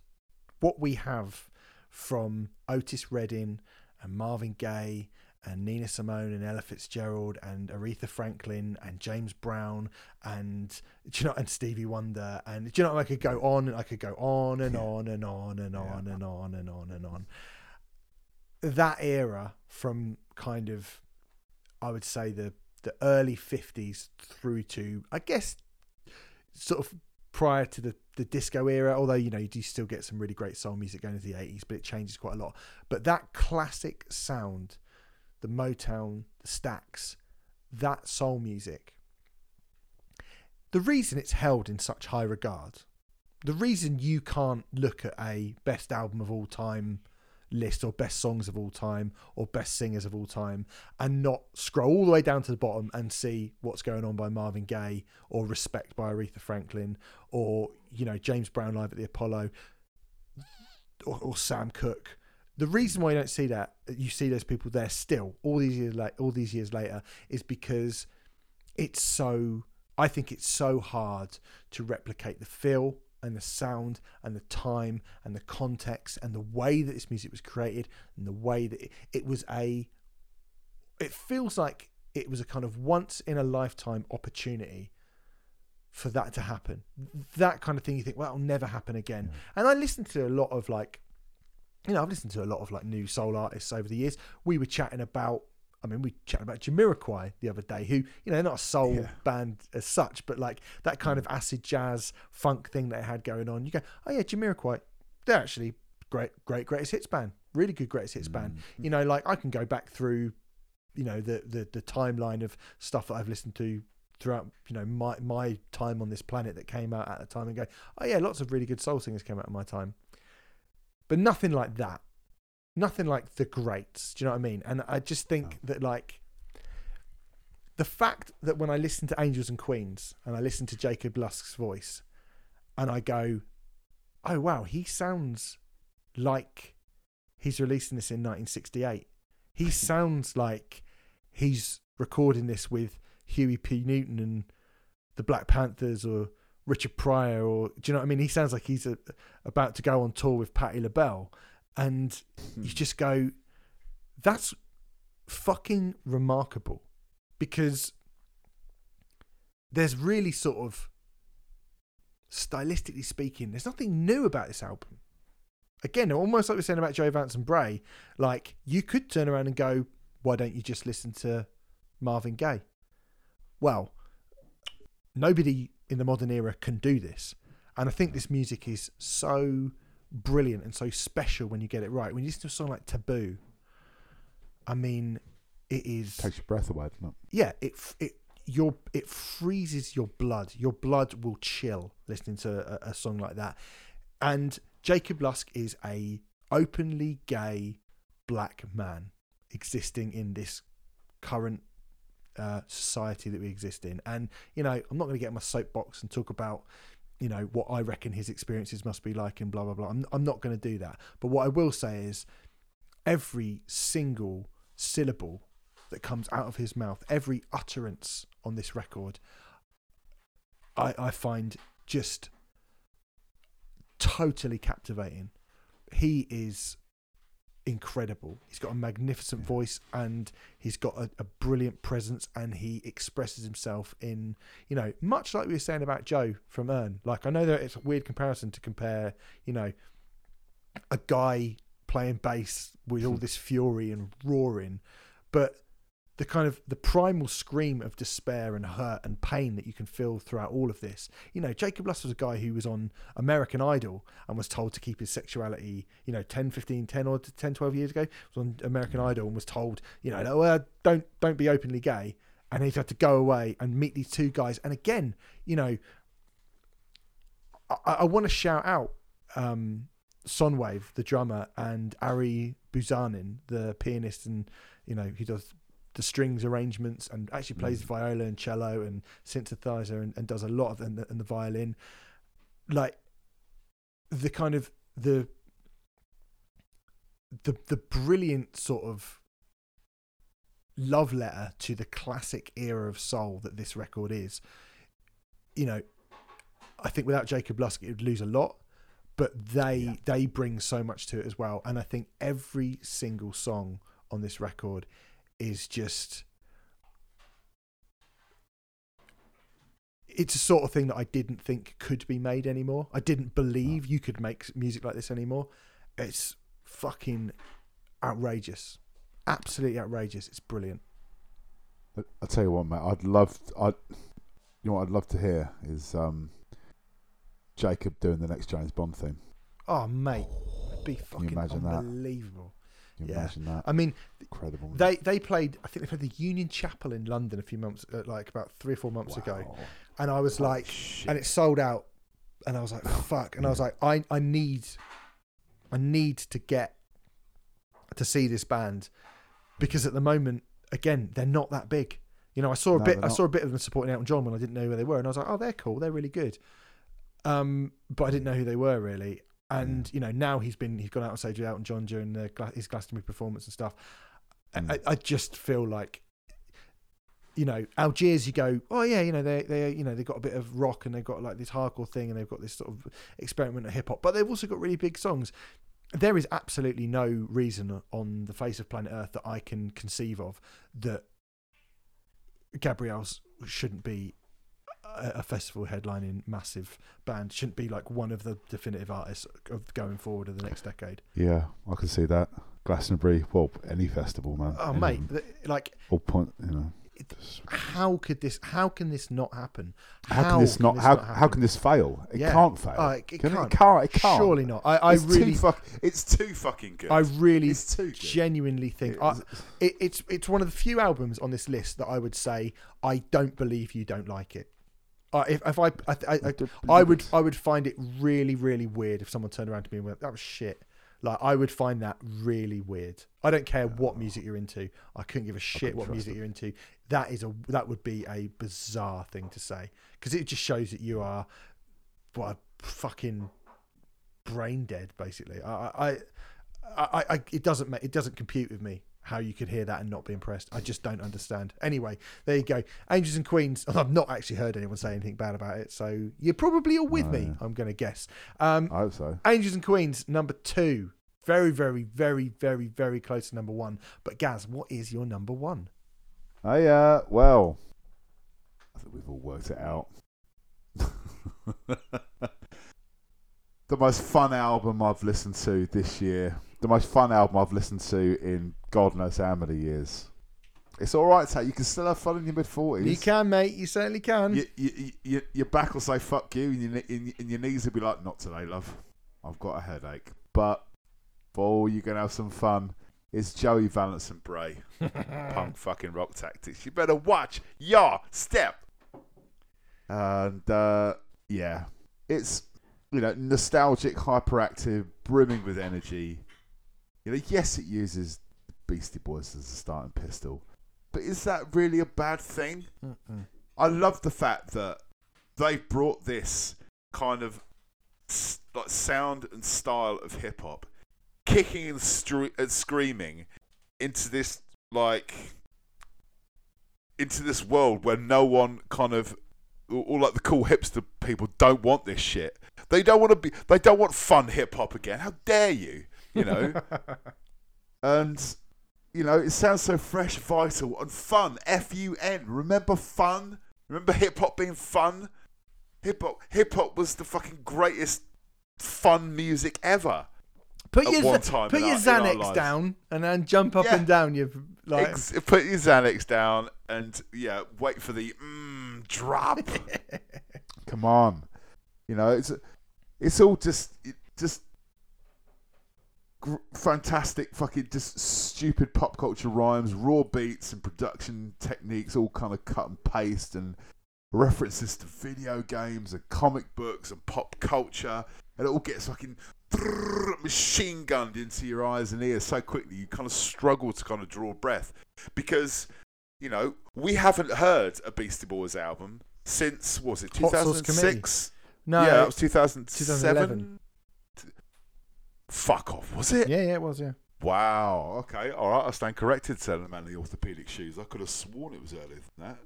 what we have from Otis Redding and Marvin Gaye and Nina Simone and Ella Fitzgerald and Aretha Franklin and James Brown and do you know and Stevie Wonder and do you know I could go on and I could go on and on and on and on and on and on and on. That era from kind of I would say the the early fifties through to I guess sort of prior to the the disco era. Although you know you do still get some really great soul music going into the eighties, but it changes quite a lot. But that classic sound, the Motown, the Stax that soul music. The reason it's held in such high regard, the reason you can't look at a best album of all time list or best songs of all time or best singers of all time and not scroll all the way down to the bottom and see what's going on by Marvin Gaye or Respect by Aretha Franklin or you know James Brown live at the Apollo or, or Sam Cooke. The reason why you don't see that, you see those people there still all these years all these years later, is because it's so. I think it's so hard to replicate the feel and the sound and the time and the context and the way that this music was created and the way that it, it was a it feels like it was a kind of once in a lifetime opportunity for that to happen. That kind of thing you think well it'll never happen again. Mm. And i listened to a lot of like you know i've listened to a lot of like new soul artists over the years. We were chatting about I mean, we chatted about Jamiroquai the other day, who you know, they're not a soul Yeah. band as such, but like that kind of acid jazz funk thing they had going on. You go, oh yeah, Jamiroquai, they're actually great, great greatest hits band, really good greatest hits band. Mm-hmm. You know, like I can go back through, you know, the the the timeline of stuff that I've listened to throughout, you know, my my time on this planet that came out at the time, and go, oh yeah, lots of really good soul singers came out in my time, but nothing like that nothing like the greats. Do you know what I mean? And I just think that like the fact that when I listen to Angels and Queens and I listen to Jacob Lusk's voice, and I go, "Oh wow, he sounds like he's releasing this in 1968. He sounds like he's recording this with Huey P. Newton and the Black Panthers or." Richard Pryor, or do you know what I mean? He sounds like he's a, about to go on tour with Patti LaBelle, and you hmm. just go, that's fucking remarkable because there's really sort of stylistically speaking, there's nothing new about this album. Again, almost like we are saying about Joe Vance and Bray, like you could turn around and go, why don't you just listen to Marvin Gaye? Well, nobody in the modern era can do this. And I think this music is so brilliant and so special when you get it right. When you listen to a song like Taboo, I mean, it is Takes your breath away, doesn't it? yeah, it it your it freezes your blood. Your blood will chill listening to a, a song like that. And Jacob Lusk is a openly gay black man existing in this current uh, society that we exist in. And you know, I'm not going to get in my soapbox and talk about you know what I reckon his experiences must be like and blah blah blah. I'm I'm not going to do that. But what I will say is every single syllable that comes out of his mouth, every utterance on this record, I, I find just totally captivating. He is incredible. He's got a magnificent voice and he's got a, a brilliant presence and he expresses himself in, you know, much like we were saying about Joe from Urne. Like, I know that it's a weird comparison to compare, you know, a guy playing bass with all hmm. this fury and roaring, but the kind of the primal scream of despair and hurt and pain that you can feel throughout all of this. You know, Jacob Lusk was a guy who was on American Idol and was told to keep his sexuality, you know, 10, 15, 10 or 10, 12 years ago, was on American Idol and was told, you know, "Oh, well, don't don't be openly gay. And he's had to go away and meet these two guys. And again, you know, I, I want to shout out um, Sonwave, the drummer, and Ari Balouzian, the pianist, and you know he does the strings arrangements and actually plays mm. viola and cello and synthesizer and, and does a lot of and the, and the violin. Like the kind of the the the brilliant sort of love letter to the classic era of soul that this record is. You know, I think without Jacob Lusk, it would lose a lot, but they they bring so much to it as well. And I think every single song on this record is just it's a sort of thing that I didn't think could be made anymore. I didn't believe you could make music like this anymore. It's fucking outrageous. Absolutely outrageous. It's brilliant. I'll tell you what, mate. I'd love. I, you know, what I'd love to hear is um, Jacob doing the next James Bond theme. Oh, mate, it'd be you fucking imagine that? Can you Yeah. imagine that? I mean, Incredible. they they played. I think they played the Union Chapel in London a few months, uh, like about three or four months ago, and I was Holy like, shit. and it sold out, and I was like, fuck, and I was like, I I need, I need to get to see this band because at the moment, again, they're not that big. You know, I saw a No, bit. I saw a bit of them supporting Elton John when I didn't know where they were, and I was like, oh, they're cool, they're really good. Um, but I didn't know who they were really, and you know, now he's been he's gone out on stage with Elton John during the his Glastonbury performance and stuff. Mm. I, I just feel like. You know, Algiers. You go, oh yeah, you know they they you know they've got a bit of rock and they've got like this hardcore thing and they've got this sort of experimental hip hop, but they've also got really big songs. There is absolutely no reason on the face of planet Earth that I can conceive of that Gabriels shouldn't be a, festival headlining massive band. Shouldn't be like one of the definitive artists of going forward in the next decade. Yeah, I can see that. Glastonbury, well, any festival, man. Oh Any mate, like All point, you know. It- how could this? How can this not happen? How, can this not? how, how happen? can this fail? It Yeah. can't fail. Oh, it- it Can can't. It can't. It can't. Surely not. I, I it's really, Too fuck, it's too fucking good. I really it's too good. genuinely think I, it, it's it's one of the few albums on this list that I would say I don't believe you don't like it. Uh, if if I I, I, I I would I would find it really really weird if someone turned around to me and went that was shit. Like I would find that really weird. I don't care what music you're into. I couldn't give a shit what music you're into. That is a that would be a bizarre thing to say because it just shows that you are what a fucking brain dead basically. I I, I, I, it doesn't it doesn't compute with me how you could hear that and not be impressed. I just don't understand. Anyway, there you go. Angels and Queens. I've not actually heard anyone say anything bad about it, so you're probably all with me. I'm going to guess. Um, I hope so. Angels and Queens, number two. Very, very, very, very, very close to number one. But Gaz, what is your number one? Oh yeah. Well, I think we've all worked it out. the most fun album I've listened to this year. The most fun album I've listened to in God knows how many years. It's all right, Tat. You can still have fun in your mid forties. You can, mate. You certainly can. You, you, you, your back will say "fuck you," and your, and, your knees will be like, "Not today, love. I've got a headache." But boy, you're gonna have some fun. It's Joey Valence and Brae, punk fucking rock tactics. You better watch your step. And uh, yeah, it's you know nostalgic, hyperactive, brimming with energy. You know, yes, it uses Beastie Boys as a starting pistol, but is that really a bad thing? Mm-mm. I love the fact that they brought this kind of like sound and style of hip hop, kicking and, stre- and screaming into this like into this world where no one kind of all like the cool hipster people don't want this shit. They don't want to be. They don't want fun hip hop again. How dare you? You know. and you know it sounds so fresh, vital, and fun. F U N. Remember fun. Remember hip hop being fun. Hip hop. Hip hop was the fucking greatest fun music ever. Put At your one time put your our- Xanax down and then jump up Yeah. and down. You like Ex- put your Xanax down and yeah, wait for the mm, drop. Come on, you know it's it's all just it just gr- fantastic, fucking just stupid pop culture rhymes, raw beats and production techniques, all kind of cut and paste and references to video games and comic books and pop culture, and it all gets fucking machine gunned into your eyes and ears so quickly you kind of struggle to kind of draw breath. Because you know we haven't heard a Beastie Boys album since was it 2006 no. yeah it was 2007 2011. Fuck off was it yeah, yeah, it was. Yeah. wow okay all right I stand corrected said the man in the orthopedic shoes I could have sworn it was earlier than that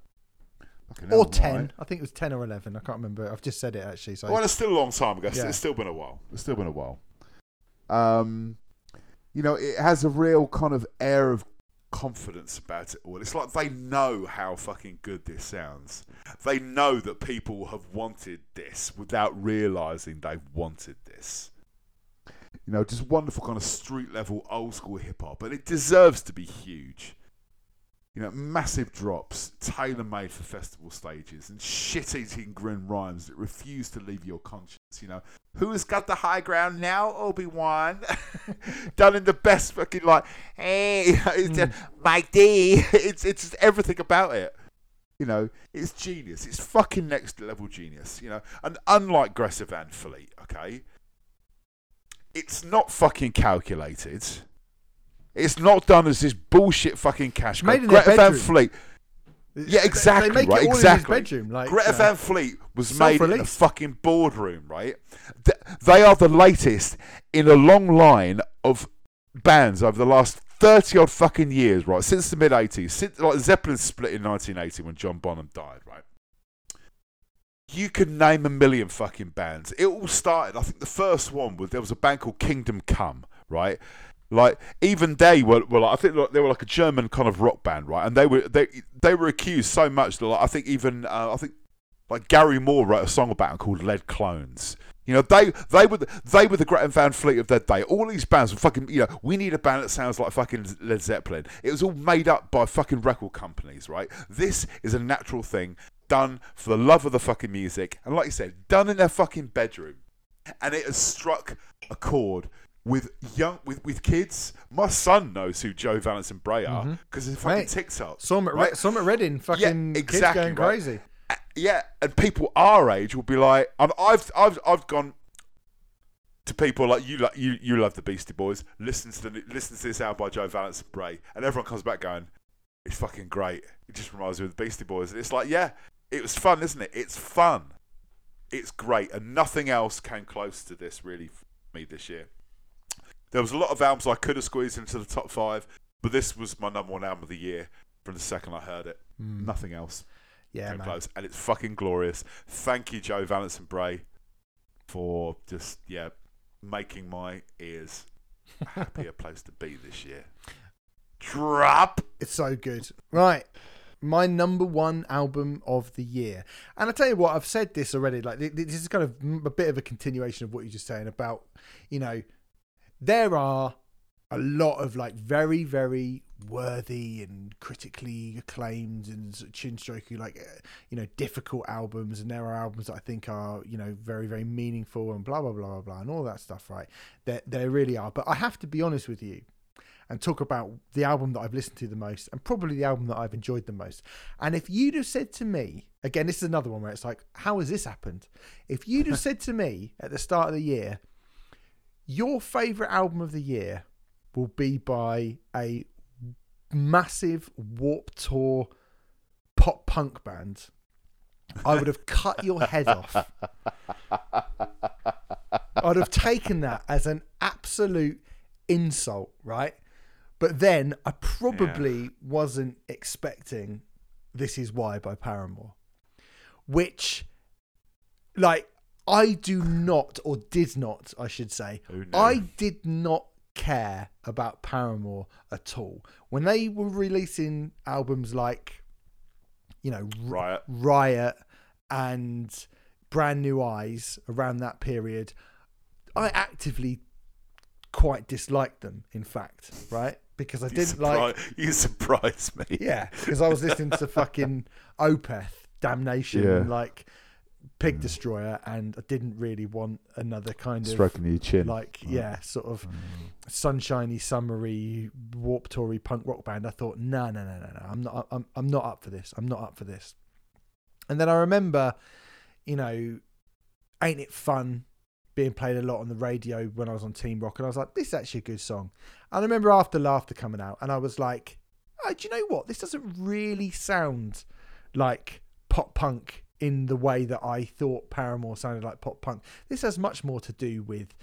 Fucking hell, Or ten. right. I think it was ten or eleven. I can't remember. I've just said it actually. So Well, it's still a long time ago. Yeah. It's still been a while. It's still been a while. Um, you know, it has a real kind of air of confidence about it all. It's like they know how fucking good this sounds. They know that people have wanted this without realizing they've wanted this. You know, just wonderful kind of street level old school hip hop, and it deserves to be huge. You know, massive drops, tailor made for festival stages, and shit eating grin rhymes that refuse to leave your conscience. You know, who's got the high ground now, Obi Wan? Done in the best fucking like, eh, hey, uh, hmm. it's just Mike D. It's it's everything about it. You know, it's genius. It's fucking next level genius. You know, and unlike Greta Van Fleet, okay, it's not fucking calculated. It's not done as this bullshit fucking cash. made grab. Greta Van bedroom. Fleet. Yeah, exactly. They make right, it all exactly. in his bedroom. Like Greta uh, Van Fleet was made in a fucking boardroom, right? They are the latest in a long line of bands over the last 30 odd fucking years, right? Since the mid 80s. Since like Zeppelin split in 1980 when John Bonham died? You could name a million fucking bands. It all started, I think the first one was there was a band called Kingdom Come, right? Like even they were, well, I think like, they were like a German kind of rock band, right? And they were they they were accused so much that like, I think even uh, I think like Gary Moore wrote a song about them called Led Clones. You know, they they were the, they were the Greta Van Fleet of their day. All these bands were fucking. You know, we need a band that sounds like fucking Led Zeppelin. It was all made up by fucking record companies, right? This is a natural thing done for the love of the fucking music, and like you said, done in their fucking bedroom, and it has struck a chord. With young, with, with kids, my son knows who Joe Valence and Brae are because of fucking Mate, TikTok. Saw him at, right? Re- him at Reading, fucking kids exactly, going right. crazy. Uh, yeah, and people our age will be like, I've, I've, I've, I've gone to people like you, like you, you love the Beastie Boys. Listen to the, listen to this album by Joe Valence and Brae, and everyone comes back going, it's fucking great. It just reminds me of the Beastie Boys. And it's like, yeah, it was fun, isn't it? It's fun. It's great, and nothing else came close to this really for me this year. There was a lot of albums I could have squeezed into the top five, but this was my number one album of the year from the second I heard it. Hmm. Nothing else Yeah, came man. close, and it's fucking glorious. Thank you, Joe Valence and Brae, for just yeah making my ears a happier place to be this year. Drop. It's so good. Right. My number one album of the year. And I tell you what, I've said this already. Like, this is kind of a bit of a continuation of what you're just saying about, you know, there are a lot of like very, very worthy and critically acclaimed and chin stroking like, you know, difficult albums. And there are albums that I think are, you know, very, very meaningful and blah, blah, blah, blah, blah, and all that stuff, right? There, there really are. But I have to be honest with you and talk about the album that I've listened to the most and probably the album that I've enjoyed the most. And if you'd have said to me, again, this is another one where it's like, how has this happened? If you'd have said to me at the start of the year, your favourite album of the year will be by a massive warp tour pop punk band, I would have cut your head off. I'd have taken that as an absolute insult, right? But then I probably wasn't expecting This Is Why by Paramore, which, like, I do not, or did not, I should say? I did not care about Paramore at all. When they were releasing albums like, you know, Riot. Riot and Brand New Eyes around that period, I actively quite disliked them, in fact, right? Because I You, didn't like. you surprised me. Yeah, because I was listening to fucking Opeth, Damnation, Yeah. and like Pig mm. Destroyer, and I didn't really want another kind of Stroking your chin. like mm. yeah, sort of mm. sunshiny, summery, warp Tory punk rock band. I thought, no, no, no, no, no, I'm not, I'm, I'm not up for this. I'm not up for this. And then I remember, you know, ain't it fun being played a lot on the radio when I was on Team Rock, and I was like, this is actually a good song. And I remember After Laughter coming out, and I was like, oh, do you know what? This doesn't really sound like pop punk in the way that I thought Paramore sounded like pop punk. This has much more to do with,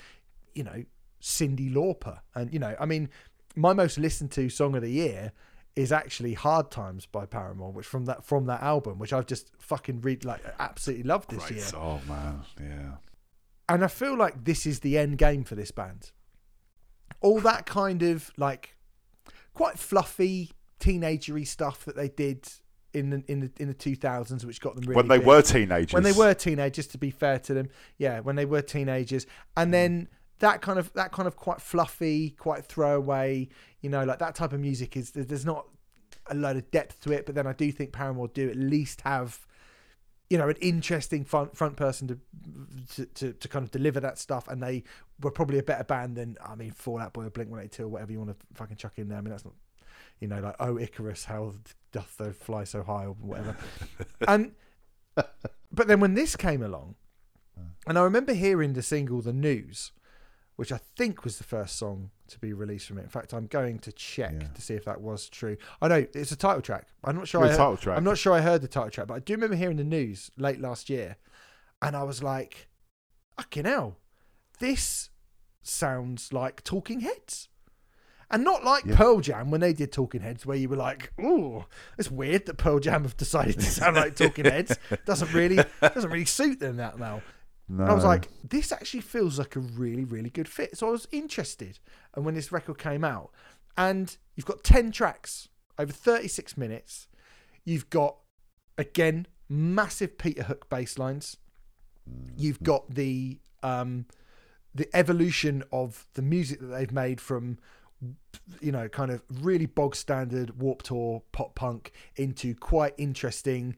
you know, Cyndi Lauper. And, you know, I mean, my most listened to song of the year is actually Hard Times by Paramore, which from that from that album, which I've just fucking read like absolutely loved this Great year. song, man. Yeah. And I feel like this is the end game for this band. All that kind of like quite fluffy teenagery stuff that they did in the in the in the two thousands, which got them really when they big. were teenagers. when they were teenagers. To be fair to them, yeah, when they were teenagers, and then that kind of that kind of quite fluffy, quite throwaway, you know, like that type of music is there's not a load of depth to it. But then I do think Paramore do at least have, you know, an interesting front front person to to, to, to kind of deliver that stuff. And they were probably a better band than I mean Fall Out Boy or Blink One Eighty Two or whatever you want to fucking chuck in there. I mean that's not, you know, like oh Icarus, how doth thou fly so high or whatever. and but then when this came along, and I remember hearing the single "The News," which I think was the first song to be released from it. In fact, I'm going to check Yeah. to see if that was true. I know it's a title track. I'm not sure. I heard, title track. I'm not sure I heard the title track, but I do remember hearing the news late last year, and I was like, "Fucking hell, this sounds like Talking Heads." And not like Yeah. Pearl Jam when they did Talking Heads, where you were like, "Oh, it's weird that Pearl Jam have decided to sound like Talking Heads. Doesn't really doesn't really suit them that well." No. And I was like, this actually feels like a really, really good fit. So I was interested. And when this record came out, and you've got 10 tracks over 36 minutes, you've got, again, massive Peter Hook bass lines. You've got the um, the evolution of the music that they've made from you know kind of really bog standard warp tour pop punk into quite interesting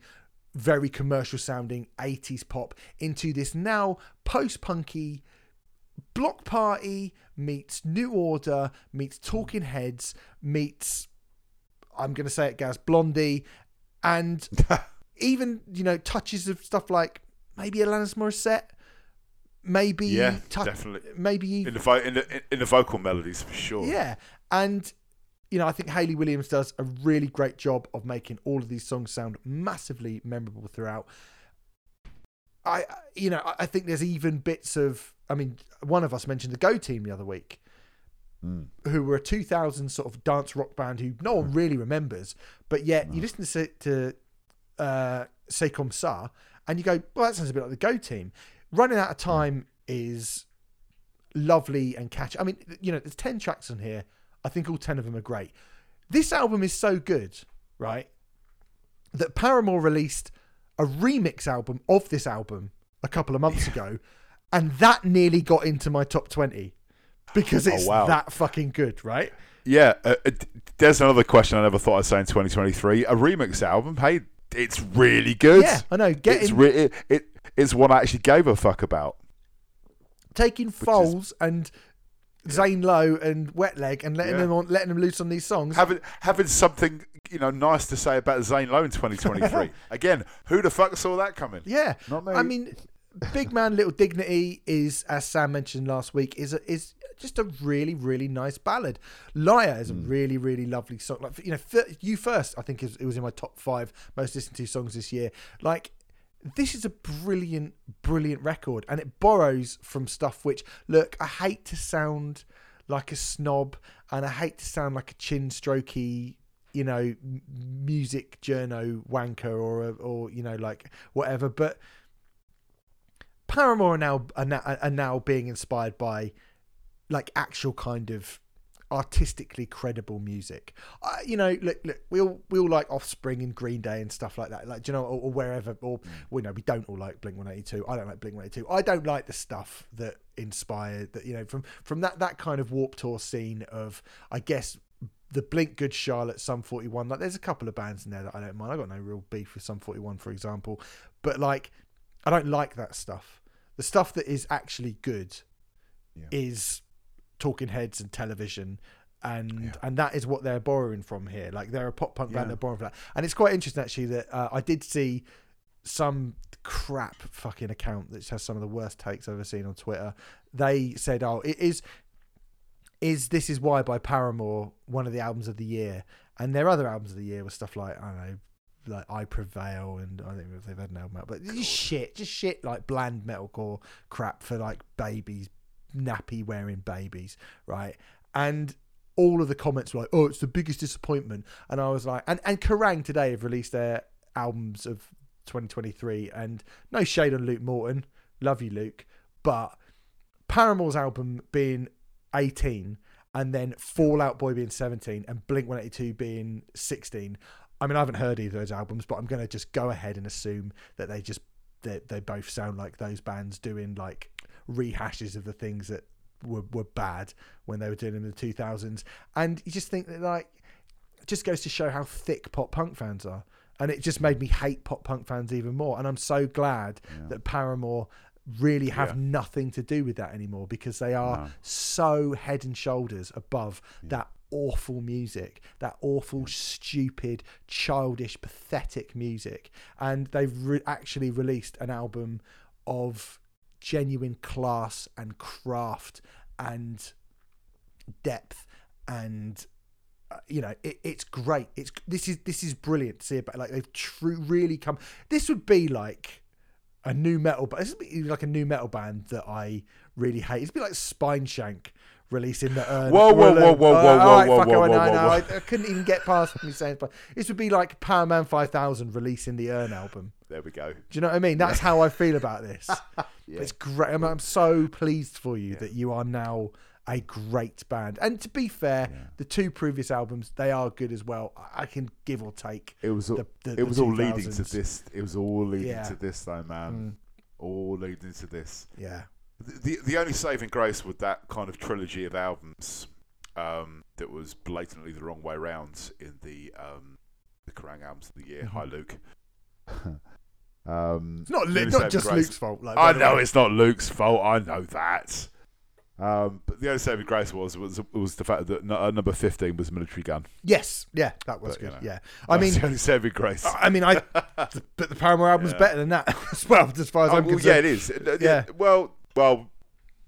very commercial sounding 80s pop into this now post punky Bloc Party meets new order meets talking heads meets i'm going to say it guys blondie and even you know touches of stuff like maybe Alanis Morissette maybe Yeah, tou- definitely. maybe in the, vo- in the in the vocal melodies for sure. yeah and you know i think Hayley Williams does a really great job of making all of these songs sound massively memorable throughout. I you know i think there's even bits of i mean one of us mentioned the go team the other week Mm. who were a 2000 sort of dance rock band who no one really remembers but yet you listen to to uh C'est Comme Ça and you go well that sounds a bit like the go team. Running out of time is lovely and catchy i mean you know there's 10 tracks on here i think all 10 of them are great this album is so good right that paramore released a remix album of this album a couple of months ago and that nearly got into my top 20 because it's Oh, wow. that fucking good right Yeah, uh, uh, there's another question I never thought I'd say in 2023. A remix album, hey, it's really good. yeah i know it's getting re- it, it it's one I actually gave a fuck about. taking Foals and Zane Lowe and Wet Leg and letting Yeah. them on, letting them loose on these songs. Having having something you know nice to say about Zane Lowe in 2023. Again, who the fuck saw that coming? yeah, Not me. I mean, Big Man Little Dignity is, as Sam mentioned last week, is a, is just a really really nice ballad. Liar is a hmm. really really lovely song. Like you know, you first, I think is, it was in my top five most listened to songs this year. Like. This is a brilliant, brilliant record, and it borrows from stuff which, look, I hate to sound like a snob, and I hate to sound like a chin strokey, you know, music journo wanker or or you know like whatever. But Paramore are now are now, are now being inspired by like actual kind of artistically credible music. Uh, you know, look, look, we all we all like Offspring and Green Day and stuff like that. Like, do you know, or, or wherever, or well, no, we don't all like Blink One Eighty Two. I don't like Blink One Eighty Two. I don't like the stuff that inspired that. You know, from from that that kind of Warp Tour scene of, I guess. The Blink Good Charlotte, Sum 41. Like, there's a couple of bands in there that I don't mind. I got no real beef with Sum 41, for example. But, like, I don't like that stuff. The stuff that is actually good Yeah. is talking heads and television and Yeah. and that is what they're borrowing from here. Like they're a pop punk band Yeah. they're borrowing from that. And it's quite interesting actually that uh, i did see some crap fucking account that has some of the worst takes i've ever seen on twitter. They said oh it is is this is why by paramore one of the albums of the year. And their other albums of the year were stuff like i don't know like I Prevail and I don't know if they've had an album out, but just shit, just shit like bland metalcore crap for like babies, nappy wearing babies, right? And all of the comments were like, "Oh, it's the biggest disappointment," and I was like, and and Kerrang today have released their albums of 2023, and no shade on Luke Morton, love you, Luke, but Paramore's album being 18 and then Fall Out Boy being 17 and Blink 182 being 16. I mean, I haven't heard either of those albums, but I'm going to just go ahead and assume that they just they, they both sound like those bands doing like rehashes of the things that were, were bad when they were doing them in the 2000s. And you just think that like just goes to show how thick pop punk fans are. And it just made me hate pop punk fans even more. And I'm so glad Yeah. that Paramore really have Yeah. nothing to do with that anymore because they are No. so head and shoulders above that awful music, that awful, stupid, childish, pathetic music. And they've re- actually released an album of genuine class and craft and depth and uh, you know it, it's great. It's this is this is brilliant to see about like they've true really come this would be like a new metal but this would like a new metal band that i really hate. It'd be like Spineshank releasing the Urne Whoa, whoa, whoa, whoa, whoa, right, whoa, fuck whoa, it, whoa, no, whoa, no, whoa. I, I couldn't even get past me saying but this would be like Powerman 5000 releasing the Urne album There we go. do you know what i mean that's how i feel about this Yeah. it's great. I'm, I'm so pleased for you that you are now a great band. And to be fair, Yeah. the two previous albums they are good as well. I- can give or take. It was all, The- the- it was all leading to this. It was all leading Yeah. to this, though, man. All leading to this. Yeah, The, the the only saving grace with that kind of trilogy of albums um, that was blatantly the wrong way round in the um, the Kerrang albums of the year. Hi, Luke. um, it's not not just Luke's fault. Like, I know way. it's not Luke's fault. I know that. Um, but the only saving grace was was was the fact that no, uh, number fifteen was a Militarie Gun. Yes, yeah, that was But, you good. know, yeah, I mean, the only saving grace. I mean, I but the Paramore album's Yeah. better than that as well, as far as Oh, I'm well, yeah, it is. Uh, Yeah. Well, well.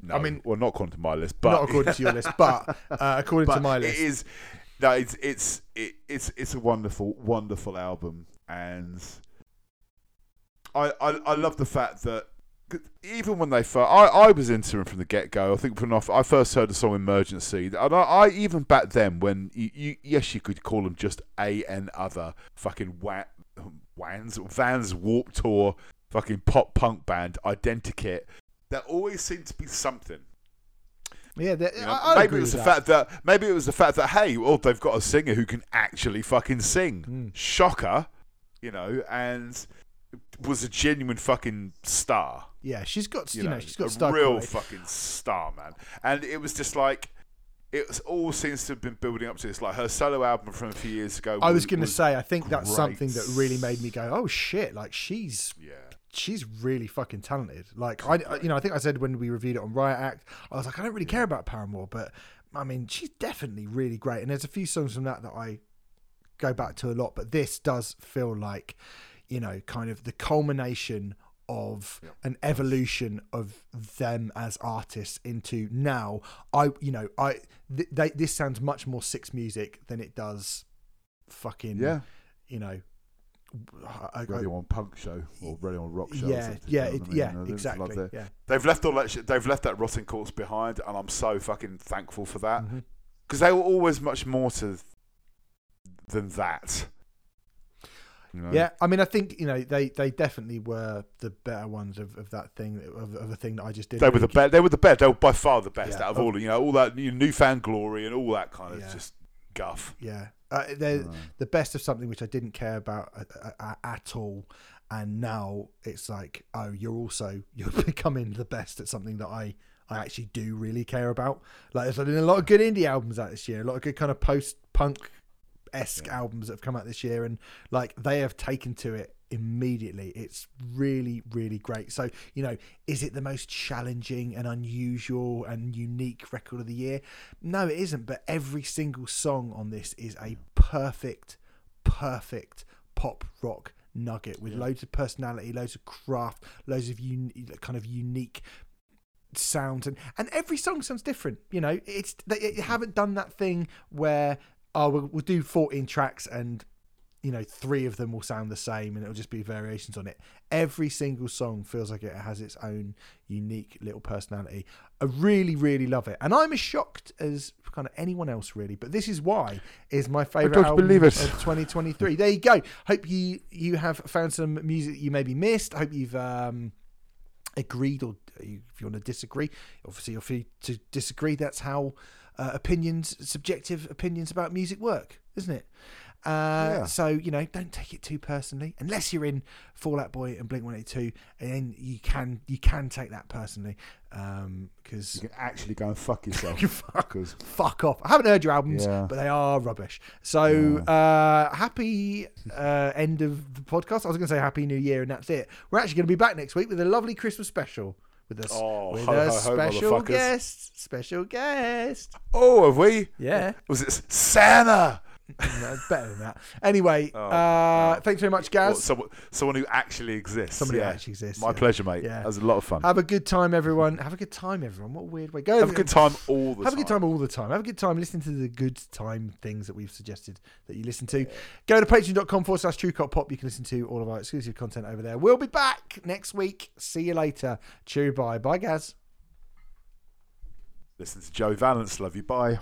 No, I mean- well, not according to my list, but Not according to your list, but uh, according but to my list. is. No, it's it's it, it's it's a wonderful, wonderful album, and I I, I love the fact that even when they first, I, I was into them from the get go. I think when I, I first heard the song "Emergency," and I, I even back then when you, you yes you could call them just a and other fucking wa- Wans Vans Warp Tour fucking pop punk band Identikit. There always seemed to be something. yeah, the- You know, I, I maybe it was the that. fact that maybe it was the fact that hey, well, they've got a singer who can actually fucking sing. Mm. Shocker, you know, and was a genuine fucking star. Yeah, she's got You, know, know, she's got a star real quality. fucking star, man. And it was just like it was, all seems to have been building up to this. Like her solo album from a few years ago. I was going to say, I think that's great. something that really made me go, "Oh shit!" Like she's yeah. she's really fucking talented. Like I, I- you know, I think I said when we reviewed it on Riot Act, I was like, I don't really care about Paramore, but I mean, she's definitely really great. And there's a few songs from that that I go back to a lot, but this does feel like, you know, kind of the culmination of an evolution of them as artists into now. I, you know, I th- they, this sounds much more six music than it does, fucking, Yeah. you know. I- I- Radio on punk show or radio on rock show. yeah, yeah, it, I mean? yeah, know, like exactly. yeah. They've left all that shit. They've left that rotting corpse behind, and I'm so fucking thankful for that. Mm-hmm. Because they were always much more to than that. You know? Yeah, I mean, I think you know they they definitely were the better ones of, of that thing of, of a thing that I just did. they were the best. They were the best. They were by far the best Yeah. out of all. You know, all that you know, New Found Glory and all that kind of Yeah. just guff. Yeah, uh, they're Right. the best of something which I didn't care about uh, at all, and now it's like, oh, you're also you're becoming the best at something that I I actually do really care about. Like there's been a lot of good indie albums out this year, a lot of good kind of post punk esque albums that have come out this year, and like they have taken to it immediately. It's really, really great. So, you know, is it the most challenging and unusual and unique record of the year? No, it isn't. But every single song on this is a perfect, perfect pop rock nugget with loads of personality, loads of craft, loads of un- kind of unique sounds and and every song sounds different you know it's they, they haven't done that thing where oh we'll, we'll do 14 tracks and you know three of them will sound the same and it'll just be variations on it. Every single song feels like it has its own unique little personality. I really really love it. And i'm as shocked as kind of anyone else really but this is why is my favorite album believe it. of 2023 there you go. Hope you you have found some music you maybe missed. I hope you've um agreed or if you want to disagree obviously if you're free to disagree. That's how uh, opinions subjective opinions about music work isn't it Uh, Yeah. So you know, don't take it too personally, unless you're in Fall Out Boy and Blink One Eighty Two, and then you can you can take that personally because You can actually go and fuck yourself. You fuck. Fuck off. I haven't heard your albums, Yeah. but they are rubbish. So uh, happy uh, end of the podcast. I was going to say happy New Year, and that's it. We're actually going to be back next week with a lovely Christmas special with us Oh, with ho, a ho, ho, special motherfuckers. guest. Special guest. oh, have we? Yeah. Was it Santa? No, it's better than that. Anyway, Oh, uh, thanks very much, Gaz. What, someone, someone who actually exists. Somebody who actually exists, My yeah. pleasure, mate. Yeah. That was a lot of fun. Have a good time, everyone. Have a good time, everyone. What a weird way. Go Have a good time all the Have a time. good time all the time. Have a good time listening to the good time things that we've suggested that you listen to. Go to patreon.com forward slash true cop pop. You can listen to all of our exclusive content over there. We'll be back next week. See you later. Chew bye. Bye, Gaz. Listen to Joe Valence. Love you. Bye.